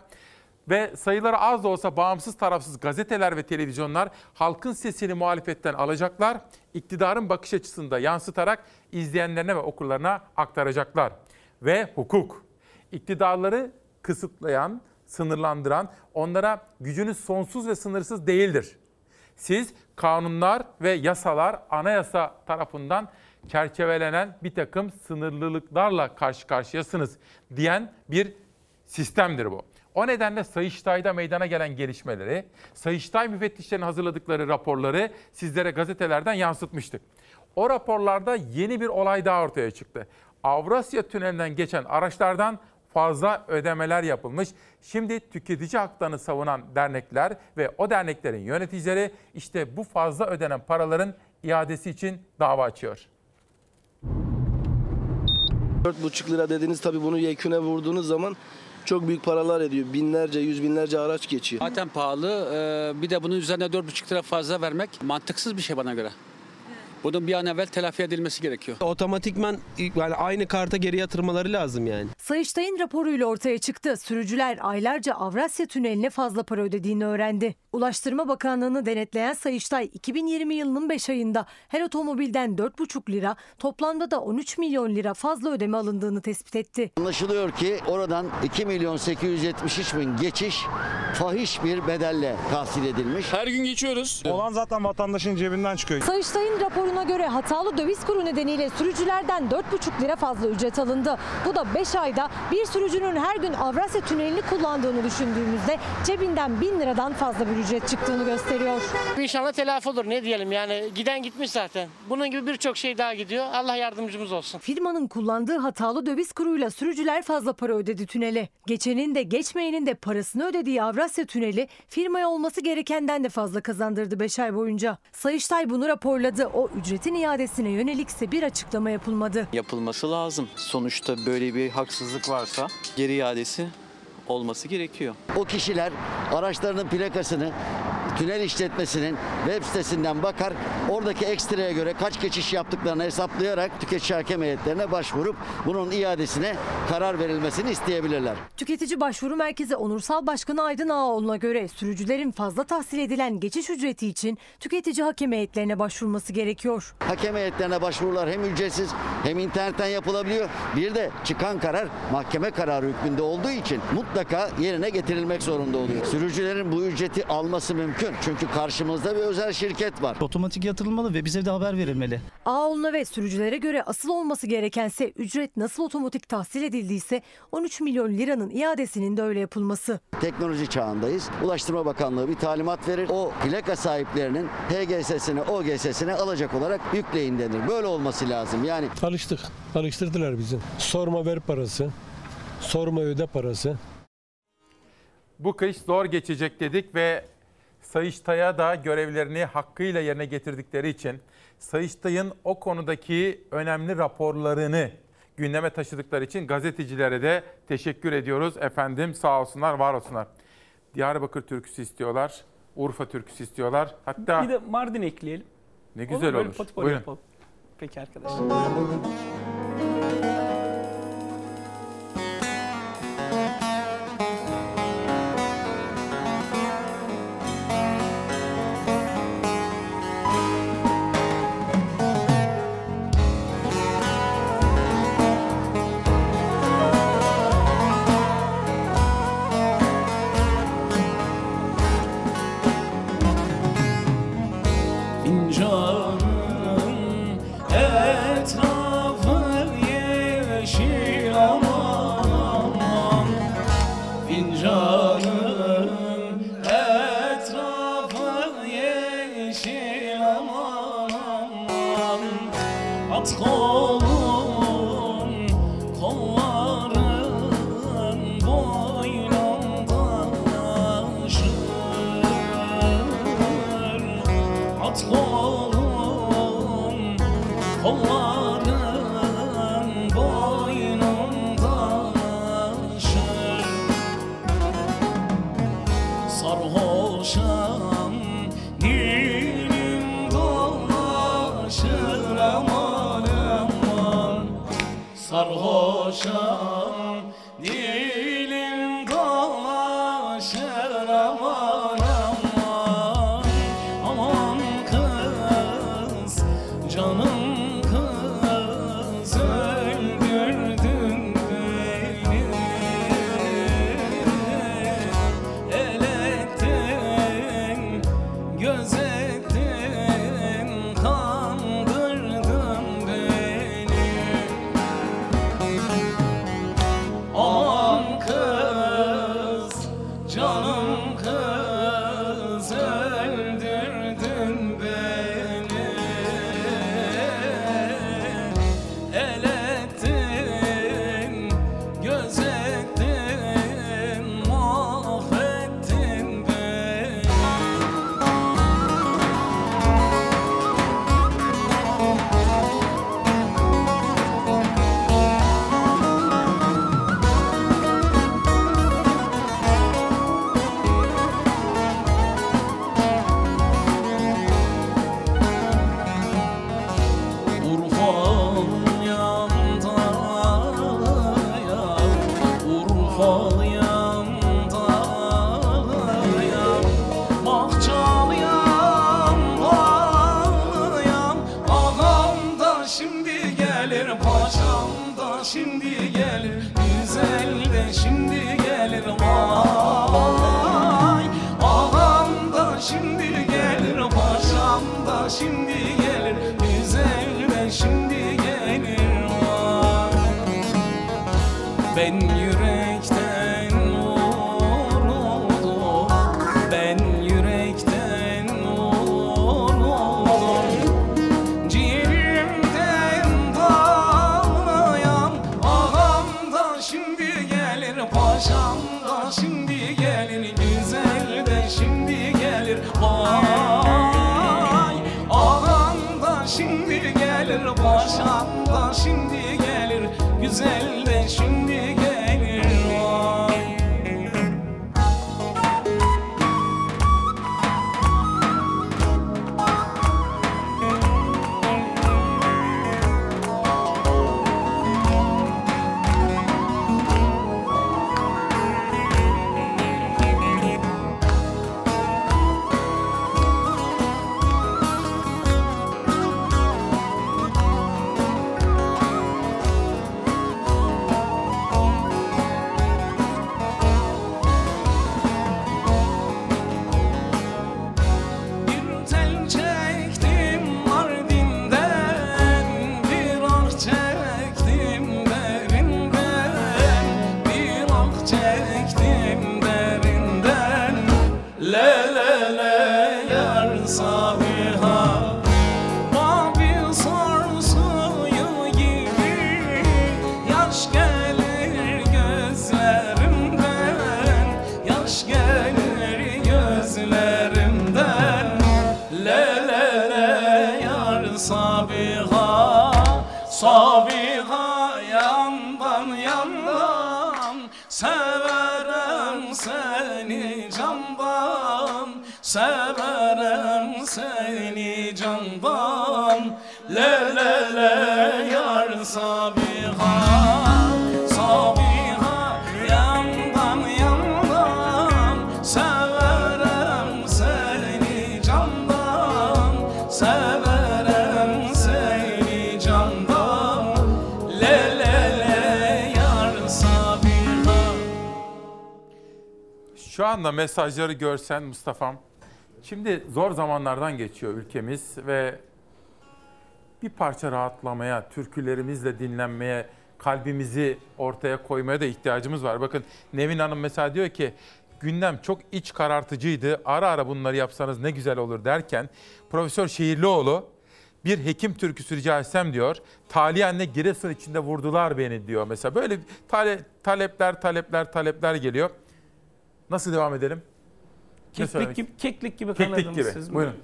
Ve sayıları az da olsa bağımsız tarafsız gazeteler ve televizyonlar halkın sesini muhalefetten alacaklar. iktidarın bakış açısını da yansıtarak izleyenlerine ve okurlarına aktaracaklar. Ve hukuk. İktidarları kısıtlayan, sınırlandıran, onlara gücünüz sonsuz ve sınırsız değildir. Siz kanunlar ve yasalar anayasa tarafından çerçevelenen bir takım sınırlılıklarla karşı karşıyasınız diyen bir sistemdir bu. O nedenle Sayıştay'da meydana gelen gelişmeleri, Sayıştay müfettişlerinin hazırladıkları raporları sizlere gazetelerden yansıtmıştık. O raporlarda yeni bir olay daha ortaya çıktı. Avrasya Tüneli'nden geçen araçlardan fazla ödemeler yapılmış. Şimdi tüketici haklarını savunan dernekler ve o derneklerin yöneticileri işte bu fazla ödenen paraların iadesi için dava açıyor. 4,5 lira dediniz tabii bunu yeküne vurduğunuz zaman çok büyük paralar ediyor. Binlerce, yüz binlerce araç geçiyor. Zaten pahalı. Ee, Bir de bunun üzerine 4,5 lira fazla vermek mantıksız bir şey bana göre. Bunun bir an evvel telafi edilmesi gerekiyor. Otomatikman yani aynı karta geri yatırmaları lazım yani. Sayıştay'ın raporuyla ortaya çıktı. Sürücüler aylarca Avrasya Tüneli'ne fazla para ödediğini öğrendi. Ulaştırma Bakanlığı'nı denetleyen Sayıştay 2020 yılının 5 ayında her otomobilden 4,5 lira toplamda da 13 milyon lira fazla ödeme alındığını tespit etti. Anlaşılıyor ki oradan 2 milyon 873 bin geçiş fahiş bir bedelle tahsil edilmiş. Her gün geçiyoruz. Olan zaten vatandaşın cebinden çıkıyor. Sayıştay'ın raporuna göre hatalı döviz kuru nedeniyle sürücülerden 4,5 lira fazla ücret alındı. Bu da 5 ayda bir sürücünün her gün Avrasya Tüneli'ni kullandığını düşündüğümüzde cebinden 1000 liradan fazla bir ücret çıktığını gösteriyor. İnşallah telafi olur ne diyelim yani giden gitmiş zaten. Bunun gibi birçok şey daha gidiyor. Allah yardımcımız olsun. Firmanın kullandığı hatalı döviz kuruyla sürücüler fazla para ödedi tünele. Geçenin de geçmeyenin de parasını ödediği Avrasya Tüneli firmaya olması gerekenden de fazla kazandırdı 5 ay boyunca. Sayıştay bunu raporladı. O ücretin iadesine yönelikse bir açıklama yapılmadı. Yapılması lazım. Sonuçta böyle bir haksızlık varsa geri iadesi olması gerekiyor. O kişiler araçlarının plakasını tünel işletmesinin web sitesinden bakar. Oradaki ekstraya göre kaç geçiş yaptıklarını hesaplayarak tüketici hakem heyetlerine başvurup bunun iadesine karar verilmesini isteyebilirler. Tüketici Başvuru Merkezi Onursal Başkanı Aydın Ağaoğlu'na göre sürücülerin fazla tahsil edilen geçiş ücreti için tüketici hakem heyetlerine başvurması gerekiyor. Hakem heyetlerine başvurular hem ücretsiz hem internetten yapılabiliyor. Bir de çıkan karar mahkeme kararı hükmünde olduğu için mutlaka mutlaka yerine getirilmek zorunda oluyor. Sürücülerin bu ücreti alması mümkün. Çünkü karşımızda bir özel şirket var. Otomatik yatırılmalı ve bize de haber verilmeli. Ağoluna ve sürücülere göre asıl olması gerekense ücret nasıl otomatik tahsil edildiyse 13 milyon liranın iadesinin de öyle yapılması. Teknoloji çağındayız. Ulaştırma Bakanlığı bir talimat verir. O plaka sahiplerinin HGS'sini, OGS'sini alacak olarak yükleyin denir. Böyle olması lazım. Yani alıştık. Alıştırdılar bizi. Sorma ver parası. Sorma öde parası bu kış zor geçecek dedik ve Sayıştay'a da görevlerini hakkıyla yerine getirdikleri için Sayıştay'ın o konudaki önemli raporlarını gündeme taşıdıkları için gazetecilere de teşekkür ediyoruz. Efendim sağ olsunlar, var olsunlar. Diyarbakır türküsü istiyorlar, Urfa türküsü istiyorlar. Hatta Bir de Mardin ekleyelim. ne güzel olur. Olur. patipon Buyurun. yapalım. Peki arkadaşlar. Anda mesajları görsen Mustafa'm. Şimdi zor zamanlardan geçiyor ülkemiz ve bir parça rahatlamaya, türkülerimizle dinlenmeye, kalbimizi ortaya koymaya da ihtiyacımız var. Bakın Nevin Hanım mesela diyor ki gündem çok iç karartıcıydı. Ara ara bunları yapsanız ne güzel olur derken Profesör Şehirlioğlu bir hekim türküsü rica etsem diyor. Tali anne Giresun içinde vurdular beni diyor. Mesela böyle tale, talepler, talepler, talepler geliyor. Nasıl devam edelim? Ne Keklik söylemek- gibi, keklik gibi Keklik kanadınız gibi. siz. Buyurun.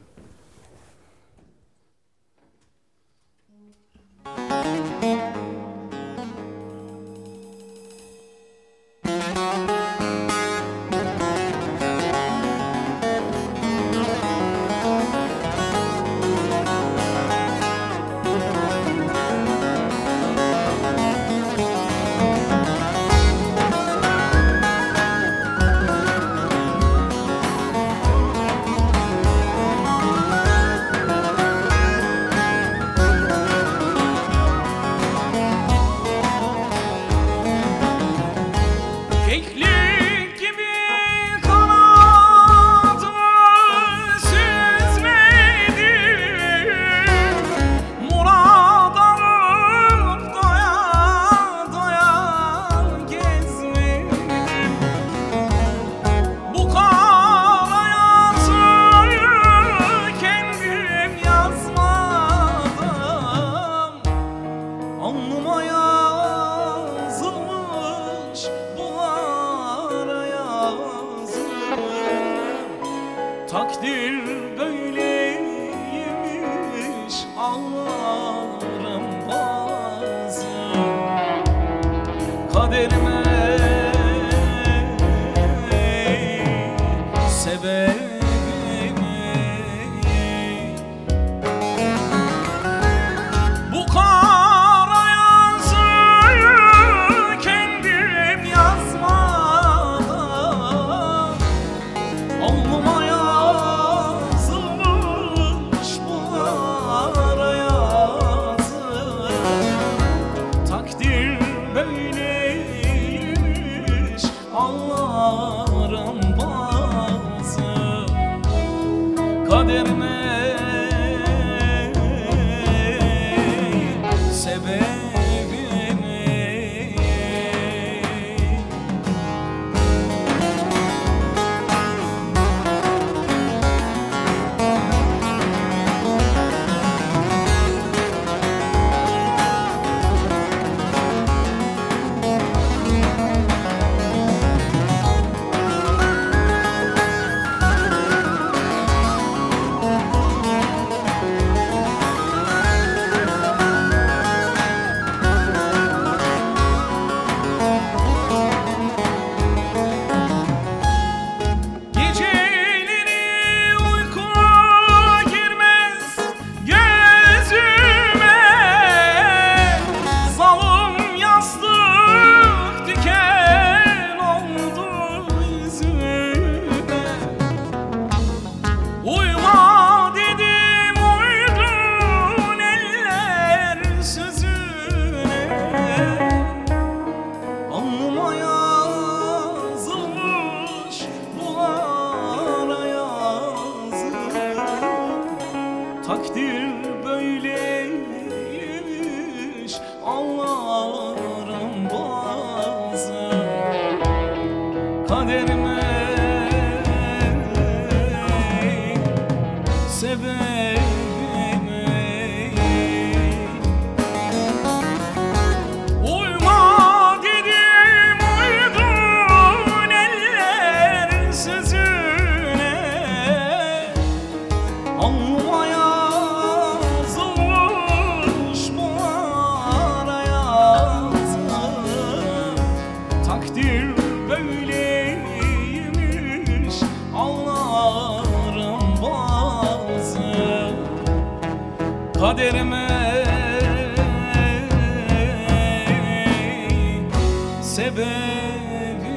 Sebebim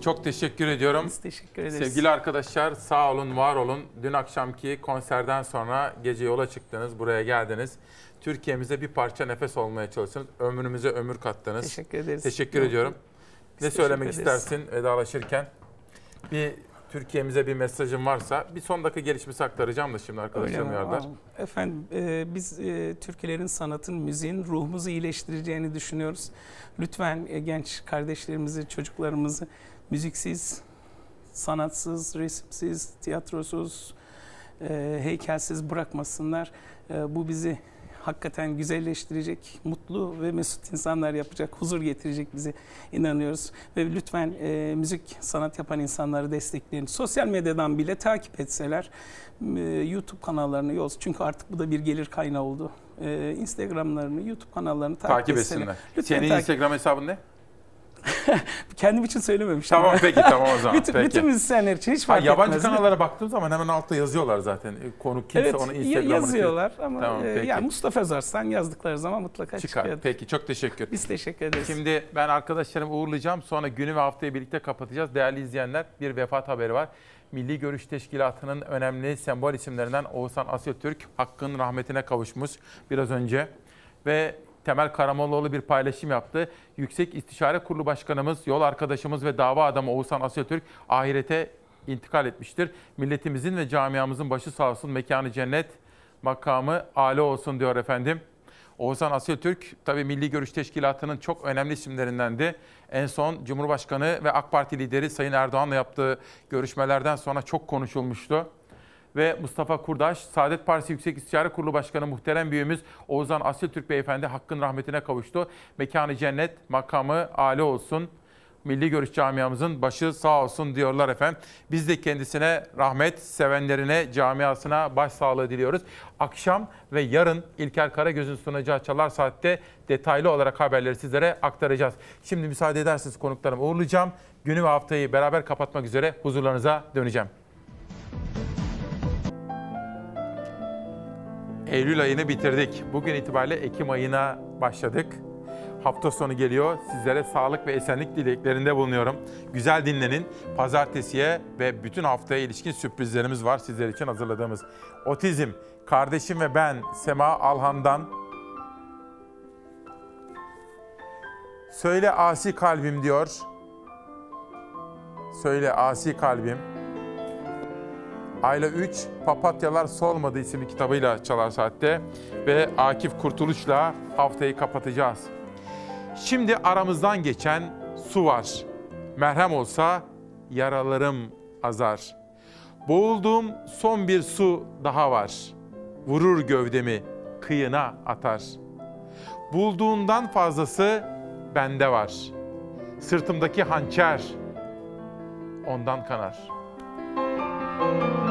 Çok teşekkür ediyorum. Biz teşekkür ederiz. Sevgili arkadaşlar sağ olun, var olun. Dün akşamki konserden sonra gece yola çıktınız, buraya geldiniz. Türkiye'mize bir parça nefes olmaya çalıştınız. Ömrümüze ömür kattınız. Teşekkür ederiz. Teşekkür ediyorum. Biz ne söylemek ederiz. istersin vedalaşırken? Bir Türkiye'mize bir mesajın varsa bir son dakika gelişmesi aktaracağım da şimdi arkadaşlarım yardar. Efendim e, biz e, Türkülerin sanatın, müziğin ruhumuzu iyileştireceğini düşünüyoruz. Lütfen e, genç kardeşlerimizi, çocuklarımızı müziksiz, sanatsız, resimsiz, tiyatrosuz, e, heykelsiz bırakmasınlar. E, bu bizi hakikaten güzelleştirecek, mutlu ve mesut insanlar yapacak, huzur getirecek bize inanıyoruz. Ve lütfen e, müzik, sanat yapan insanları destekleyin. Sosyal medyadan bile takip etseler, e, YouTube kanallarını yoz. Çünkü artık bu da bir gelir kaynağı oldu. E, Instagramlarını, YouTube kanallarını takip, Takip etsinler. Lütfen Senin takip- Instagram hesabın ne? Kendim için söylememiştim. Tamam peki tamam o zaman. bütün, peki. bütün müzisyenler için hiç Ha, fark yabancı etmez. kanallara baktığım zaman hemen altta yazıyorlar zaten. E, Konu kimse evet, onu Instagram'ını... yazıyorlar ama Tamam, e, peki. yani Mustafa Özarslan yazdıkları zaman mutlaka Çıkar. çıkıyor. Peki çok teşekkür. Biz teşekkür ederiz. Şimdi ben arkadaşlarımı uğurlayacağım. Sonra günü ve haftayı birlikte kapatacağız. Değerli izleyenler bir vefat haberi var. Milli Görüş Teşkilatı'nın önemli sembol isimlerinden Oğuzhan Asyatürk hakkın rahmetine kavuşmuş biraz önce. Ve Temel Karamollaoğlu bir paylaşım yaptı. Yüksek İstişare Kurulu Başkanımız, yol arkadaşımız ve dava adamı Oğuzhan Asyatürk ahirete intikal etmiştir. Milletimizin ve camiamızın başı sağ olsun, mekanı cennet, makamı âli olsun diyor efendim. Oğuzhan Asyatürk tabii Milli Görüş Teşkilatı'nın çok önemli isimlerindendi. En son Cumhurbaşkanı ve AK Parti lideri Sayın Erdoğan'la yaptığı görüşmelerden sonra çok konuşulmuştu. Ve Mustafa Kurdaş, Saadet Partisi Yüksek İstişare Kurulu Başkanı muhterem büyüğümüz Oğuzhan Asyatürk Beyefendi hakkın rahmetine kavuştu. Mekanı cennet, makamı âli olsun. Milli Görüş camiamızın başı sağ olsun diyorlar efendim. Biz de kendisine rahmet, sevenlerine, camiasına başsağlığı diliyoruz. Akşam ve yarın İlker Karagöz'ün sunacağı Çalar Saat'te detaylı olarak haberleri sizlere aktaracağız. Şimdi müsaade ederseniz konuklarımı uğurlayacağım. Günü ve haftayı beraber kapatmak üzere huzurlarınıza döneceğim. Eylül ayını bitirdik. Bugün itibariyle Ekim ayına başladık. Hafta sonu geliyor. Sizlere sağlık ve esenlik dileklerinde bulunuyorum. Güzel dinlenin. Pazartesiye ve bütün haftaya ilişkin sürprizlerimiz var sizler için hazırladığımız. Otizm, kardeşim ve ben Sema Alhan'dan Söyle asi kalbim diyor. Söyle asi kalbim. Ayla 3 Papatyalar Solmadı isimli kitabıyla Çalar Saat'te ve Akif Kurtuluş'la haftayı kapatacağız. Şimdi aramızdan geçen su var. Merhem olsa yaralarım azar. Boğulduğum son bir su daha var. Vurur gövdemi kıyına atar. Bulduğundan fazlası bende var. Sırtımdaki hançer ondan kanar.''